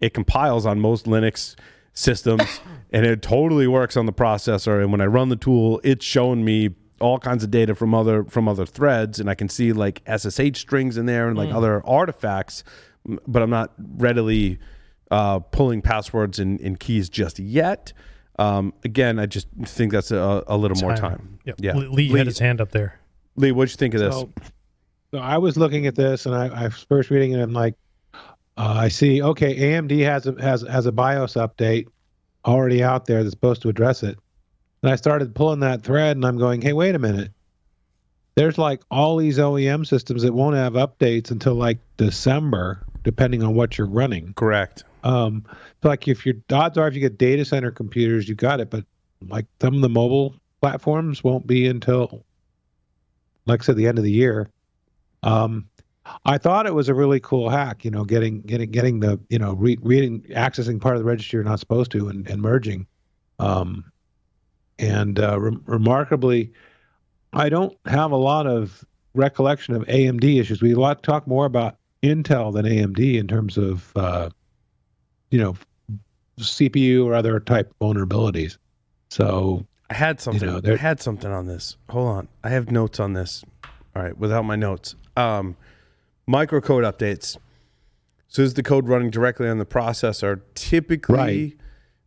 It compiles on most Linux systems, and it totally works on the processor. And when I run the tool, it's showing me all kinds of data from other from other threads, and I can see like SSH strings in there and like other artifacts. But I'm not readily uh, pulling passwords and, and keys just yet. Um, again, I just think that's a, a little more time. Yep. Yeah. Lee, Lee Lee, had his hand up there. Lee, what'd you think of this? So, so I was looking at this and I, I was first reading it. I'm like, uh, I see. Okay, AMD has a has has a BIOS update already out there that's supposed to address it. And I started pulling that thread and I'm going, hey, wait a minute. there's like all these OEM systems that won't have updates until like December, depending on what you're running. Correct. Um, like if your odds are if you get data center computers, you got it. But like some of the mobile platforms won't be until, like I said, the end of the year. Um, I thought it was a really cool hack, you know, getting getting getting the you know re- reading accessing part of the registry you're not supposed to and, and merging. Um, and uh, re- remarkably, I don't have a lot of recollection of AMD issues. We a lot talk more about Intel than AMD in terms of uh, you know CPU or other type vulnerabilities. So I had something. know, I had something on this. Hold on. I have notes on this. All right, without my notes. Um, microcode updates. So is the code running directly on the processor? Typically, Right.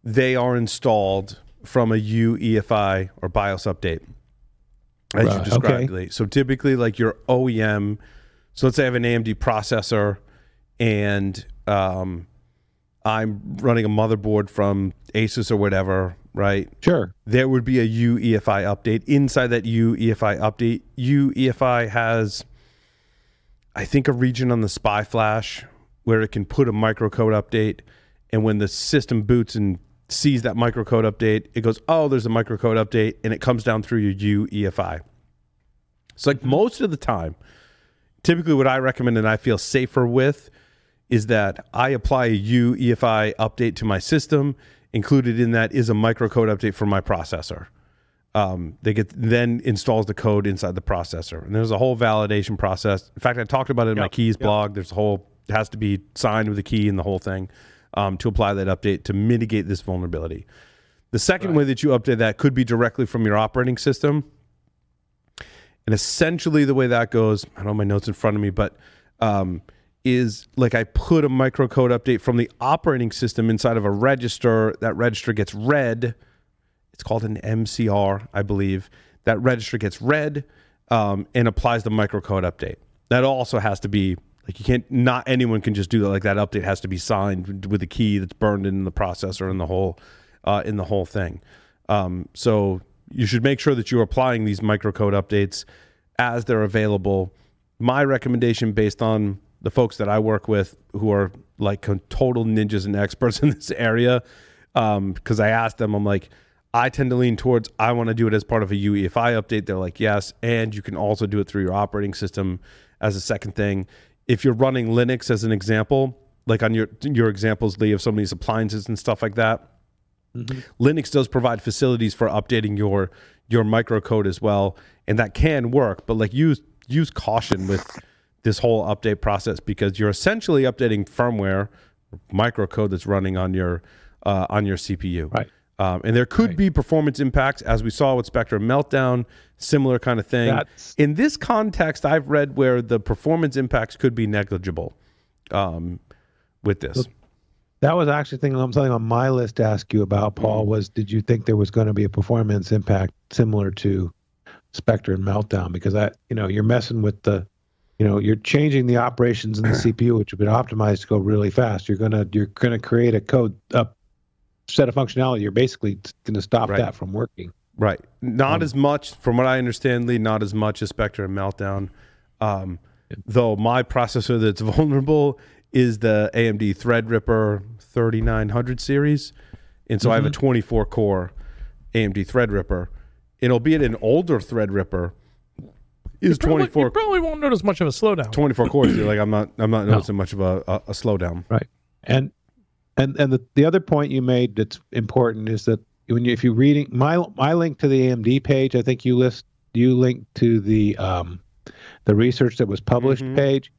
they are installed from a UEFI or BIOS update, as you described. okay. So typically, like your OEM. So let's say I have an AMD processor, and um, I'm running a motherboard from Asus or whatever, right? sure, there would be a UEFI update. Inside that UEFI update, UEFI has, I think, a region on the SPI flash where it can put a microcode update. And when the system boots and sees that microcode update, it goes, oh, there's a microcode update, and it comes down through your UEFI. So, like most of the time, typically what I recommend and I feel safer with is that I apply a UEFI update to my system. Included in that is a microcode update for my processor. Um, they get then installs the code inside the processor, and there's a whole validation process. In fact, I talked about it in my keys yep. blog. There's a whole it has to be signed with a key and the whole thing um, to apply that update to mitigate this vulnerability. The second way that you update that could be directly from your operating system. And essentially, the way that goes, I don't have my notes in front of me, but um, is like I put a microcode update from the operating system inside of a register. That register gets read. It's called an MCR, I believe. That register gets read um, and applies the microcode update. That also has to be like you can't. Not anyone can just do that. Like that update has to be signed with a key that's burned in the processor and the whole uh, in the whole thing. Um, so you should make sure that you're applying these microcode updates as they're available. My recommendation, based on the folks that I work with who are like total ninjas and experts in this area, um, because I asked them, I'm like, I tend to lean towards I want to do it as part of a UEFI update. They're like, yes, and you can also do it through your operating system as a second thing. If you're running Linux as an example, like on your your examples, Lee, of some of these appliances and stuff like that, mm-hmm. Linux does provide facilities for updating your your microcode as well, and that can work. But like use use caution with this whole update process because you're essentially updating firmware microcode that's running on your uh, on your CPU. Right. Um, and there could Right. be performance impacts, as we saw with Spectre and Meltdown, similar kind of thing. That's- In this context, I've read where the performance impacts could be negligible um, with this. that was actually thing, something on my list to ask you about, Paul. Was did you think there was going to be a performance impact similar to Spectre and Meltdown? Because that you know you're messing with the you know you're changing the operations in the CPU, which have been optimized to go really fast. You're gonna you're gonna create a code up set of functionality. You're basically going to stop Right. that from working. Right. Not Um, as much, from what I understand, Lee, not as much as Spectre and Meltdown. Um, Though my processor that's vulnerable is the AMD Threadripper 3900 series. And so I have a 24 core AMD Threadripper. And albeit an older Threadripper is Probably- 24 You probably won't notice much of a slowdown. 24 cores. dude. Like I'm not I'm not noticing much of a, a, a slowdown. And and and the, the other point you made that's important is that when you if you reading my my link to the AMD page, I think you list you link to the um the research that was published Mhm. page,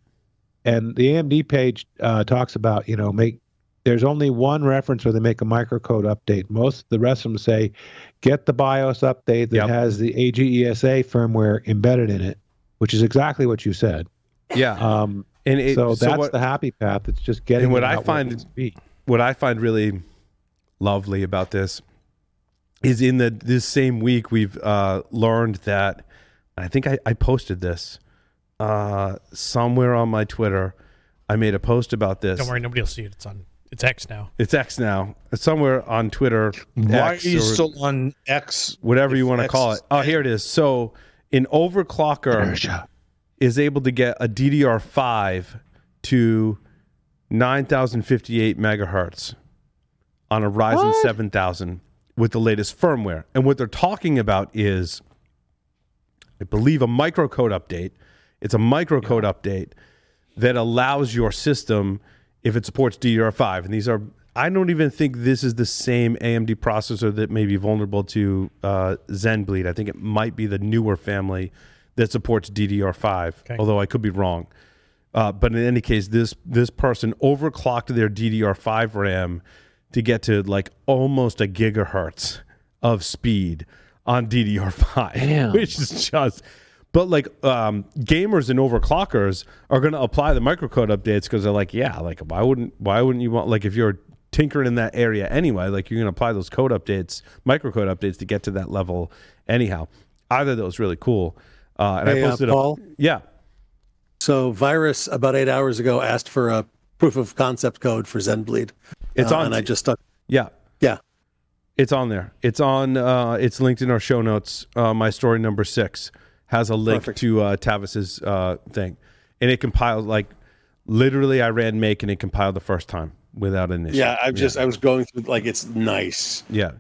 and the AMD page uh, talks about you know make there's only one reference where they make a microcode update. Most of the rest of them say get the BIOS update that Yep. has the AGESA firmware embedded in it, which is exactly what you said. Yeah. Um, And it, so that's what- the happy path. It's just getting And what I out where it find- needs to be. what I find really lovely about this is in the this same week we've uh, learned that I think I, I posted this uh, somewhere on my Twitter. I made a post about this. Don't worry, nobody will see it. It's on. It's X now. It's X now. It's somewhere on Twitter. Why X are you still on X? whatever you want to X call it. Oh, here it is. So an overclocker is able to get a DDR5 to 9058 megahertz on a Ryzen 7000 with the latest firmware. And what they're talking about is, I believe, a microcode update. It's a microcode update that allows your system, if it supports DDR5, and these are, I don't even think this is the same AMD processor that may be vulnerable to uh, ZenBleed. I think it might be the newer family that supports DDR5, Okay. although I could be wrong. Uh, but in any case, this this person overclocked their DDR5 RAM to get to like almost a gigahertz of speed on DDR5, Damn. which is just. But like um, gamers and overclockers are going to apply the microcode updates because they're like, yeah, like why wouldn't why wouldn't you want like if you're tinkering in that area anyway, like you're going to apply those code updates, microcode updates to get to that level anyhow. Either of those really cool. Uh, and Hey, I uh, Paul? a yeah. So Virus about eight hours ago asked for a proof of concept code for ZenBleed. It's Uh, on and I just stuck. Yeah, Yeah, It's on there. It's on. Uh, it's linked in our show notes. Uh, my story number six has a link Perfect. to uh, Tavis's uh, thing, and it compiled like literally. I ran make and it compiled the first time without an issue. yeah. I'm just I was going through like it's nice. yeah.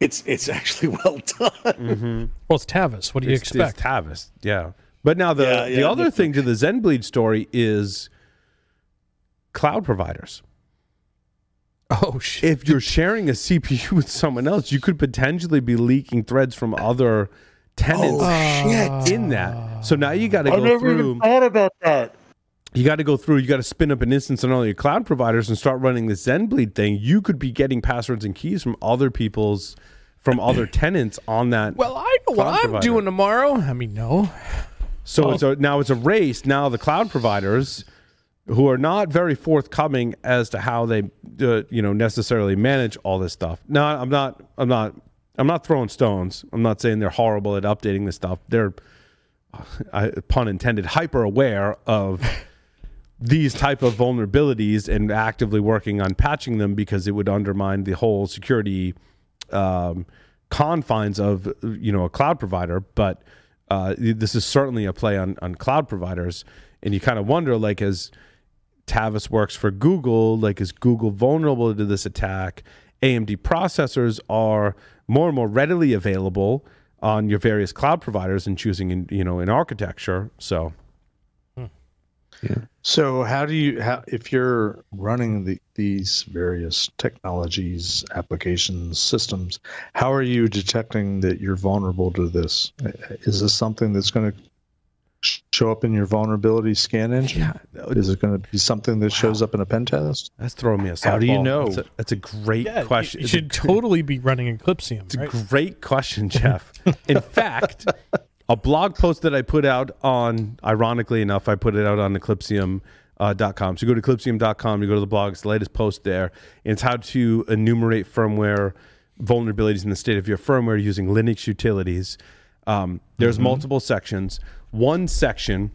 It's it's actually well done. Well, it's Tavis. What do you It's- expect? It's Tavis. Yeah. But now the Yeah, the yeah. other thing to the ZenBleed story is cloud providers. oh shit! If you're sharing a CPU with someone else, you could potentially be leaking threads from other tenants Oh, shit! in that. So now you got to go through. thought about that. you got to go through. You got to spin up an instance on all your cloud providers and start running the ZenBleed thing. You could be getting passwords and keys from other people's, from other tenants on that. Well, I know what I'm provider. doing tomorrow. I mean, no. so it's a, now it's a race. Now the cloud providers, who are not very forthcoming as to how they, uh, you know, necessarily manage all this stuff. No, I'm not. I'm not. I'm not throwing stones. I'm not saying they're horrible at updating this stuff. They're, I, pun intended, hyper aware of these type of vulnerabilities and actively working on patching them because it would undermine the whole security um, confines of you know a cloud provider. But uh, this is certainly a play on on cloud providers, and you kind of wonder like as Tavis works for Google, like is Google vulnerable to this attack? AMD processors are more and more readily available on your various cloud providers and choosing in, you know an architecture. So hmm. yeah. So how do you how if you're running the, these various technologies, applications, systems, how are you detecting that you're vulnerable to this? Is this something that's going to show up in your vulnerability scan engine? yeah, Is it going to be something that shows up in a pen test? that's throwing me a How do you know? That's a, that's a great Yeah, question. You, you It's a should totally be running Eclypsium. It's a great question, Jeff. In fact, a blog post that I put out on, ironically enough, I put it out on Eclypsium. Uh, dot com. So you go to eclypsium.com, you go to the blog, it's the latest post there. And it's how to enumerate firmware vulnerabilities in the state of your firmware using Linux utilities. Um, there's multiple sections. One section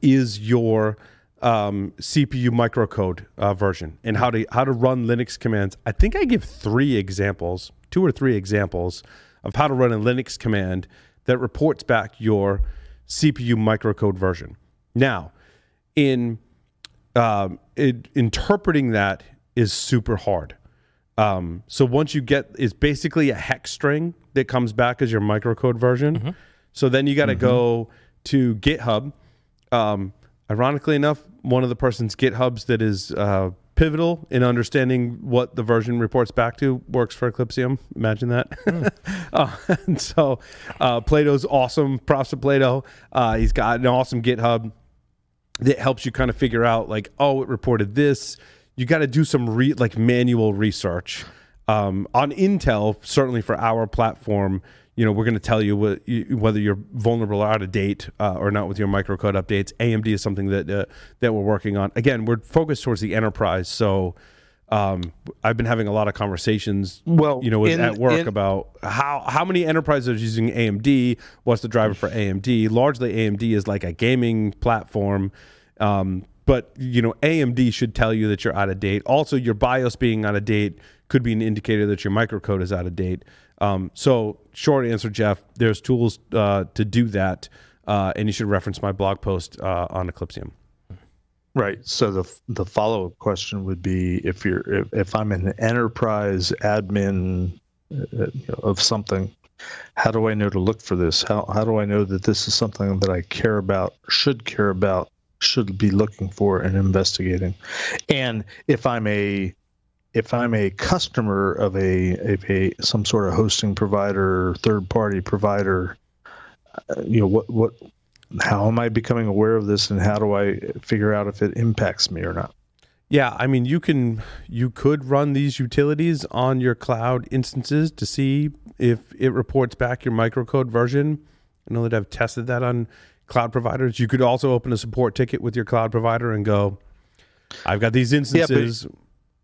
is your um, CPU microcode uh, version and how to how to run Linux commands. I think I give three examples, two or three examples of how to run a Linux command that reports back your CPU microcode version. Now, in um, it, interpreting that is super hard. Um, so once you get, it's basically a hex string that comes back as your microcode version. So then you got to go to GitHub. Um, ironically enough, one of the person's GitHubs that is uh, pivotal in understanding what the version reports back to works for Eclypsium. Imagine that. uh, and so uh, Plato's awesome. Props to Plato. Uh, he's got an awesome GitHub that helps you kind of figure out like oh it reported this you got to do some re- like manual research um, on intel certainly for our platform you know we're going to tell you, what, you whether you're vulnerable or out of date uh, or not with your microcode updates amd is something that uh, that we're working on again we're focused towards the enterprise so um, I've been having a lot of conversations, Well, you know, with, in- at work in- about how how many enterprises are using AMD. What's the driver for AMD? Largely, AMD is like a gaming platform, um, but you know, AMD should tell you that you're out of date. Also, your BIOS being out of date could be an indicator that your microcode is out of date. Um, so, short answer, Jeff, there's tools uh, to do that, uh, and you should reference my blog post uh, on Eclypsium. Right. So the the follow up question would be if you're if, if I'm an enterprise admin uh, know, of something, how do I know to look for this? How how do I know that this is something that I care about, should care about, should be looking for and investigating? And if I'm a if I'm a customer of a, of a some sort of hosting provider, third party provider, uh, you know what what how am I becoming aware of this, and how do I figure out if it impacts me or not? Yeah, I mean, you can you could run these utilities on your cloud instances to see if it reports back your microcode version. I know that I've tested that on cloud providers. You could also open a support ticket with your cloud provider and go, "I've got these instances. Yeah,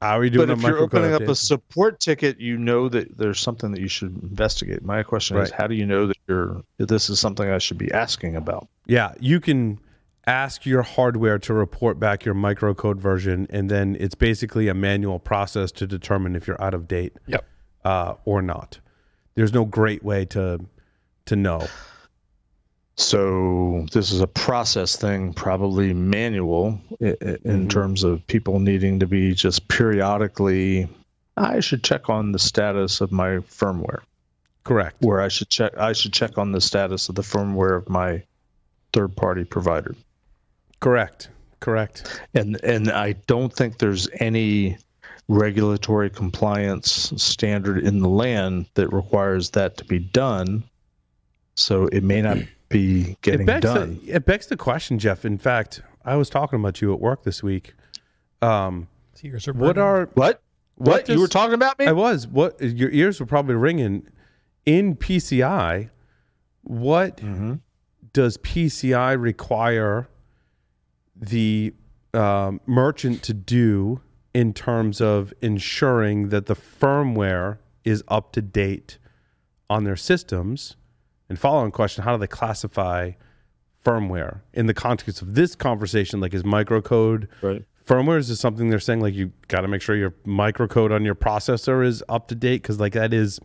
how are you doing? But if you're opening update? up a support ticket, you know that there's something that you should investigate. My question right. is, how do you know that you're that this is something I should be asking about? Yeah, you can ask your hardware to report back your microcode version, and then it's basically a manual process to determine if you're out of date yep. uh, or not. There's no great way to to know. So this is a process thing, probably manual in, mm-hmm. terms of people needing to be just periodically. I should check on the status of my firmware. Correct. Where I should check. I should check on the status of the firmware of my third-party provider. Correct. Correct. And and I don't think there's any regulatory compliance standard in the land that requires that to be done. So it may not be getting it done. The, it begs the question, Jeff. In fact, I was talking about you at work this week. Um, ears are what are what? What, what does, you were talking about me? I was. What your ears were probably ringing. In PCI, what mm-hmm. does PCI require the um, merchant to do in terms of ensuring that the firmware is up to date on their systems? And follow-on question, how do they classify firmware in the context of this conversation? Like is microcode right. firmware? Is this something they're saying like you got to make sure your microcode on your processor is up to date? Because like that is,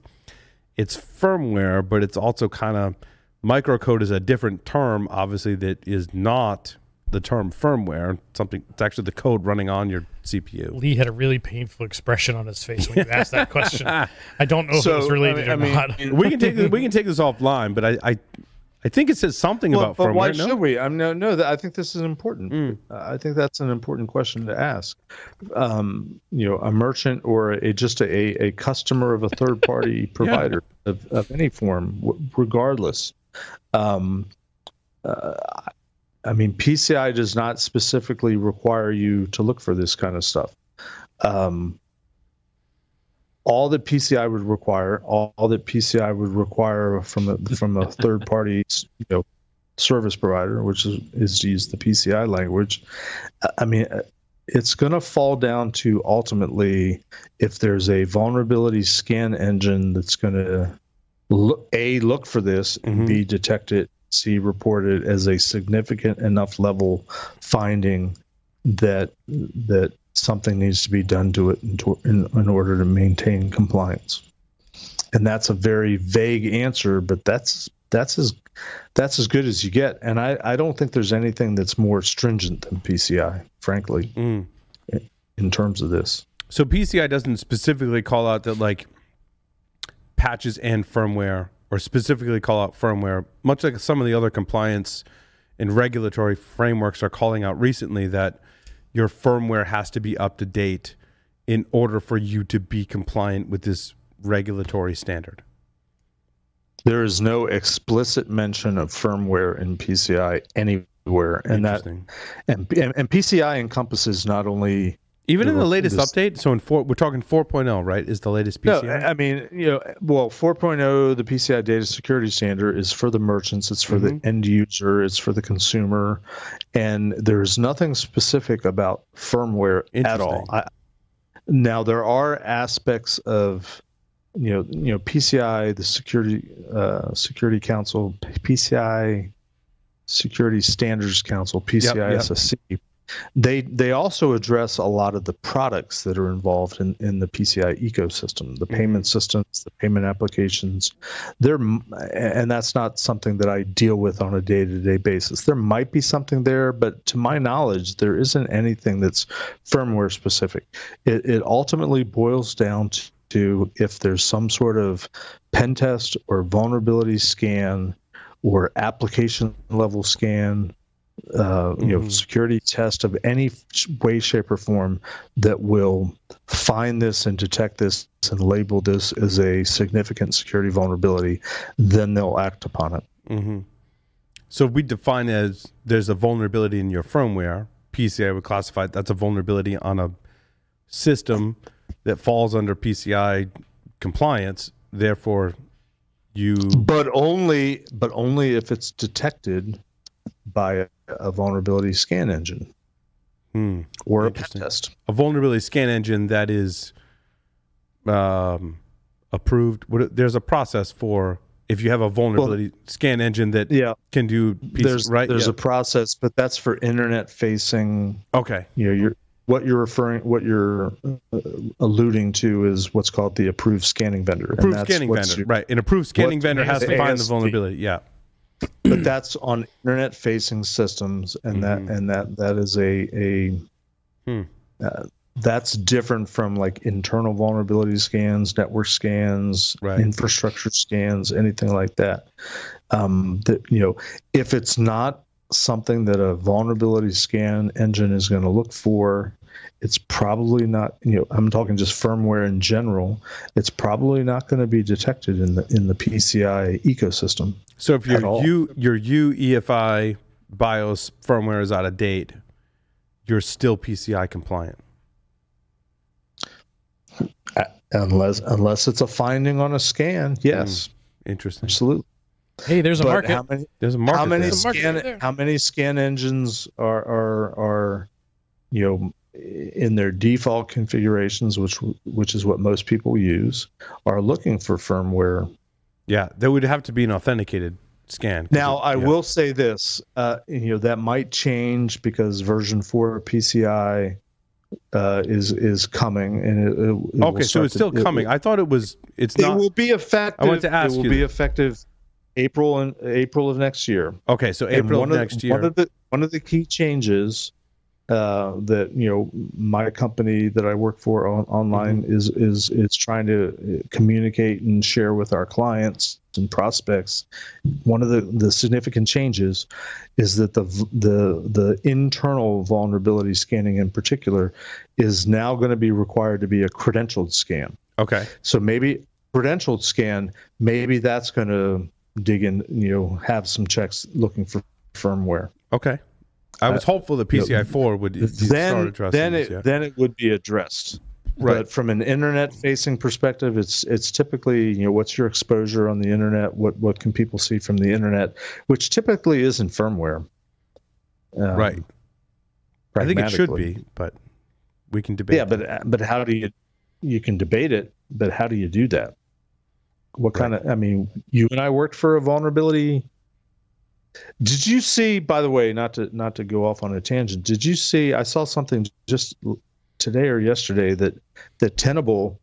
it's firmware, but it's also kind of microcode is a different term, obviously that is not the term firmware. Something it's actually the code running on your CPU. Lee had a really painful expression on his face when you asked that question. I don't know so, if it was related I mean, or not. we can take this, we can take this offline, but I, I I think it says something well, about but firmware. Why no? should we? I mean, no, no. I think this is important. Mm. Uh, I think that's an important question to ask. Um, you know, a merchant or a just a, a customer of a third party provider yeah. of, of any form, regardless. Um, uh, I mean, PCI does not specifically require you to look for this kind of stuff. Um, all that PCI would require, all, all, that PCI would require from a from a third party, you know, service provider, which is is to use the PCI language. I mean, it's going to fall down to ultimately if there's a vulnerability scan engine that's going to look, a look for this and mm-hmm. b detect it see reported as a significant enough level finding that that something needs to be done to it in, in, in, order to maintain compliance. And that's a very vague answer, but that's that's as that's as good as you get. And I, I don't think there's anything that's more stringent than PCI, frankly, mm. in terms of this. So PCI doesn't specifically call out that like patches and firmware or specifically call out firmware, much like some of the other compliance and regulatory frameworks are calling out recently that your firmware has to be up to date in order for you to be compliant with this regulatory standard. There is no explicit mention of firmware in PCI anywhere, and that and, and, and PCI encompasses not only even in the latest this, update, so in four, we're talking 4.0, right? Is the latest PCI? No, I mean, you know, well, 4.0, the PCI data security standard is for the merchants, it's for mm-hmm. the end user, it's for the consumer, and there's nothing specific about firmware at all. I, now there are aspects of you know, you know, PCI, the security uh, security council, PCI Security Standards Council, PCI yep, yep. SSC they they also address a lot of the products that are involved in, in the PCI ecosystem, the mm-hmm. payment systems, the payment applications. There, and that's not something that I deal with on a day to day basis. There might be something there, but to my knowledge, there isn't anything that's firmware specific. It, it ultimately boils down to if there's some sort of pen test or vulnerability scan or application level scan uh, you know security test of any way shape or form that will find this and detect this and label this as a significant security vulnerability then they'll act upon it Mm-hmm. So we define as there's a vulnerability in your firmware, PCI would classify it, that's a vulnerability on a system that falls under PCI compliance. Therefore, you but only but only if it's detected by a, vulnerability scan engine hmm, or a pen test a vulnerability scan engine that is um, approved. There's a process for if you have a vulnerability scan engine that yeah can do PC, there's right. there's Yeah. a process but that's for internet facing okay. you know you're what you're referring what you're uh, alluding to is what's called the approved scanning vendor and Approved that's scanning vendor, your- right? An approved scanning vendor has to find the vulnerability. Yeah. But that's on internet facing systems and that and that that is a a Hmm. uh, that's different from like internal vulnerability scans network scans Right. infrastructure scans anything like that um that you know if it's not something that a vulnerability scan engine is going to look for it's probably not you know i'm talking just firmware in general it's probably not going to be detected in the in the pci ecosystem So if your all. U your U EFI BIOS firmware is out of date, you're still PCI compliant. unless unless it's a finding on a scan yes hmm, Interesting. absolutely Hey, there's a but market. how many There's a market. how many there. There's a market scan right how many scan engines are are are you know in their default configurations which which is what most people use are looking for firmware Yeah, there would have to be an authenticated scan. now it- i yeah. will say this uh you know that might change because version 4 pci uh is is coming and it, it, it Okay, so it's still it- coming. I thought it was. It's it not. will be effective I wanted to ask it will you be that. effective april and april of next year Okay, so April of of- next year. One of the one of the key changes uh, that you know my company that I work for on, online Mm-hmm. is is is trying to uh, communicate and share with our clients and prospects. One of the, the significant changes is that the the the internal vulnerability scanning in particular is now going to be required to be a credentialed scan. okay. So maybe credentialed scan, maybe that's going to dig in, you know, have some checks looking for firmware. Okay. I was hopeful that PCI four would d- start Uh, Then, addressing then this. it yeah. then it would be addressed. Right. But from an internet facing perspective, it's it's typically you know what's your exposure on the internet, what what can people see from the internet, which typically isn't firmware. Um, right. I think it should be, but we can debate. Yeah, that. but but how do you you can debate it, but how do you do that? What kind of I mean, you and I worked for a vulnerability. Did you see by the way, not to not to go off on a tangent, did you see I saw something just today or yesterday that that Tenable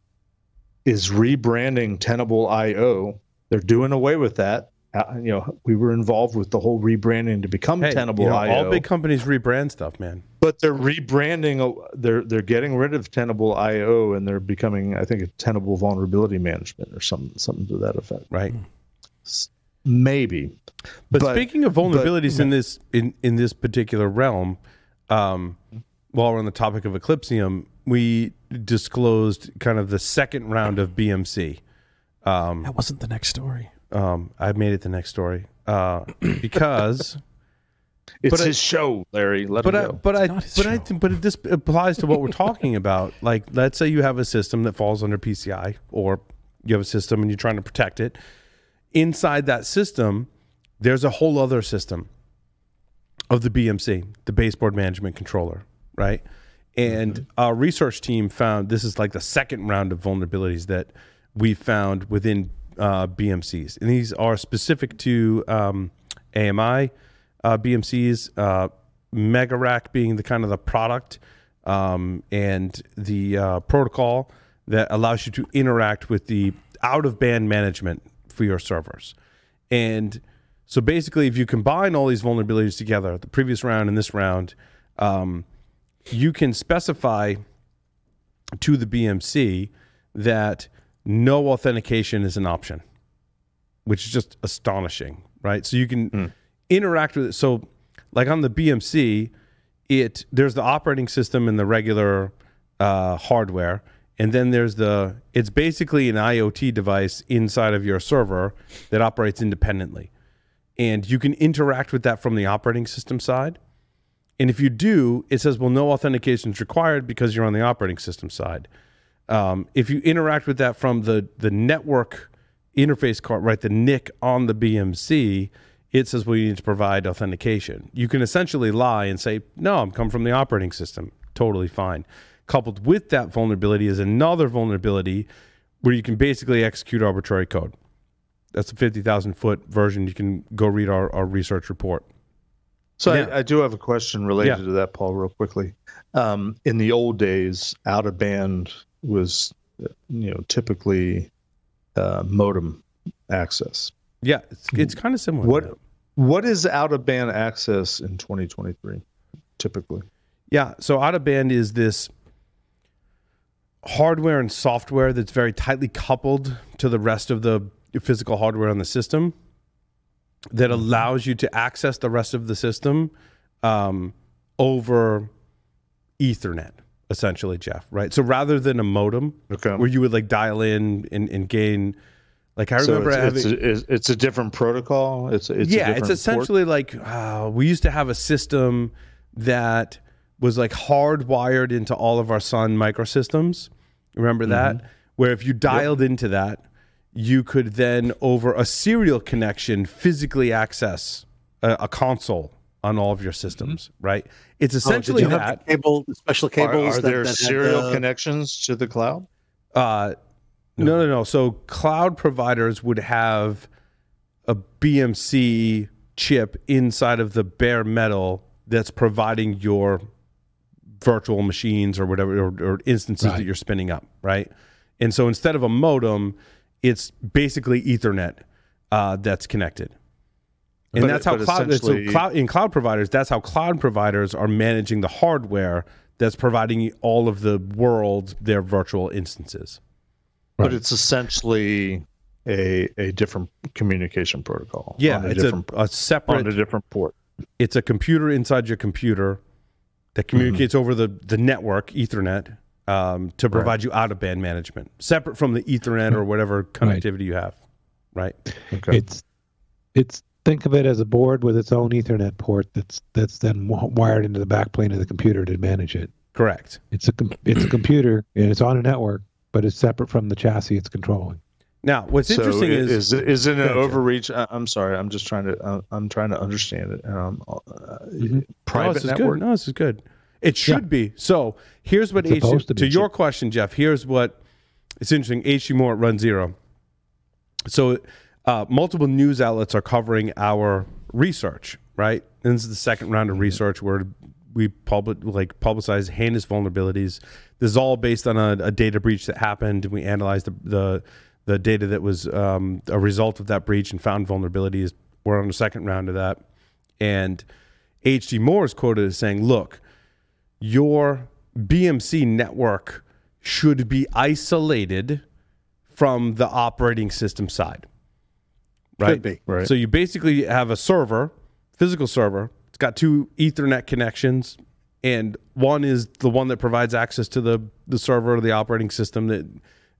is rebranding Tenable IO. They're doing away with that. Uh, you know, we were involved with the whole rebranding to become hey, Tenable you know, IO all big companies rebrand stuff, man. but they're rebranding uh, they're they're getting rid of tenable io and they're becoming i think a tenable vulnerability management or something something to that effect Right. S- maybe But, But- speaking of vulnerabilities in this in, in this particular realm, um, while we're on the topic of Eclypsium, we disclosed kind of the second round of BMC. Um, That wasn't the next story. Um, I made it the next story uh, because, it's But I- his show larry let but him I, go but I, but I, show. think- but it, this applies to what we're talking about. Like, let's say you have a system that falls under PCI, or you have a system and you're trying to protect it. Inside that system, there's a whole other system of the BMC, the baseboard management controller, right? And our research team found this is like the second round of vulnerabilities that we found within uh, BMCs, and these are specific to um, AMI uh, BMCs, uh, MegaRAC being the kind of the product um, and the uh, protocol that allows you to interact with the out of band management for your servers. And so basically, if you combine all these vulnerabilities together, the previous round and this round, um, you can specify to the BMC that no authentication is an option, which is just astonishing, right? So you can interact with it. So, like on the BMC, it there's the operating system and the regular uh, hardware, and then there's the it's basically an IoT device inside of your server that operates independently, and you can interact with that from the operating system side. And if you do, it says, well, no authentication is required because you're on the operating system side. Um, if you interact with that from the the network interface card, right, the NIC on the BMC, it says, well, you need to provide authentication. You can essentially lie and say, no, I'm come from the operating system. Totally fine. Coupled with that vulnerability is another vulnerability where you can basically execute arbitrary code. That's a 50,000 foot version. You can go read our, our research report. So Yeah. I, I do have a question related Yeah. to that, Paul, real quickly. Um, in the old days, out of band was, you know, typically uh, modem access. Yeah, it's, it's kind of similar. What what is out of band access in 2023? Typically, Yeah. So out of band is this hardware and software that's very tightly coupled to the rest of the physical hardware on the system that allows you to access the rest of the system um, over Ethernet, essentially, Jeff. Right. So rather than a modem okay. where you would like dial in and, and gain, like I So remember it's, having. it's, a, it's, a different protocol. It's it's yeah, it's port? essentially like uh, we used to have a system that was like hardwired into all of our Sun microsystems. Remember that? Where if you dialed into that, you could then over a serial connection physically access a, a console on all of your systems. Right? It's Oh, did essentially you have that. the cable, the special cables are that, there that serial the- connections to the cloud? Uh, no, no, no. So cloud providers would have a BMC chip inside of the bare metal that's providing your virtual machines or whatever or, or instances that you're spinning up, right? And so instead of a modem, it's basically Ethernet uh, that's connected. And But- that's how cloud, so cloud in cloud providers. That's how cloud providers are managing the hardware that's providing all of the world their virtual instances. But it's essentially a a different communication protocol. Yeah, a it's a, a on separate. a different port. it's a computer inside your computer that communicates over the the network Ethernet um, to provide you out of band management, separate from the Ethernet or whatever connectivity you have. Right. Okay. It's it's think of it as a board with its own Ethernet port that's that's then wired into the backplane of the computer to manage it. Correct. It's a com- it's a computer and it's on a network, but it's separate from the chassis it's controlling. Now, what's so interesting is, is is it an Go overreach? I, I'm sorry. I'm just trying to uh, I'm trying to understand it. Um, uh, Mhm. no, private this is network. good. No, this is good. It should be. So here's what It's H- supposed to to, your question, Jeff. Here's what it's interesting. HD Moore at runZero. So uh, multiple news outlets are covering our research, right? And this is the second round Mm-hmm. of research where we public like publicize heinous vulnerabilities. This is all based on a, a data breach that happened. and We analyzed the the, the data that was um, a result of that breach and found vulnerabilities. We're on the second round of that, and H.D. Moore is quoted as saying, "Look, your BMC network should be isolated from the operating system side." Right. Right. So you basically have a server, physical server. It's got two Ethernet connections, and one is the one that provides access to the the server or the operating system that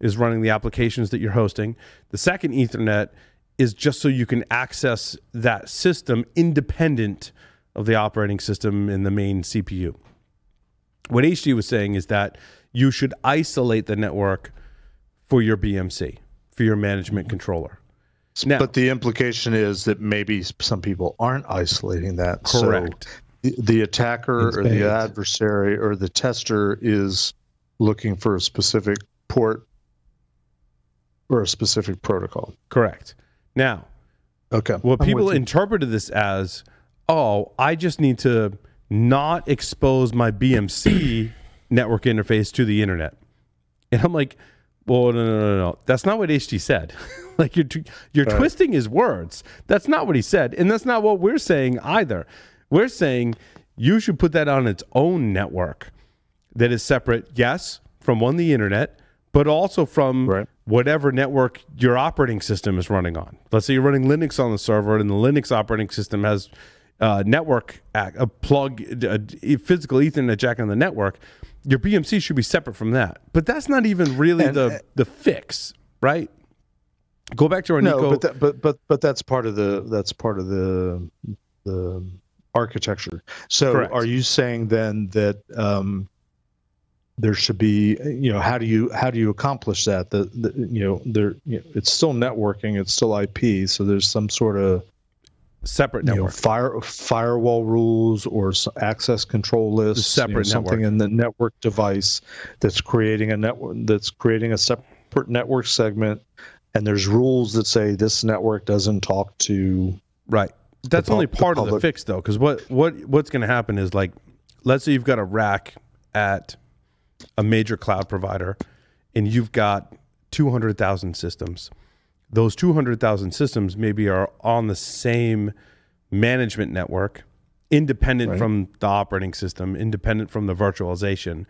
is running the applications that you're hosting. The second Ethernet is just so you can access that system independent of the operating system in the main CPU. What HD was saying is that you should isolate the network for your BMC, for your management controller. Now- but the implication is that maybe some people aren't isolating that. Correct. So the, the attacker or the adversary or the tester is looking for a specific port or a specific protocol. Correct. Now, Okay. what I'm people interpreted this as, oh, I just need to not expose my BMC network interface to the internet. And I'm like, well, no, no, no, no. That's not what HD said. like you're tw- you're twisting his words. That's not what he said, and that's not what we're saying either. We're saying you should put that on its own network that is separate, yes, from one the internet, but also from Right. whatever network your operating system is running on. Let's say you're running Linux on the server, and the Linux operating system has uh, network ac- a plug, a a physical Ethernet jack on the network. Your BMC should be separate from that, but that's not even really And, the uh, the fix, right? Go back to our No, Nico. but that, but but but that's part of the that's part of the the architecture. So Correct. are you saying then that um, there should be you know how do you how do you accomplish that? The, the you know there you know, it's still networking, it's still IP, so there's some sort of separate you know, network. fire firewall rules or access control lists, you know, something network. in the network device that's creating a network that's creating a separate network segment, and there's rules that say this network doesn't talk to. Right. That's only part of the fix, though, because what what what's going to happen is like, let's say you've got a rack at a major cloud provider, and you've got two hundred thousand systems. Those two hundred thousand systems maybe are on the same management network, independent Right. from the operating system, independent from the virtualization,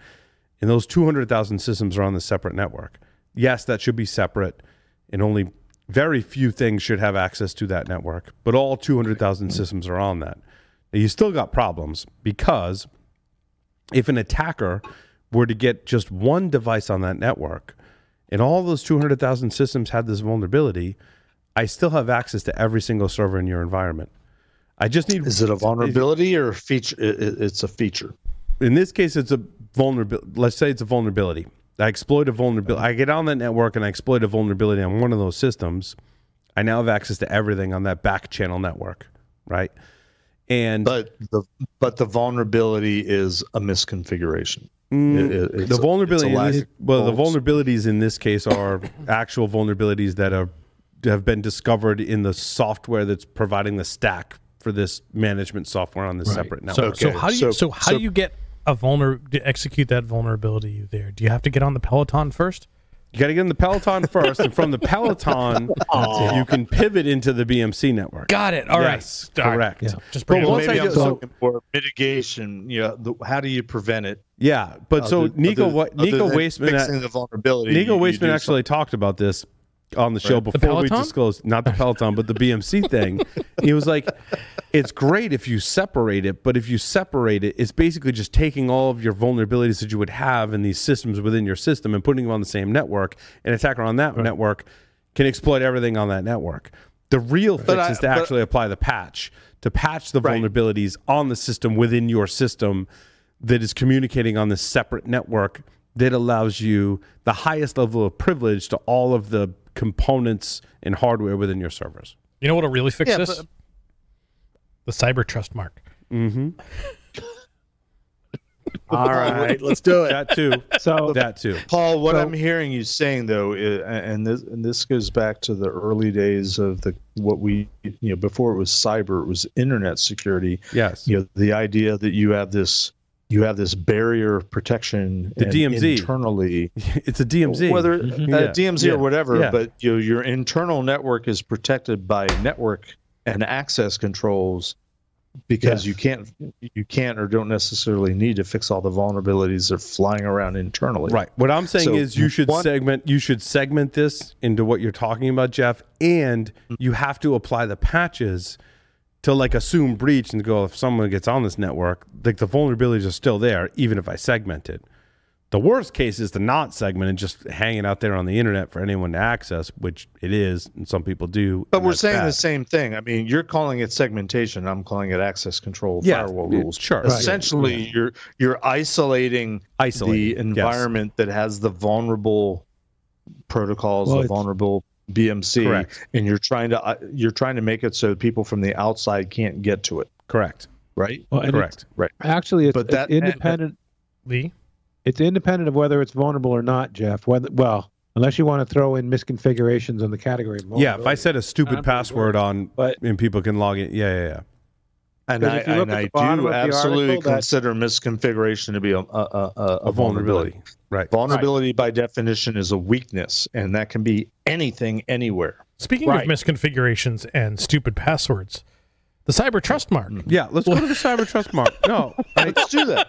and those two hundred thousand systems are on the separate network. Yes, that should be separate, and only very few things should have access to that network, but all 200,000 systems are on that. Now, you still got problems because if an attacker were to get just one device on that network and all those 200,000 systems had this vulnerability, I still have access to every single server in your environment. I just need Is it a vulnerability or a feature? It, it- it's a feature. in this case, it's a vulnerability. Let's say it's a vulnerability. I exploit a vulnerability. I get on that network and I exploit a vulnerability on one of those systems. I now have access to everything on that back channel network, right? And But the but the vulnerability is a misconfiguration. Mm, It- it- the vulnerability, it's a this, well, the vulnerabilities in this case are actual vulnerabilities that are have been discovered in the software that's providing the stack for this management software on this separate network. so Okay, how do you so, so- how so- do you get a vulner to execute that vulnerability there? Do you have to get on the Peloton first? You got to get in the Peloton first, and from the Peloton, you can pivot into the BMC network. Got it. All right. yes, All right. correct. Yeah. Just But bring it once. Maybe I I'm do- so- talking for mitigation. You know, the, how do you prevent it? Yeah, but so Other- Nico, other- what Nico Waisman, uh, fixing the vulnerability. Nico you- you Waisman do actually talked about this on the show Right. The before we disclosed, not the Peloton, but the BMC thing. he was like, "It's great if you separate it, but if you separate it, it's basically just taking all of your vulnerabilities that you would have in these systems within your system and putting them on the same network. An attacker on that network can exploit everything on that network. The real fix I- is to actually apply the patch to patch the Right. vulnerabilities on the system within your system that is communicating on this separate network that allows you the highest level of privilege to all of the components and hardware within your servers. You know what'll really fix Yeah, this? but- the cyber trust mark. Mm-hmm. All right, let's do it. That too. So that too. Paul, what So- I'm hearing you saying though, i- and this and this goes back to the early days of the what we you know before it was cyber, it was internet security. Yes. You know, the idea that you have this you have this barrier of protection The DMZ. internally, It's a DMZ. whether uh, Yeah. DMZ Yeah. or whatever, Yeah. but you know, your internal network is protected by network and access controls because Yes. you can't you can't or don't necessarily need to fix all the vulnerabilities that are flying around internally. Right. What I'm saying So is you should one- segment you should segment this into what you're talking about, Jeff, and you have to apply the patches to like assume breach and go if someone gets on this network, like the vulnerabilities are still there, even if I segment it. The worst case is to not segment and just hang it out there on the internet for anyone to access, which it is, and some people do. But we're saying bad. the same thing. I mean, you're calling it segmentation. I'm calling it access control Yeah, firewall yeah, rules. sure. Right. Essentially, you're you're isolating, Isolating, the yes. environment that has the vulnerable protocols, Well, the vulnerable BMC, Correct. and you're trying to uh, you're trying to make it so people from the outside can't get to it. Correct. Right. well, and Correct. Right. actually, it's, But it's that- independent. Lee? It's independent of whether it's vulnerable or not, Jeff. Whether well, unless you want to throw in misconfigurations on the category. Of Yeah, if I vulnerability. set a stupid password on But- and people can log in, yeah, yeah, yeah. And 'Cause I, if you look and at I the bottom do of absolutely article, that- consider misconfiguration to be a, a, a, a, A vulnerability. Right. Vulnerability by definition is a weakness, and that can be anything, anywhere. Speaking Right. of misconfigurations and stupid passwords, the cyber trust mark. Mm-hmm. Yeah, let's go to the cyber trust mark. No, I, Let's do that.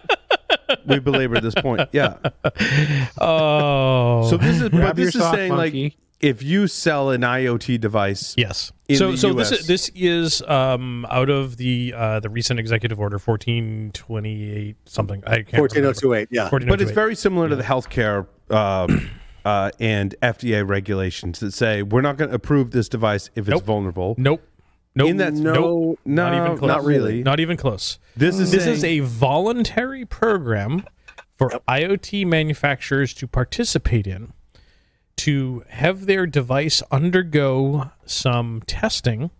we belabored this point. Yeah. Oh, So this is but this is saying monkey. like if you sell an IoT device, yes. in so the so this is this is um out of the uh the recent executive order fourteen twenty eight something. I can't Fourteen oh remember. two eight. Yeah. but it's very similar to the healthcare um, uh, and FDA regulations that say we're not going to approve this device if it's Nope. vulnerable. Nope. Nope. In that No, nope. no, not even close. not really. Not even close. This is This saying, is a voluntary program for IoT manufacturers to participate in to have their device undergo some testing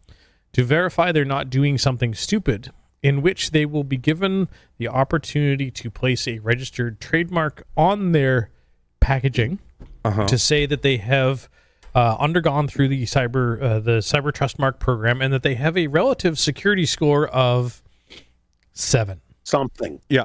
to verify they're not doing something stupid, in which they will be given the opportunity to place a registered trademark on their packaging Uh-huh. to say that they have uh, undergone through the cyber uh, the cyber trust mark program and that they have a relative security score of seven. Something. yeah.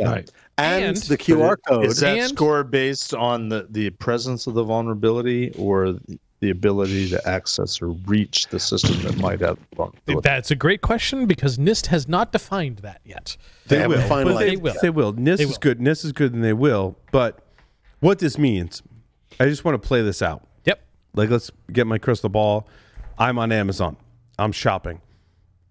Right. And, And- the QR code. Is that And- score based on the, the presence of the vulnerability or the, the ability to access or reach the system that might have the vulnerability? That's a great question because NIST has not defined that yet. They They haven't will. finalized they, They will. They will. NIST They is good. NIST is good, and they will. But what this means, I just want to play this out. Yep. Like, let's get my crystal ball. I'm on Amazon. I'm shopping.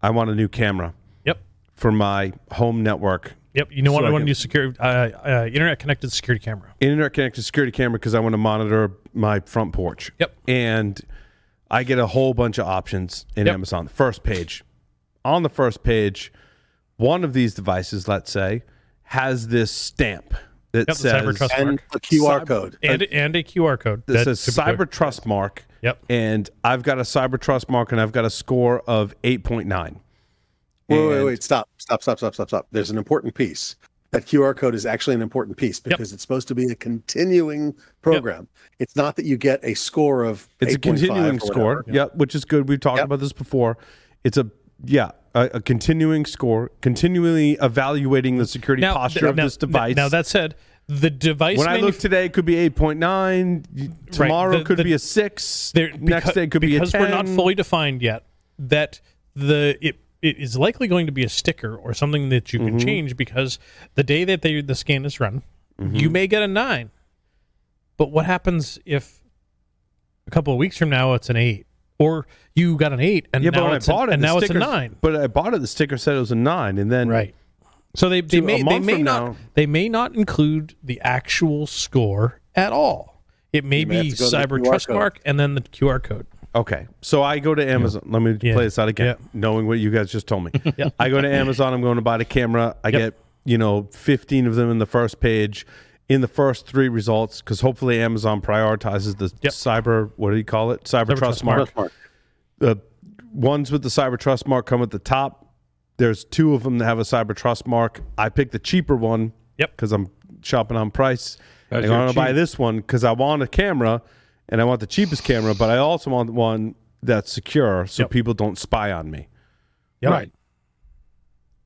I want a new camera Yep. for my home network, Yep. You know what? I I want to do secure uh, uh, internet connected security camera. internet connected security camera, because I want to monitor my front porch. Yep. And I get a whole bunch of options in Yep. Amazon. First page. On the first page, one of these devices, let's say, has this stamp that Yep, says Cyber Trust and mark. the QR Cyber- code. and and a QR code that That says Cyber good. Trust Mark. Yep. And I've got a Cyber Trust Mark and I've got a score of 8.9. Wait, wait, wait, stop, stop, stop, stop, stop, stop. There's an important piece. That QR code is actually an important piece because it's supposed to be a continuing program. It's not that you get a score of. It's a continuing score. whatever. Yep, which is good. We've talked Yep. about this before. It's a yeah, a, a continuing score, continually evaluating the security Now, posture th- of now, this device. Now that said, the device when I manuf- look today, it could be 8.9. Tomorrow the- could the- be a 6. there, Next becau- day could be a 10. because we're not fully defined yet. That the it, it is likely going to be a sticker or something that you Mm-hmm. can change because the day that they the scan is run, Mm-hmm. you may get a nine. But what happens if a couple of weeks from now it's an eight, or you got an eight and yeah, but now I it's an- bought it, and now it's a nine? But I bought it, the sticker said it was a 9. And then Right. So they, they may they may not now- they may not include the actual score at all. It may may be have to go to the cyber trust mark and then the QR code. Okay, so I go to Amazon. Let me Yeah. play this out again, Yeah. knowing what you guys just told me. Yeah. I go to Amazon. I'm going to buy the camera. I Yep. get you know 15 of them in the first page. In the first three results, because hopefully Amazon prioritizes the Yep. cyber. What do you call it? Cyber, Cyber trust trust mark. Trust mark. The ones with the cyber trust mark come at the top. There's two of them that have a cyber trust mark. I pick the cheaper one. Yep. Because I'm shopping on price. That's I'm your going to buy this one because I want a camera and I want the cheapest camera, but I also want one that's secure so Yep. people don't spy on me. Yep. Right.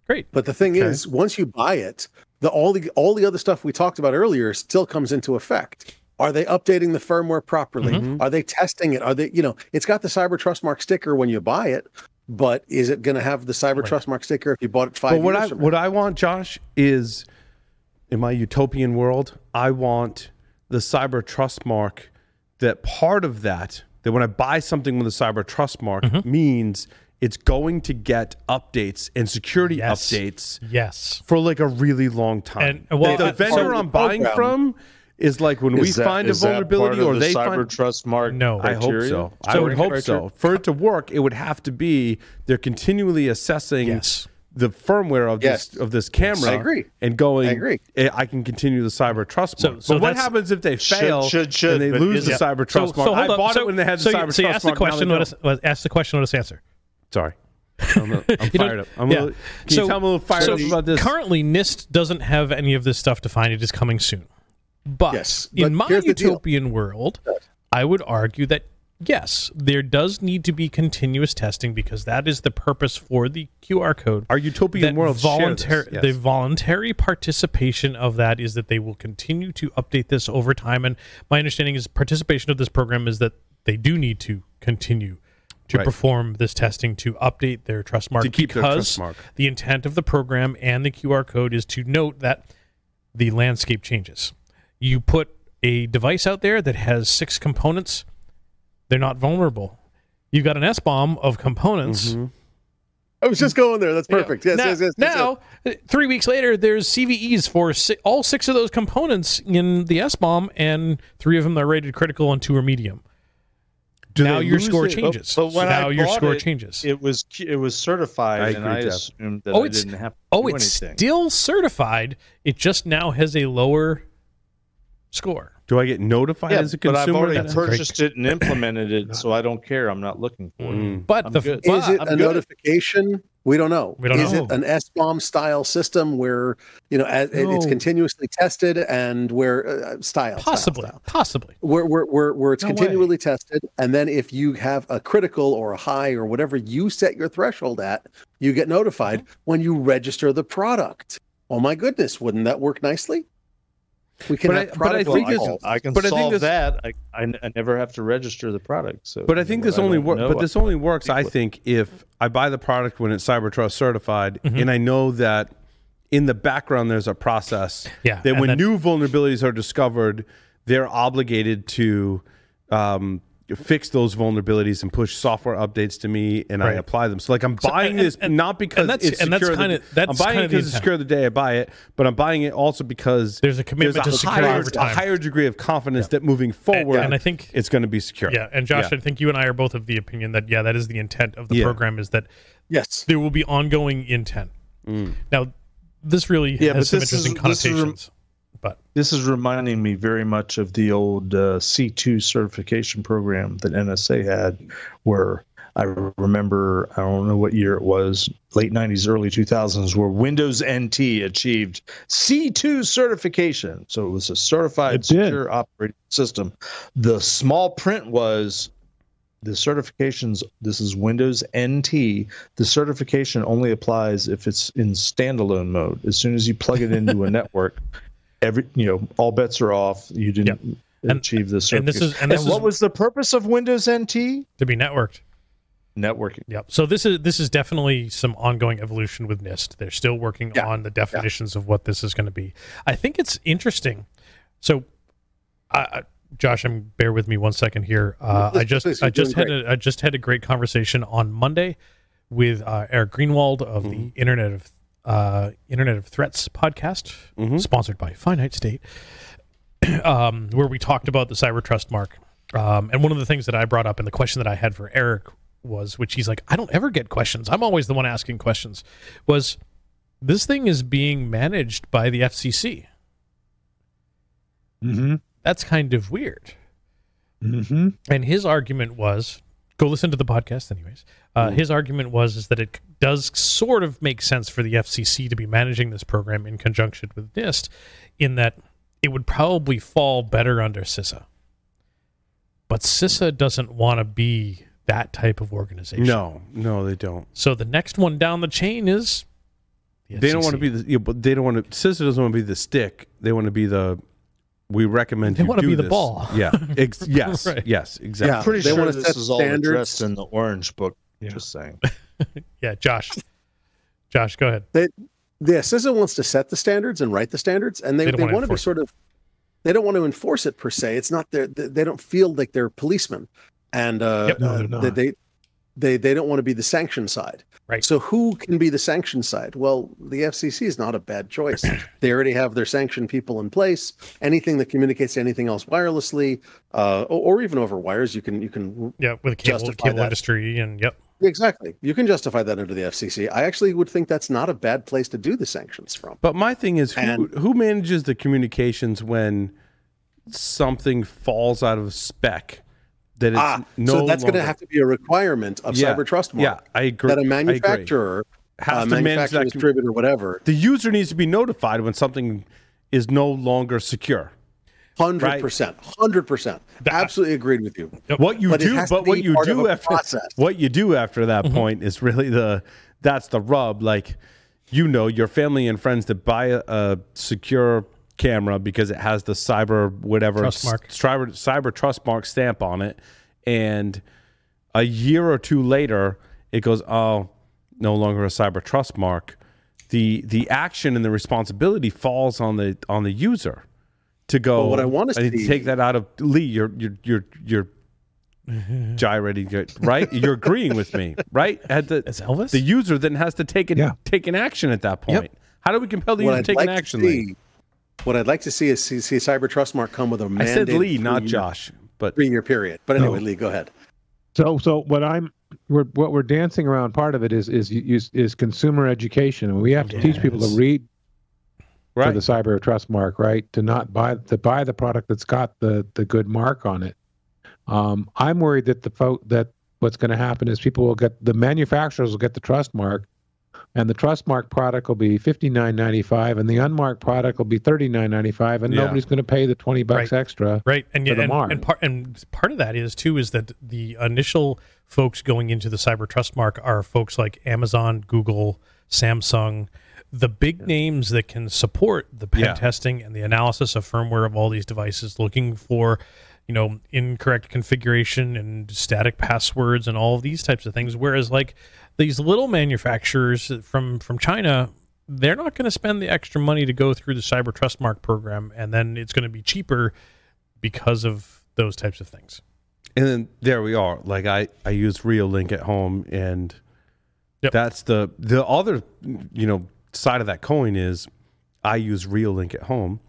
Great. But the thing Okay. is, once you buy it, the all the all the other stuff we talked about earlier still comes into effect. Are they updating the firmware properly? Mm-hmm. Are they testing it? Are they, you know, it's got the Cyber Trust Mark sticker when you buy it, but is it going to have the Cyber Trust Mark sticker if you bought it five But what years I what? I want, Josh, is in my utopian world, I want the cyber trust mark. That part of that, that when I buy something with a cyber trust mark, Mm-hmm. means it's going to get updates and security Yes. updates Yes. for like a really long time. And- well, the, the uh, vendor part I'm buying program- from is like when we that- find a vulnerability part of or the they cyber find trust mark. No. I hope criteria? so. I would hope Criteria? so. For it to work, it would have to be they're continually assessing Yes. The firmware of Yes. this of this camera. I agree. And going, I agree. "Eh, I can continue the cyber trust So- mark. so but what happens if they fail should- should, and they lose is- the yeah. cyber trust mark? So I up. bought so, it when they had the so, cyber so you trust ask the mark. now question. they Let us, well, ask the question. Let us answer. Sorry. I'm, a- I'm fired up. I'm yeah. a little, can you tell me a little fired so up about this? Currently, NIST doesn't have any of this stuff defined. It is coming soon. But, Yes, in my here's deal. utopian world, I would argue that yes, there does need to be continuous testing because that is the purpose for the QR code. Our utopian world voluntary yes. the voluntary participation of that is that they will continue to update this over time and my understanding is participation of this program is that they do need to continue to Right. perform this testing to update their trust mark To keep their because trust mark. the intent of the program and the QR code is to note that the landscape changes. You put a device out there that has six components, they're not vulnerable. You've got an SBOM of components. Mm-hmm. I was just going there. That's perfect. Yes, now, yes, yes, yes, now three weeks later, there's CVEs for si- all six of those components in the SBOM, and three of them are rated critical and two are medium. Do now your score it? changes. But when now I your score it, changes. It was it was certified, I and I Jeff. assumed that Oh, I it's- didn't have to oh, do it's anything. still certified. It just now has a lower score. Do I get notified yeah, as a consumer? but? I've already that- purchased it and implemented it, so I don't care. I'm not looking for it. Mm. But I'm the good. Is it I'm a good. notification? We don't know. We don't is know. it an SBOM style system where you know as, it- it's continuously tested and where uh, style style, possibly, style. possibly. where where where, where it's No way. continually tested, and then if you have a critical or a high or whatever you set your threshold at, you get notified when you register the product. Oh my goodness, wouldn't that work nicely? We can But have I- but I think Well, I, can, I can but I think this- that. I, I, I never have to register the product. So, But I think this I only works. But this only works, I think, if I buy the product when it's CyberTrust certified, Mm-hmm. and I know that in the background there's a process Yeah, that when then- new vulnerabilities are discovered, they're obligated to um, fix those vulnerabilities and push software updates to me, and I apply them. So, like, I'm buying and- this and- not because and that's- it's and that's secure. the- kinda- that's I'm buying it because it's secure the day I buy it, but I'm buying it also because There's a commitment there's to security higher, over time. a higher degree of confidence that moving forward, and I think- it's going to be secure. Yeah, and Josh, Yeah. I think you and I are both of the opinion that yeah, that is the intent of the Yeah. program is that yes. there will be ongoing intent. Mm. Now, this really Yeah, has some this is- interesting this is rem- connotations. But This is reminding me very much of the old uh, C2 certification program that NSA had, where I remember, I don't know what year it was, late 90s, early 2000s, where Windows NT achieved C2 certification. So it was a certified secure operating system. The small print was the certifications this is windows nt the certification only applies if it's in standalone mode as soon as you plug it into a network every you know all bets are off you didn't And- achieve this. and certification this is- and this and what is- was the purpose of windows nt to be networked. networking Yep. So this is this is definitely some ongoing evolution with NIST. They're still working Yeah. on the definitions of what this is going to be. I think it's interesting. So, I, I, Josh, I'm bear with me one second here. Uh, I just I just had doing a, I just had a great conversation on Monday with uh, Eric Greenwald of the Internet of uh, Internet of Threats podcast, sponsored by Finite State, um, where we talked about the cyber trust mark. Um, and one of the things that I brought up and the question that I had for Eric was, which he's like, I don't ever get questions. I'm always the one asking questions. Was this thing is being managed by the FCC? Mm-hmm. That's kind of weird. Mm-hmm. And his argument was, go listen to the podcast, anyways. Uh, His argument was is that it does sort of make sense for the FCC to be managing this program in conjunction with NIST, in that it would probably fall better under CISA. But CISA doesn't want to be that type of organization. No, no, they don't. So the next one down the chain is the They don't want to be the. Yeah, but they don't want to. CISA doesn't want to be the stick. They want to be the. We recommend They you wanna do be the ball. Yeah. Ex- yes. Right. Yes. Exactly. Yeah. pretty They sure wanna this set is all standards. addressed in the orange book Yeah. just saying Yeah, Josh. Josh, go ahead. They, the CISA wants to set the standards and write the standards, and they, They they, wanna to be sort of. They don't want to enforce it per se. It's not their. They don't feel like they're policemen, and uh, Yep. No, uh, they're they, they they they don't want to be the sanction side. Right. So who can be the sanction side? Well, the FCC is not a bad choice. they already have their sanction people in place. Anything that communicates to anything else wirelessly, uh, or, or even over wires, you can you can Yeah, with the cable, Justify cable that. industry and yep. exactly you can justify that under the FCC. I actually would think that's not a bad place to do the sanctions from. But my thing is, who, And- who manages the communications when something falls out of spec? That it's Ah, no so that's going to have to be a requirement of Yeah, cyber trust mark. Yeah, I agree. that a manufacturer, has uh, to manage manufacturer, that. com- distributor, whatever. the user needs to be notified when something is no longer secure. Hundred percent, hundred percent. Absolutely agreed with you. What you But do, but what you do after process. what you do after that point is really the that's the rub. Like, you know, your family and friends that buy a, a secure camera because it has the cyber whatever Trust mark. s- cyber cyber trust mark stamp on it, and a year or two later, it goes, oh, no longer a cyber trust mark. The the action and the responsibility falls on the on the user to go. Well, what I wanna need to see- take that out of Lee. You're you're you're you're gyrating, right? You're agreeing with me, right? At the It's Elvis? the user then has to take it Yeah. take an action at that point. How do we compel the What user I'd to take like an to action? Lee? see, what I'd like to see is see, see Cyber Trust Mark come with a mandate. I said Lee, not Josh, but Three year period. But anyway, No. Lee, go ahead. So, so what I'm, we're, what we're dancing around. Part of it is is is, is consumer education, and we have to teach people to Yes. read for the cyber trust mark, right? To not buy to buy the product that's got the the good mark on it. Um, I'm worried that the folk that what's going to happen is people will get the manufacturers will get the trust mark, and the trust mark product will be fifty nine ninety five, and the unmarked product will be thirty nine ninety five, and Yeah. nobody's going to pay the twenty bucks Right. extra. Right, and yeah, and, mark. and part and part of that is too is that the initial folks going into the cyber trust mark are folks like Amazon, Google, Samsung, the big names that can support the pen Yeah. testing and the analysis of firmware of all these devices, looking for you know incorrect configuration and static passwords and all of these types of things. Whereas like these little manufacturers from from China. They're not going to spend the extra money to go through the Cyber Trust Mark program, and then it's going to be cheaper because of those types of things. and then there we are. Like I, I use Reolink at home, and Yep. that's the the other you know side of that coin is I use Reolink at home.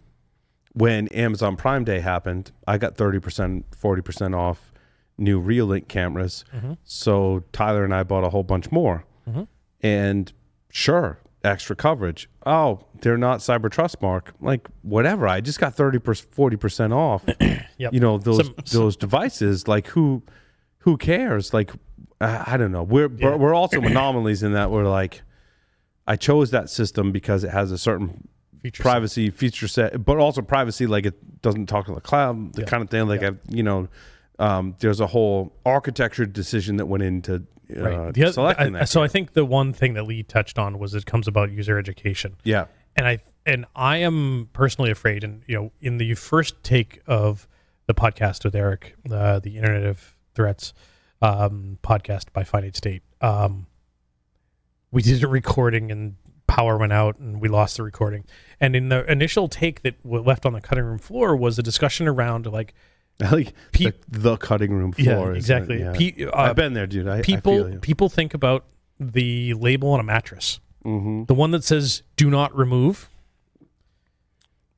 When Amazon Prime Day happened, I got thirty percent, forty percent off new Reolink cameras. Mm-hmm. So Tyler and I bought a whole bunch more, mm-hmm. and sure, extra coverage. Oh, they're not Cyber Trust Mark. Like whatever. I just got thirty percent, forty percent off Yep. you know those Some- those devices like who who cares like i, I don't know we're we're- we're also anomalies in that we're like i chose that system because it has a certain Feature privacy feature set but also privacy like it doesn't talk to the cloud the Yeah. kind of thing like I, you know um, there's a whole architecture decision that went into uh, Right. The selecting I- that so I think the one thing that Lee touched on was it comes about user education, yeah and I and I am personally afraid, and you know, in the first take of the podcast with Eric, uh, the Internet of Threats um, podcast by Finite State, um, we did a recording and power went out and we lost the recording. And in the initial take that left on the cutting room floor was a discussion around like like Pe- the, the cutting room floor isn't exactly. yeah. Pe- uh, i've been there dude I, I people feel you. people think about the label on a mattress, Mhm. the one that says "Do not remove."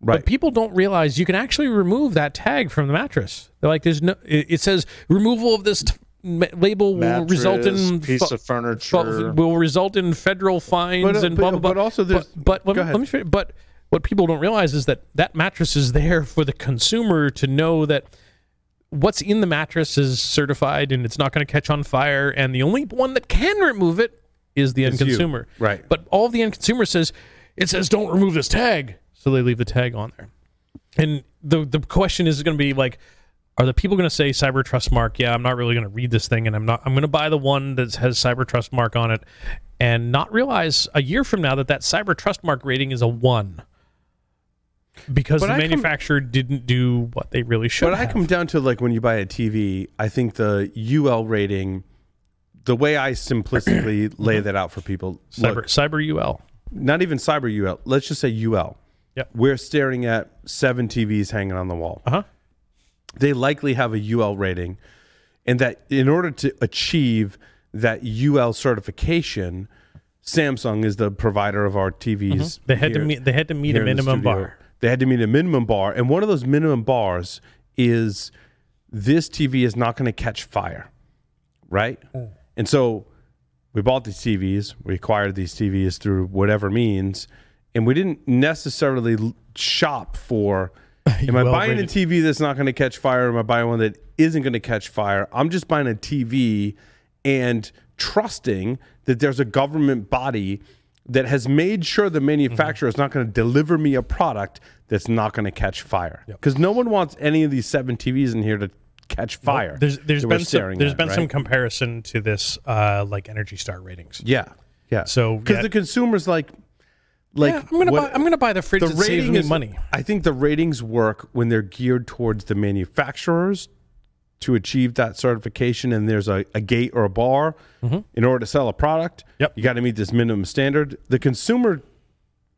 right But people don't realize you can actually remove that tag from the mattress. They're like, "There's no." It, it says removal of this t- ma- label will result in piece fu- of furniture. will result in federal fines But, uh, and but- blah blah blah. but also there's- but, but let, me, let me finish. But what people don't realize is that that mattress is there for the consumer to know that what's in the mattress is certified and it's not going to catch on fire. And the only one that can remove it is the end It's you. consumer. Right. But all the end consumer says it says don't remove this tag, so they leave the tag on there. And the the question is going to be like, are the people going to say Cyber Trust Mark? Yeah, I'm not really going to read this thing, and I'm not. I'm going to buy the one that has Cyber Trust Mark on it, and not realize a year from now that that Cyber Trust Mark rating is a one because But the I come- manufacturer didn't do what they really should. But I come down to like when you buy a TV, I think the UL rating, the way I simplistically lay that out for people, cyber look, cyber UL. not even cyber UL, let's just say UL. Yep. We're staring at seven TVs hanging on the wall. Uh huh. They likely have a UL rating, and that in order to achieve that UL certification, Samsung is the provider of our TVs. They had to meet. They had to meet a minimum bar. They had to meet a minimum bar, and one of those minimum bars is this TV is not going to catch fire, right? Hmm. And so we bought these TVs, we acquired these TVs through whatever means, and we didn't necessarily shop for. Am I Well buying a. TV that's not going to catch fire? Or am I buying one that isn't going to catch fire? I'm just buying a TV and trusting that there's a government body that has made sure the manufacturer is not going to deliver me a product that's not going to catch fire. Because no one wants any of these seven TVs in here to catch fire. There's there's been some, there's at, been some comparison to this uh, like Energy Star ratings. yeah, yeah. So, because yeah. the consumer's like, like yeah, I'm gonna what- buy I'm gonna buy the fridge the rating is money. I think the ratings work when they're geared towards the manufacturers to achieve that certification, and there's a, a gate or a bar in order to sell a product. Mm-hmm. Yep. you got to meet this minimum standard. The consumer,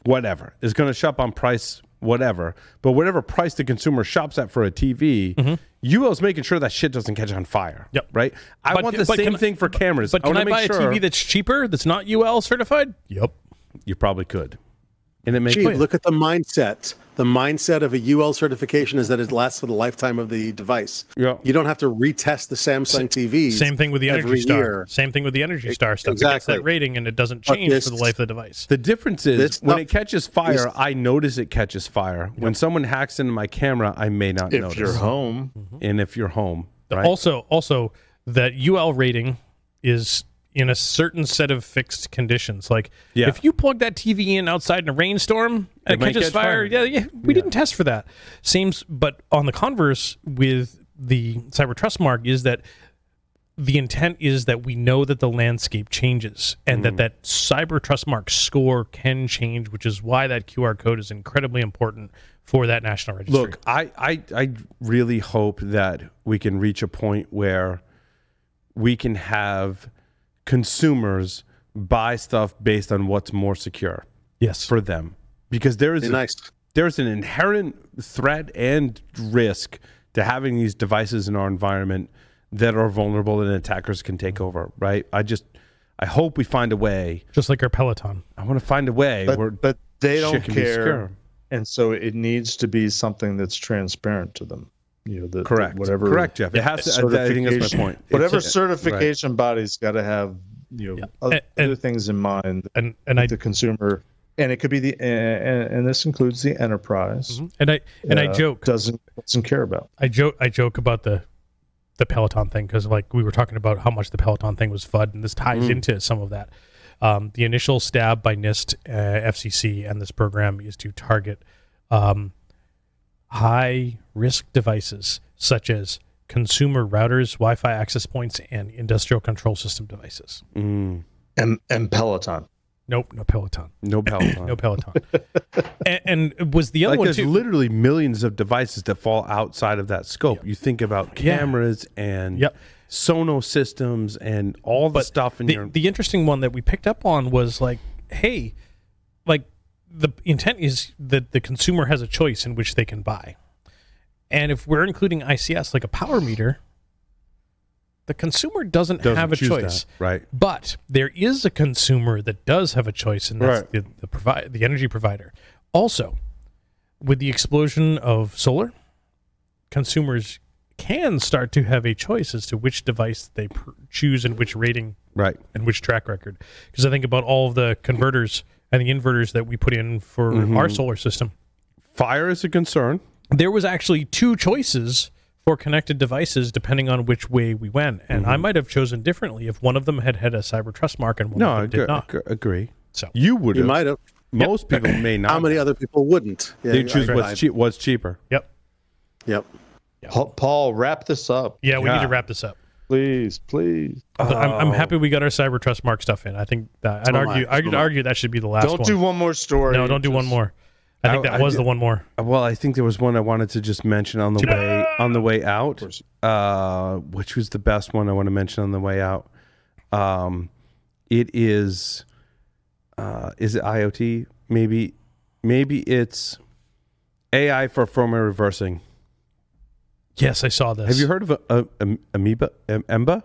whatever, is going to shop on price, whatever. But whatever price the consumer shops at for a TV, UL's making sure that shit doesn't catch on fire. Mm-hmm. Yep. right. I But- want the same I- thing for cameras. But can I make buy a TV that's cheaper that's not UL certified? Yep. you probably could, and it makes Gee, look at the mindset. The mindset of a UL certification is that it lasts for the lifetime of the device. Yeah. You don't have to retest the Samsung TVs. Same thing with the Energy Star. year. Same thing with the Energy Star stuff. It gets exactly. that rating and it doesn't change this- for the life of the device. The difference is This when stuff- it catches fire, this- I notice it catches fire. When someone hacks into my camera, I may not If notice. If you're home, and if you're home, right? Also, also that UL rating is in a certain set of fixed conditions. Like Yeah. if you plug that TV in outside in a rainstorm and It it, catches catch fire, fire. yeah, yeah, we didn't test for that. Seems, but on the converse with the Cyber Trust Mark is that the intent is that we know that the landscape changes and Mm. that that cyber trust mark score can change which is why that qr code is incredibly important for that national registry Look, I, I I really hope that we can reach a point where we can have consumers buy stuff based on what's more secure yes for them, because there is a, nice. there's an inherent threat and risk to having these devices in our environment that are vulnerable and attackers can take over. Right? I just I hope we find a way. just like our peloton I want to find a way where but but they don't care, and so it needs to be something that's transparent to them. You know, that Correct. whatever Correct, Jeff. It has to. I think that's my certification- point. Whatever It's- certification body's got to have you know other, And- other things in mind and and i the consumer, and it could be the and, and this includes the enterprise. and i and i uh, joke doesn't doesn't care about. I joke I joke about the the Peloton thing because like we were talking about how much the Peloton thing was FUD, and this ties into some of that. Um, the initial stab by NIST, uh, FCC, and this program is to target um, high risk devices such as consumer routers, Wi-Fi access points, and industrial control system devices. Mm, And and Peloton. Nope, no Peloton, no Peloton. no Peloton. and, and was the other like one there's too? literally millions of devices that fall outside of that scope. You think about Yeah. cameras and Yep. Sonos systems and all the stuff in the, your the interesting one that we picked up on was like, hey, like the intent is that the consumer has a choice in which they can buy. And if we're including ICS like a power meter, the consumer doesn't, doesn't have a choice. that, right? But there is a consumer that does have a choice, and that's Right. the the, provi- the energy provider. Also, with the explosion of solar, consumers can start to have a choice as to which device they pr- choose and which rating Right. and which track record. Because I think about all of the converters and the inverters that we put in for Mm-hmm. our solar system. Fire is a concern. There was actually two choices for connected devices depending on which way we went, and I might have chosen differently if one of them had had a cyber trust mark and one No, of them agree. did not. agree- agree. So You would You might have. Most people may not. How many other people wouldn't? Yeah, They choose what's I- cheap. What's cheaper. Yep. Yep. Paul, wrap this up, Yeah, we Yeah. need to wrap this up. Please, please. But I'm, I'm happy we got our cyber trust mark stuff in. I think that I'd So am argue I. I'd So argue that should be the last one. Don't one. do one more story. no, don't do one Just- more. I think I- that I was did- the one more. Well, I think there was one I wanted to just mention on the way on the way out, course. uh, which was the best one I want to mention on the way out. Um, it is, uh, is it IoT? Maybe, maybe it's AI for firmware reversing. Yes, I saw this. Have you heard of a, a, a, Amoeba? Em- Emba?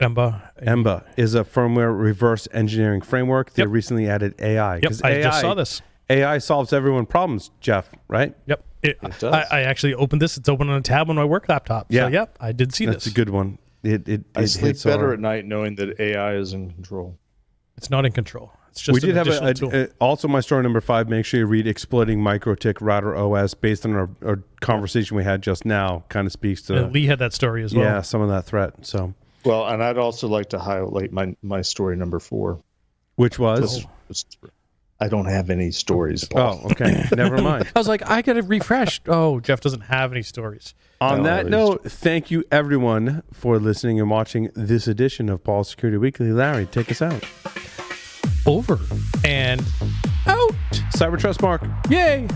Emba? Emba is a firmware reverse engineering framework. They Yep. recently added AI Yep, I just saw this. AI solves everyone problems. Jeff, right? Yep. It, does. I, I actually opened this. It's open on a tab on my work laptop. Yeah. So, yep, I did see this. That's this. a good one. It it, I it sleep hits better our- at night knowing that AI is in control. It's not in control. It's just we an did have additional a, tool. a, a- also my story number five. Make sure you read "Exploiting MikroTik Router OS" based on our, our conversation we had just now. Kind of speaks to And Lee had that story as well. yeah some of that threat. So Well, and I'd also like to highlight my my story number four. which was Just- I don't have any stories. Paul. Oh, okay. Never mind. I was like, I gotta refresh. Oh, Jeff doesn't have any stories. On No, that it's- note, thank you everyone for listening and watching this edition of Paul Security Weekly. Larry, take us out. Over and out. Cyber Trust Mark. Yay.